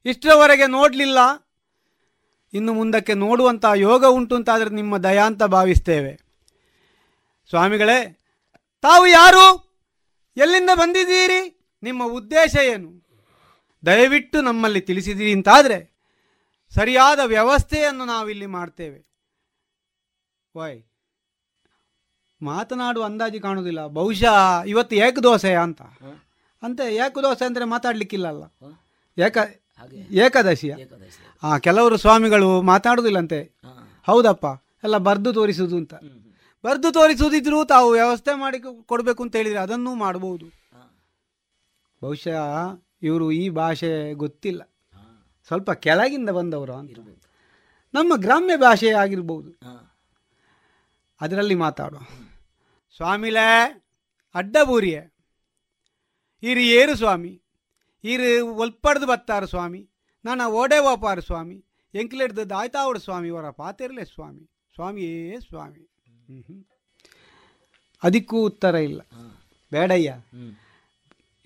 ಇಷ್ಟರವರೆಗೆ ನೋಡಲಿಲ್ಲ. ಇನ್ನು ಮುಂದಕ್ಕೆ ನೋಡುವಂಥ ಯೋಗ ಉಂಟು ಅಂತಾದರೆ ನಿಮ್ಮ ದಯ ಅಂತ ಭಾವಿಸ್ತೇವೆ. ಸ್ವಾಮಿಗಳೇ, ತಾವು ಯಾರು? ಎಲ್ಲಿಂದ ಬಂದಿದ್ದೀರಿ? ನಿಮ್ಮ ಉದ್ದೇಶ ಏನು? ದಯವಿಟ್ಟು ನಮ್ಮಲ್ಲಿ ತಿಳಿಸಿದ್ದೀರಿ ಅಂತಾದರೆ, ಸರಿಯಾದ ವ್ಯವಸ್ಥೆಯನ್ನು ನಾವಿಲ್ಲಿ ಮಾಡ್ತೇವೆ. ವಾಯ್ ಮಾತನಾಡುವ ಅಂದಾಜು ಕಾಣುವುದಿಲ್ಲ. ಬಹುಶಃ ಇವತ್ತು ಏಕದೋಸೆಯ ಅಂತ. ಅಂತ ಏಕದೋಸೆ ಅಂದರೆ ಮಾತಾಡ್ಲಿಕ್ಕಿಲ್ಲಲ್ಲ. ಏಕ ಏಕಾದಶಿಯ? ಹಾ ಕೆಲವರು ಸ್ವಾಮಿಗಳು ಮಾತಾಡುವುದಿಲ್ಲಂತೆ. ಹೌದಪ್ಪ ಎಲ್ಲ ಬರ್ದು ತೋರಿಸುವುದು ಅಂತ. ಬರ್ದು ತೋರಿಸುವುದಿದ್ರೂ ತಾವು ವ್ಯವಸ್ಥೆ ಮಾಡಿ ಕೊಡಬೇಕು ಅಂತ ಹೇಳಿದರೆ ಅದನ್ನೂ ಮಾಡಬಹುದು. ಬಹುಶಃ ಇವರು ಈ ಭಾಷೆ ಗೊತ್ತಿಲ್ಲ. ಸ್ವಲ್ಪ ಕೆಳಗಿಂದ ಬಂದವರು ಅಂತ. ನಮ್ಮ ಗ್ರಾಮ್ಯ ಭಾಷೆ ಆಗಿರ್ಬೋದು. ಅದರಲ್ಲಿ ಮಾತಾಡುವ. ಸ್ವಾಮಿಲೇ ಅಡ್ಡಬೂರಿಯೇ. ಇರು ಏರು ಸ್ವಾಮಿ ಇರು ಒಲ್ಪಡ್ದು ಬತ್ತಾರು ಸ್ವಾಮಿ ನಾನು ಓಡೇ ಓಪಾರ ಸ್ವಾಮಿ ಎಂಕ್ಲೆಡ್ದು ದಾಯ್ತಾವಡು ಸ್ವಾಮಿ ಅವರ ಪಾತೆರ್ಲೆ ಸ್ವಾಮಿ ಸ್ವಾಮಿಯೇ ಸ್ವಾಮಿ. ಅದಕ್ಕೂ ಉತ್ತರ ಇಲ್ಲ. ಬೇಡಯ್ಯ.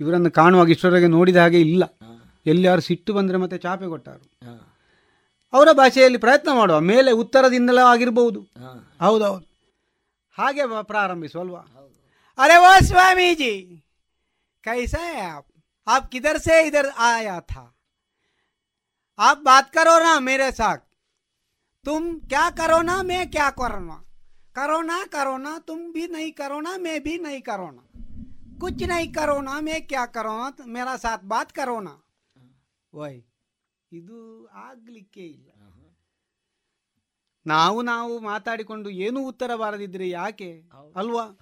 ಇವರನ್ನು ಕಾಣುವಾಗ ಇಷ್ಟರವರೆಗೆ ನೋಡಿದ ಹಾಗೆ ಇಲ್ಲ. ಎಲ್ಲಿಯಾರು ಸಿಟ್ಟು ಬಂದರೆ ಮತ್ತೆ ಚಾಪೆ ಕೊಟ್ಟಾರು. ಅವರ ಭಾಷೆಯಲ್ಲಿ ಪ್ರಯತ್ನ ಮಾಡುವ. ಮೇಲೆ ಉತ್ತರದಿಂದಲೇ ಆಗಿರ್ಬೋದು. ಹೌದೌದು. ಹಾಗೆ ಬ- ಪ್ರಾರಂಭಿಸುವಲ್ವಾ ಅರೆ ವಾ ಸ್ವಾಮೀಜಿ कैसा है आप आप किधर से इधर आया था आप बात करो ना मेरे साथ तुम क्या करो ना मैं क्या करो ना करो ना करो ना तुम भी नहीं करो ना मैं भी नहीं करो ना कुछ नहीं करो ना मैं क्या करो ना तुम मेरा साथ बात करो ना ವೈ ಇದು ಆಗ್ಲಿಕ್ಕೆ ಇಲ್ಲ ನಾವು ನಾವು ಮಾತಾಡಿಕೊಂಡು ಏನು ಉತ್ತರ ಬಾರದಿದ್ರೆ ಯಾಕೆ? ಅಲ್ವಾ?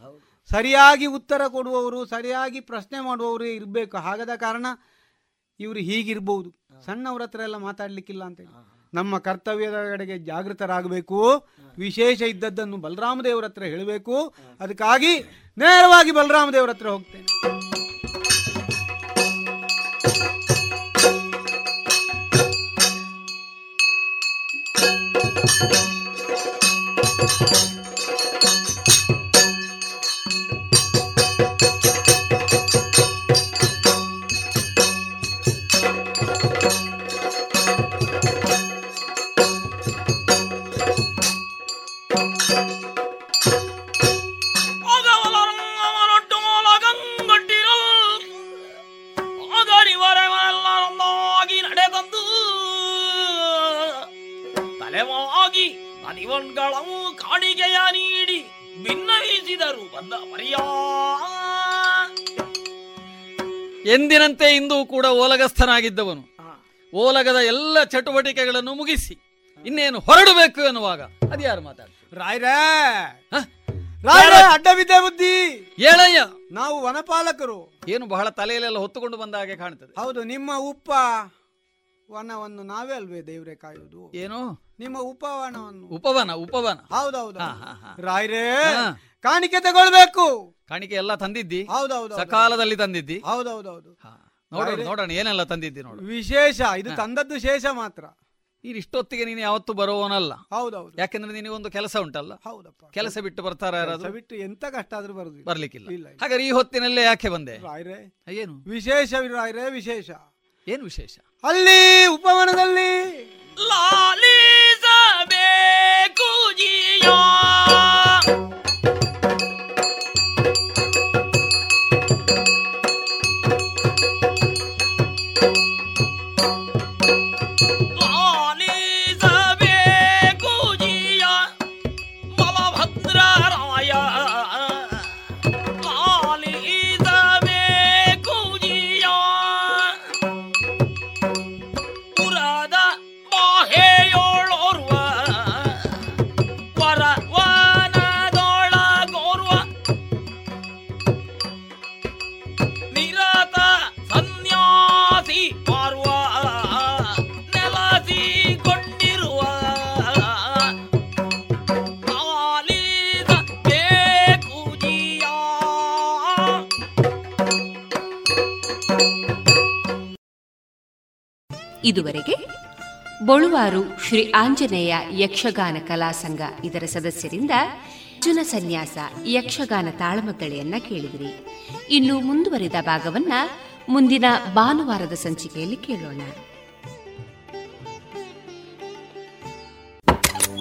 ಸರಿಯಾಗಿ ಉತ್ತರ ಕೊಡುವವರು ಸರಿಯಾಗಿ ಪ್ರಶ್ನೆ ಮಾಡುವವರು ಇರಬೇಕು. ಹಾಗದ ಕಾರಣ ಇವರು ಹೀಗಿರ್ಬೋದು. ಸಣ್ಣವ್ರ ಹತ್ರ ಎಲ್ಲ ಮಾತಾಡ್ಲಿಕ್ಕಿಲ್ಲ ಅಂತ ಹೇಳಿ. ನಮ್ಮ ಕರ್ತವ್ಯದ ಕಡೆಗೆ ಜಾಗೃತರಾಗಬೇಕು. ವಿಶೇಷ ಇದ್ದದ್ದನ್ನು ಬಲರಾಮ ದೇವರ ಹತ್ರ ಹೇಳಬೇಕು. ಅದಕ್ಕಾಗಿ ನೇರವಾಗಿ ಬಲರಾಮ ದೇವರ ಹತ್ರ ಹೋಗ್ತೇನೆ. ಓಲಗಸ್ಥನಾಗಿದ್ದವನು ಓಲಗದ ಎಲ್ಲ ಚಟುವಟಿಕೆಗಳನ್ನು ಮುಗಿಸಿ ಇನ್ನೇನು ಹೊರಡಬೇಕು ಎನ್ನುವಾಗ ಅದ್ಯಾರು ಮಾತಾಡ ಮಾತಾಡ್ತಾರೆ? ರಾಯ್ರೇ. ಅಡ್ಡ ಬಿದ್ದೆ ಬುದ್ಧಿ. ಏಳಯ್ಯ ನಾವು ವನಪಾಲಕರು. ಏನು ಬಹಳ ತಲೆಯಲ್ಲೆಲ್ಲ ಹೊತ್ತುಕೊಂಡು ಬಂದ ಹಾಗೆ ಕಾಣ್ತದೆ. ಹೌದು ನಿಮ್ಮ ಉಪ್ಪ ವನವನ್ನು ನಾವೇ ಅಲ್ವೇ ದೇವ್ರೆ ಕಾಯುವುದು? ಏನು? ನಿಮ್ಮ ಉಪವನವನ್ನು ಉಪವನ ಉಪವನ. ಹೌದೌದು. ರಾಯ್ರೇ ಕಾಣಿಕೆ ತಗೊಳ್ಬೇಕು. ಕಾಣಿಕೆ ಎಲ್ಲ ತಂದಿದ್ದಿ? ಹೌದೌದು ಸಕಾಲದಲ್ಲಿ ತಂದಿದ್ದಿ? ಹೌದೌದೌದು. ನೋಡೋಣ. ನೋಡೋಣ ಏನೆಲ್ಲ ತಂದಿದ್ದಿ ನೋಡು. ವಿಶೇಷ ಇದು ತಂದದ್ದು ಶೇಷ ಮಾತ್ರ. ನೀನು ಇಷ್ಟೊತ್ತಿಗೆ ನೀನು ಯಾವತ್ತು ಬರುವವನಲ್ಲ. ಹೌದೌದು. ಯಾಕೆಂದ್ರೆ ಒಂದು ಕೆಲಸ ಉಂಟಲ್ಲ? ಹೌದಪ್ಪ. ಕೆಲಸ ಬಿಟ್ಟು ಬರ್ತಾರ ಯಾರಾದ್ರೂ? ಬಿಟ್ಟು ಎಂತ ಕಷ್ಟ ಆದ್ರೂ ಬರುದಿಲ್ಲ. ಬರ್ಲಿಕ್ಕಿಲ್ಲ. ಇಲ್ಲ, ಇಲ್ಲ. ಹಾಗಾದ್ರೆ ಈ ಹೊತ್ತಿನಲ್ಲೇ ಯಾಕೆ ಬಂದೆ? ರಾಯ್ರೇ ಏನು? ವಿಶೇಷ ರಾಯ್ರೇ ವಿಶೇಷ. ಏನು ವಿಶೇಷ? ಅಲ್ಲಿ ಉಪವನದಲ್ಲಿ. ಲಾಲಿಸಬೇಕು ಜಿಯ. ಇದುವರೆಗೆ ಬಳುವಾರು ಶ್ರೀ ಆಂಜನೇಯ ಯಕ್ಷಗಾನ ಕಲಾ ಸಂಘ ಇದರ ಸದಸ್ಯರಿಂದ ಅರ್ಜುನ ಸನ್ಯಾಸ ಯಕ್ಷಗಾನ ತಾಳಮದ್ದಳೆಯನ್ನ ಕೇಳಿದಿರಿ. ಇನ್ನು ಮುಂದುವರಿದ ಭಾಗವನ್ನ ಮುಂದಿನ ಭಾನುವಾರದ ಸಂಚಿಕೆಯಲ್ಲಿ ಕೇಳೋಣ.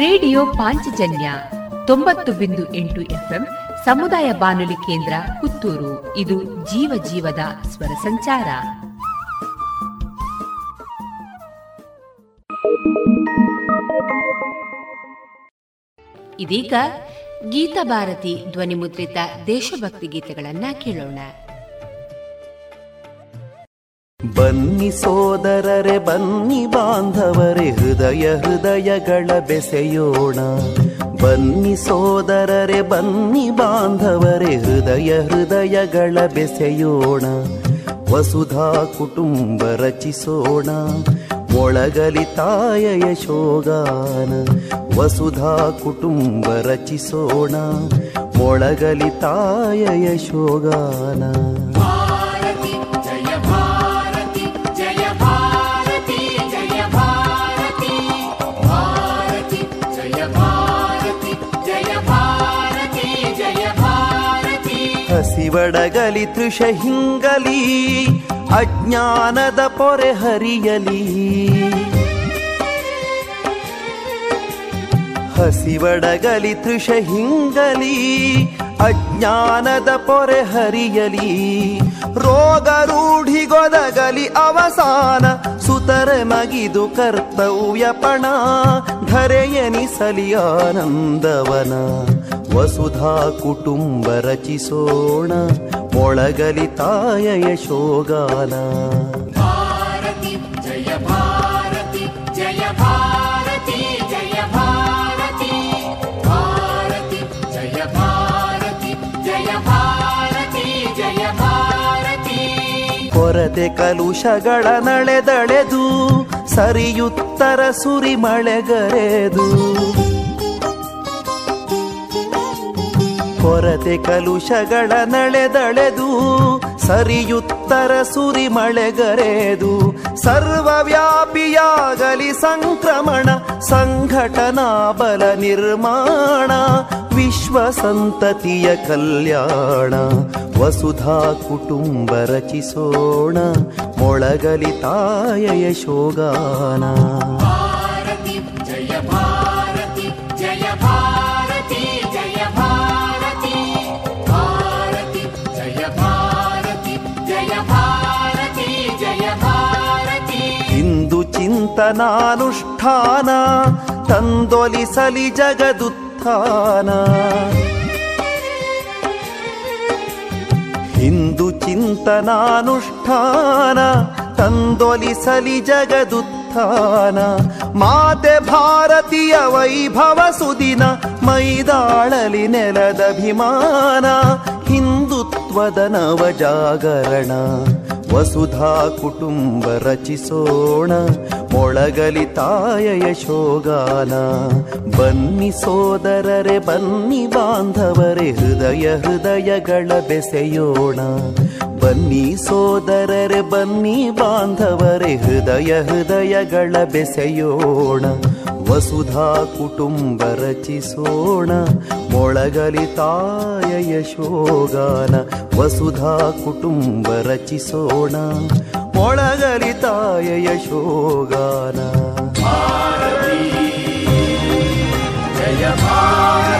ರೇಡಿಯೋ ಪಾಂಚಜನ್ಯ ತೊಂಬತ್ತು ಬಿಂದು ಎಂಟು ಎಫ್ಎಂ ಸಮುದಾಯ ಬಾನುಲಿ ಕೇಂದ್ರ ಪುತ್ತೂರು. ಇದು ಜೀವ ಜೀವದ ಸ್ವರ ಸಂಚಾರ. ಇದೀಗ ಗೀತಾ ಗೀತಭಾರತಿ ಧ್ವನಿಮುದ್ರಿತ ದೇಶಭಕ್ತಿ ಗೀತೆಗಳನ್ನ ಕೇಳೋಣ. ಬನ್ನಿ ಸೋದರರೆ, ಬನ್ನಿ ಬಾಂಧವರೆ, ಹೃದಯ ಹೃದಯಗಳ ಬೆಸೆಯೋಣ. ಬನ್ನಿ ಸೋದರರೆ, ಬನ್ನಿ ಬಾಂಧವರೆ, ಹೃದಯ ಹೃದಯಗಳ ಬೆಸೆಯೋಣ. ವಸುಧಾ ಕುಟುಂಬ ರಚಿಸೋಣ. ಮೊಳಗಲಿ ತಾಯಯ ಶೋಗಾನ ವಸುಧಾ ಕುಟುಂಬ ರಚಿಸೋಣ. ಮೊಳಗಲಿ ತಾಯಯ ಯಶೋಗಾನ. ಭಾರತಿ ಹಸಿವಡಗಲಿ ತೃಷ ಹಿಂಗಲಿ ಅಜ್ಞಾನದ ಪೊರೆ ಹರಿಯಲಿ. ಹಸಿವಡಗಲಿ ತೃಷ ಹಿಂಗಲಿ ಅಜ್ಞಾನದ ಪೊರೆ ಹರಿಯಲಿ. ರೋಗ ರೂಢಿಗೊದಗಲಿ ಅವಸಾನ, ಸುತರ ಮಗಿದು ಕರ್ತವ್ಯ ಪಣ ಧರೆಯನಿಸಲಿ ಆನಂದವನ. ವಸುಧಾ ಕುಟುಂಬ ರಚಿಸೋಣ ಮೊಳಗಲಿ ತಾಯ ಯಶೋಗಾನ. ಭಾರತಿ ಜಯ ಭಾರತಿ ಜಯ ಭಾರತಿ ಜಯ ಭಾರತಿ. ಭಾರತಿ ಜಯ ಭಾರತಿ ಜಯ ಭಾರತಿ ಜಯ ಭಾರತಿ. ಕೊರತೆ ಕಲುಷಗಳ ನಳೆದಳೆದು ಸರಿಯುತ್ತರ ಸುರಿ ಮಳೆಗರೆದು ಕೊರತೆ ಕಲುಷಗಳ ನಳೆದಳೆದು ಸರಿಯುತ್ತರ ಸುರಿ ಮಳೆಗರೆದು ಸರ್ವವ್ಯಾಪಿಯಾಗಲಿ ಸಂಕ್ರಮಣ, ಸಂಘಟನಾ ಬಲ ನಿರ್ಮಾಣ, ವಿಶ್ವ ಸಂತತಿಯ ಕಲ್ಯಾಣ, ವಸುಧಾ ಕುಟುಂಬ ರಚಿಸೋಣ, ಮೊಳಗಲಿ ತಾಯ ಯಶೋಗಾನ ಕೀರ್ತನಾನುಷ್ಠಾನ ತಂದೊಲಿಸಲಿ ಜಗದುತ್ಥಾನ. ಹಿಂದು ಚಿಂತನಾನುಷ್ಠಾನ, ತಂದೊಲಿಸಲಿ ಜಗದುತ್ಥಾನ. ಮಾತೆ ಭಾರತೀಯ ವೈಭವ ಸುದಿನ, ಮೈದಾಳಲಿ ನೆಲದ ಅಭಿಮಾನ, ಹಿಂದುತ್ವದ ನವಜಾಗರಣ. ವಸುಧಾ ಕುಟುಂಬ ರಚಿಸೋಣ, ಮೊಳಗಲಿ ತಾಯಯ ಶೋಗಾನ ಬನ್ನಿ ಸೋದರರೆ, ಬನ್ನಿ ಬಾಂಧವರೆ, ಹೃದಯ ಹೃದಯಗಳ ಬೆಸೆಯೋಣ. ಬನ್ನಿ ಸೋದರರೆ, ಬನ್ನಿ ಬಾಂಧವರೆ, ಹೃದಯ ಹೃದಯಗಳ ಬೆಸೆಯೋಣ. ವಸುಧಾ ಕುಟುಂಬ ರಚಿಸೋಣ ಮೊಳಗಲಿ रचिसोण मोळगलिताय ವಸುಧಾ ಕುಟುಂಬ ರಚಿಸೋಣ ಮೊಳಗಲಿ रचिसोण मोळगलिताय ಜಯ गानय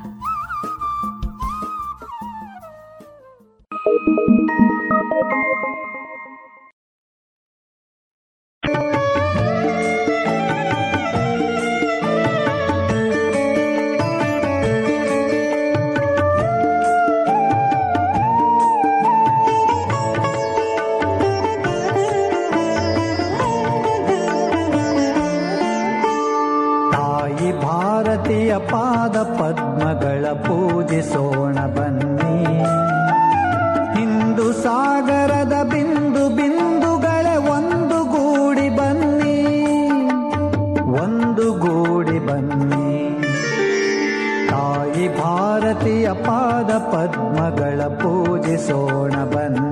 ಪದ್ಮಗಳ ಪೂಜಿಸೋಣ ಬನ್ನ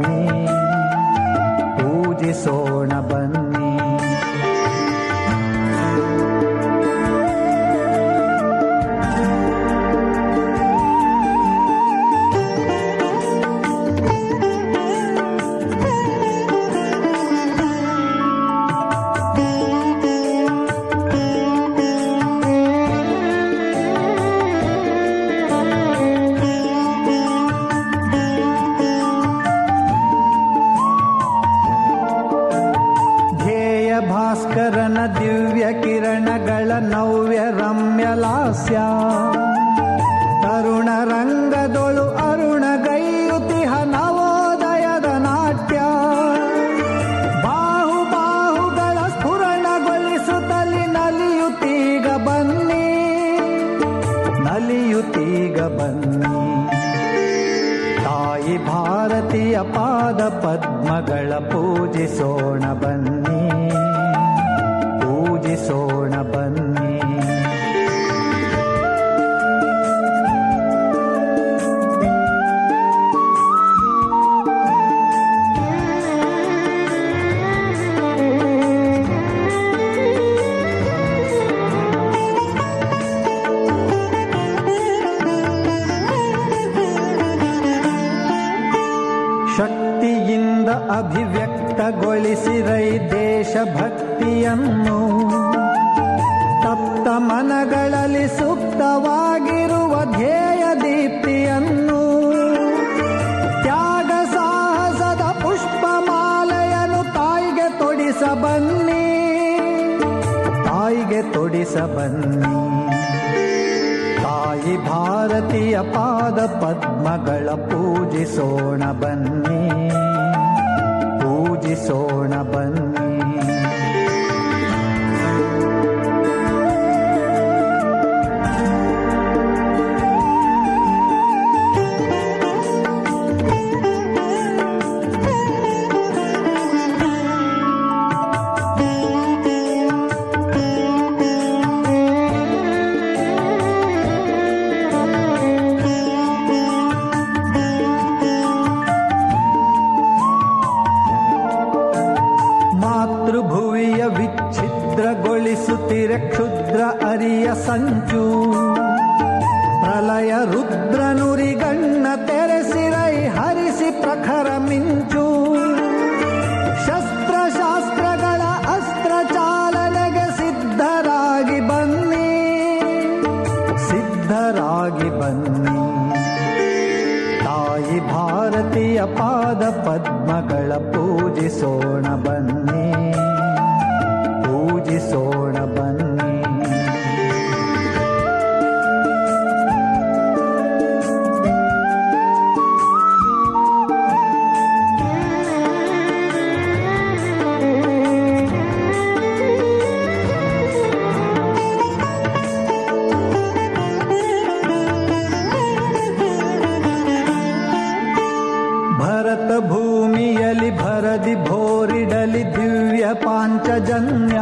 ದಿವ್ಯ ಪಾಂಚಜನ್ಯ,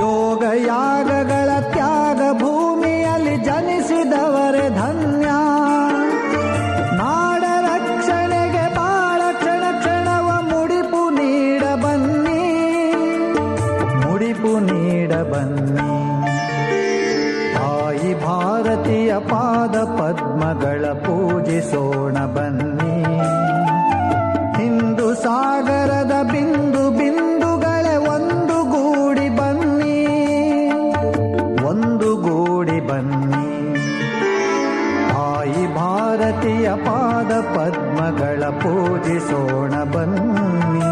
ಯೋಗ ಯಾಗಗಳ ತ್ಯಾಗ ಭೂಮಿಯಲ್ಲಿ ಜನಿಸಿದವರೇ ಧನ್ಯ. ನಾಡ ರಕ್ಷಣೆಗೆ ಬಾಳ ಕ್ಷಣ ಕ್ಷಣವ ಮುಡಿಪು ನೀಡ ಬನ್ನಿ, ಮುಡಿಪು ನೀಡ ಬನ್ನಿ. ತಾಯಿ ಭಾರತೀಯ ಪಾದ ಪದ್ಮಗಳ ಪೂಜಿಸೋಣ ಬನ್ನಿ. ಪೂಜಿಸೋಣ ಬನ್ನಿ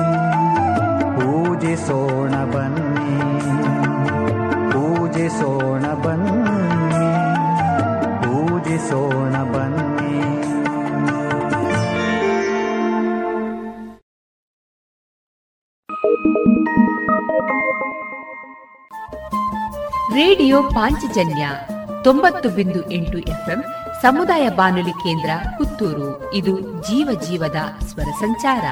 ಪೂಜಿಸೋಣ ಬನ್ನಿ ಪೂಜಿಸೋಣ ಬನ್ನಿ ಪೂಜಿಸೋಣ ಬನ್ನಿ ರೇಡಿಯೋ ಪಾಂಚಜನ್ಯ ತೊಂಬತ್ತು ಬಿಂದು ಎಂಟು ಎಫ್ಎಂ ಸಮುದಾಯ ಬಾನುಲಿ ಕೇಂದ್ರ ಪುತ್ತೂರು. ಇದು ಜೀವ ಜೀವದ ಸ್ವರ ಸಂಚಾರ.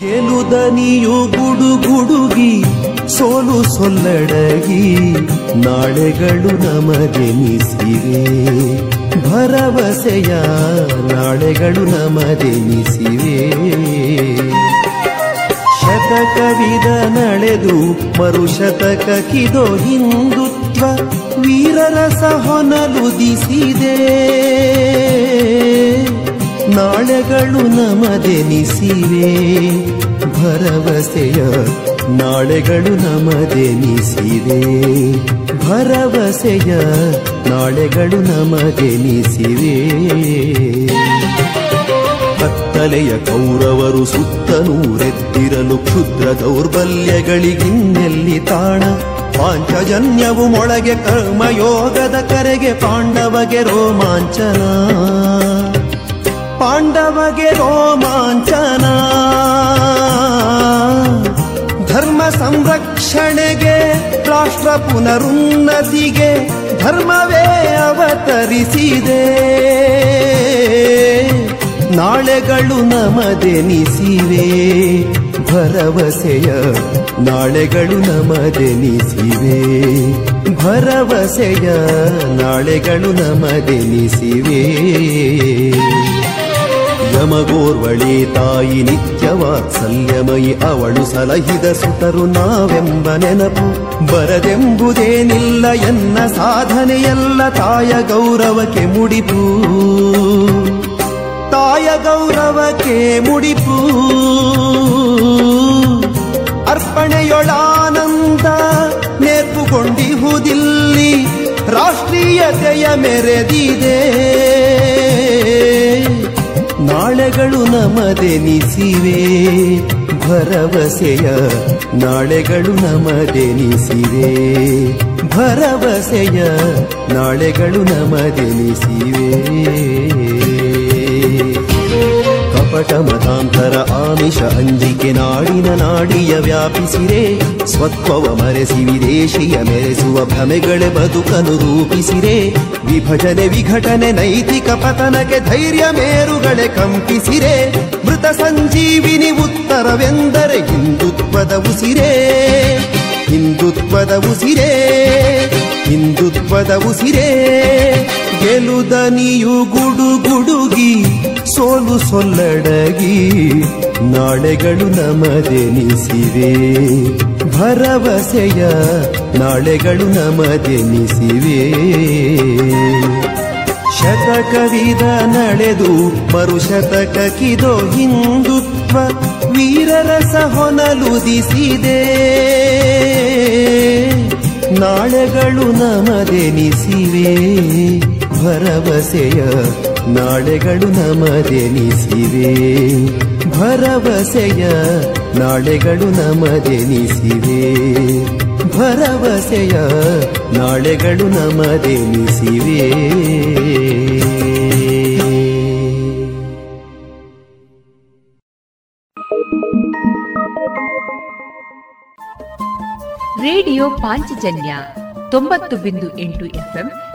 ಗೆಲುದನಿಯು ಗುಡುಗುಡುಗಿ ಸೋಲು ಸೊಲ್ಲಡಗಿ, ನಾಳೆಗಳು ನಮದೆನಿಸಿವೆ ಭರವಸೆಯ ನಾಳೆಗಳು ನಮದೆನಿಸಿವೆ ಶತಕವಿದ ನಡೆದು ಮರುಶತಕ ಕಿದೋ ಹಿಂದುತ್ವ ವೀರರಸ ಹೊನಲುದಿಸಿದೆ ನಾಳೆಗಳು ನಮದೆನಿಸಿವೆ. ಭರವಸೆಯ ನಾಳೆಗಳು ನಮದೆನಿಸಿವೆ. ಭರವಸೆಯ ನಾಳೆಗಳು ನಮದೆನಿಸಿವೆ. ಕತ್ತಲೆಯ ಕೌರವರು ಸುತ್ತನೂರೆದ್ದಿರಲು ಕ್ಷುದ್ರ ದೌರ್ಬಲ್ಯಗಳಿಗಿನ್ನೆಲ್ಲಿ ತಾಣ. ಪಾಂಚಜನ್ಯವು ಮೊಳಗೆ ಕರ್ಮಯೋಗದ ಕರೆಗೆ ಪಾಂಡವಗೆ ರೋಮಾಂಚನ. ಪಾಂಡವಗೆ ರೋಮಾಂಚನ. ಧರ್ಮ ಸಂರಕ್ಷಣೆಗೆ, ರಾಷ್ಟ್ರ ಪುನರುನ್ನತಿಗೆ ಧರ್ಮವೇ ಅವತರಿಸಿದೆ. ನಾಳೆಗಳು ನಮದೆನಿಸಿವೆ. ಭರವಸೆಯ ನಾಳೆಗಳು ನಮದೆನಿಸಿವೆ. ಭರವಸೆಯ ನಾಳೆಗಳು ನಮದೆನಿಸಿವೆ. ಯಮಗೋರ್ವಳಿ ತಾಯಿ ನಿತ್ಯ ವಾತ್ಸಲ್ಯಮಯಿ ಅವಳು ಸಲಹಿದ ಸುತರು ನಾವೆಂಬ ನೆನಪು. ಬರದೆಂಬುದೇನಿಲ್ಲ ಎನ್ನ ಸಾಧನೆಯೆಲ್ಲ, ತಾಯ ಗೌರವಕ್ಕೆ ಮುಡಿಪು. ತಾಯ ಗೌರವಕ್ಕೆ ಮುಡಿಪು. ಅರ್ಪಣೆಯೊಳಾನಂದ ನೇರ್ಪುಗೊಂಡಿಹುದಿಲ್ಲಿ ರಾಷ್ಟ್ರೀಯತೆಯ ಮೆರೆದಿದೆ. ನಾಳೆಗಳು ನಮದೆನಿಸಿವೆ, ಭರವಸೆಯ ನಾಳೆಗಳು ನಮದೆನಿಸಿವೆ, ಭರವಸೆಯ ನಾಳೆಗಳು ನಮದೆನಿಸಿವೆ. ಕಪಟ ಮತಾಂತರ ಆಮಿಷ ಅಂಜಿಕೆ ನಾಡಿನ ನಾಡಿಯ ವ್ಯಾಪಿಸಿರೆ, ಸ್ವತ್ವವ ಮರೆಸಿ ವಿದೇಶಿಯ ಮೆರೆಸುವ ಭ್ರಮೆಗಳೇ ಬದುಕನು ರೂಪಿಸಿರೆ, ವಿಭಜನೆ ವಿಘಟನೆ ನೈತಿಕ ಪತನಕ್ಕೆ ಧೈರ್ಯ ಮೇರುಗಳೆ ಕಂಪಿಸಿರೆ, ಮೃತ ಸಂಜೀವಿನಿ ಉತ್ತರವೆಂದರೆ ಹಿಂದುತ್ವದ ಉಸಿರೇ ಹಿಂದುತ್ವದ ಉಸಿರೇ ಹಿಂದುತ್ವದ ಉಸಿರೇ, ಗೆಲುದನಿಯು ಗುಡು ಗುಡುಗಿ ಸೋಲು ಸೊಲ್ಲಡಗಿ ನಾಳೆಗಳು ನಮದೆನಿಸಿವೆ. ಭರವಸೆಯ ನಾಳೆಗಳು ನಮದೆನಿಸಿವೆ. ಶತಕವಿದ ನಡೆದು ಮರುಶತಕಕ್ಕಿದೋ ಹಿಂದುತ್ವ ವೀರರಸ ಹೊನಲುದಿಸಿದೆ ನಾಳೆಗಳು ನಮದೆನಿಸಿವೆ. ಭರವಸೆಯ ನಾಳೆಗಳು ನಮದೆನಿಸಿವೆ ಭರವಸೆಯ ನಾಳೆಗಳು ನಮದೆನಿಸಿವೆ ಭರವಸೆಯ ನಾಳೆಗಳು ನಮದೆನಿಸಿವೆ ರೇಡಿಯೋ ಪಾಂಚಜನ್ಯ ತೊಂಬತ್ತು ಬಿಂದು ಎಂಟು ಎಫ್ಎಂ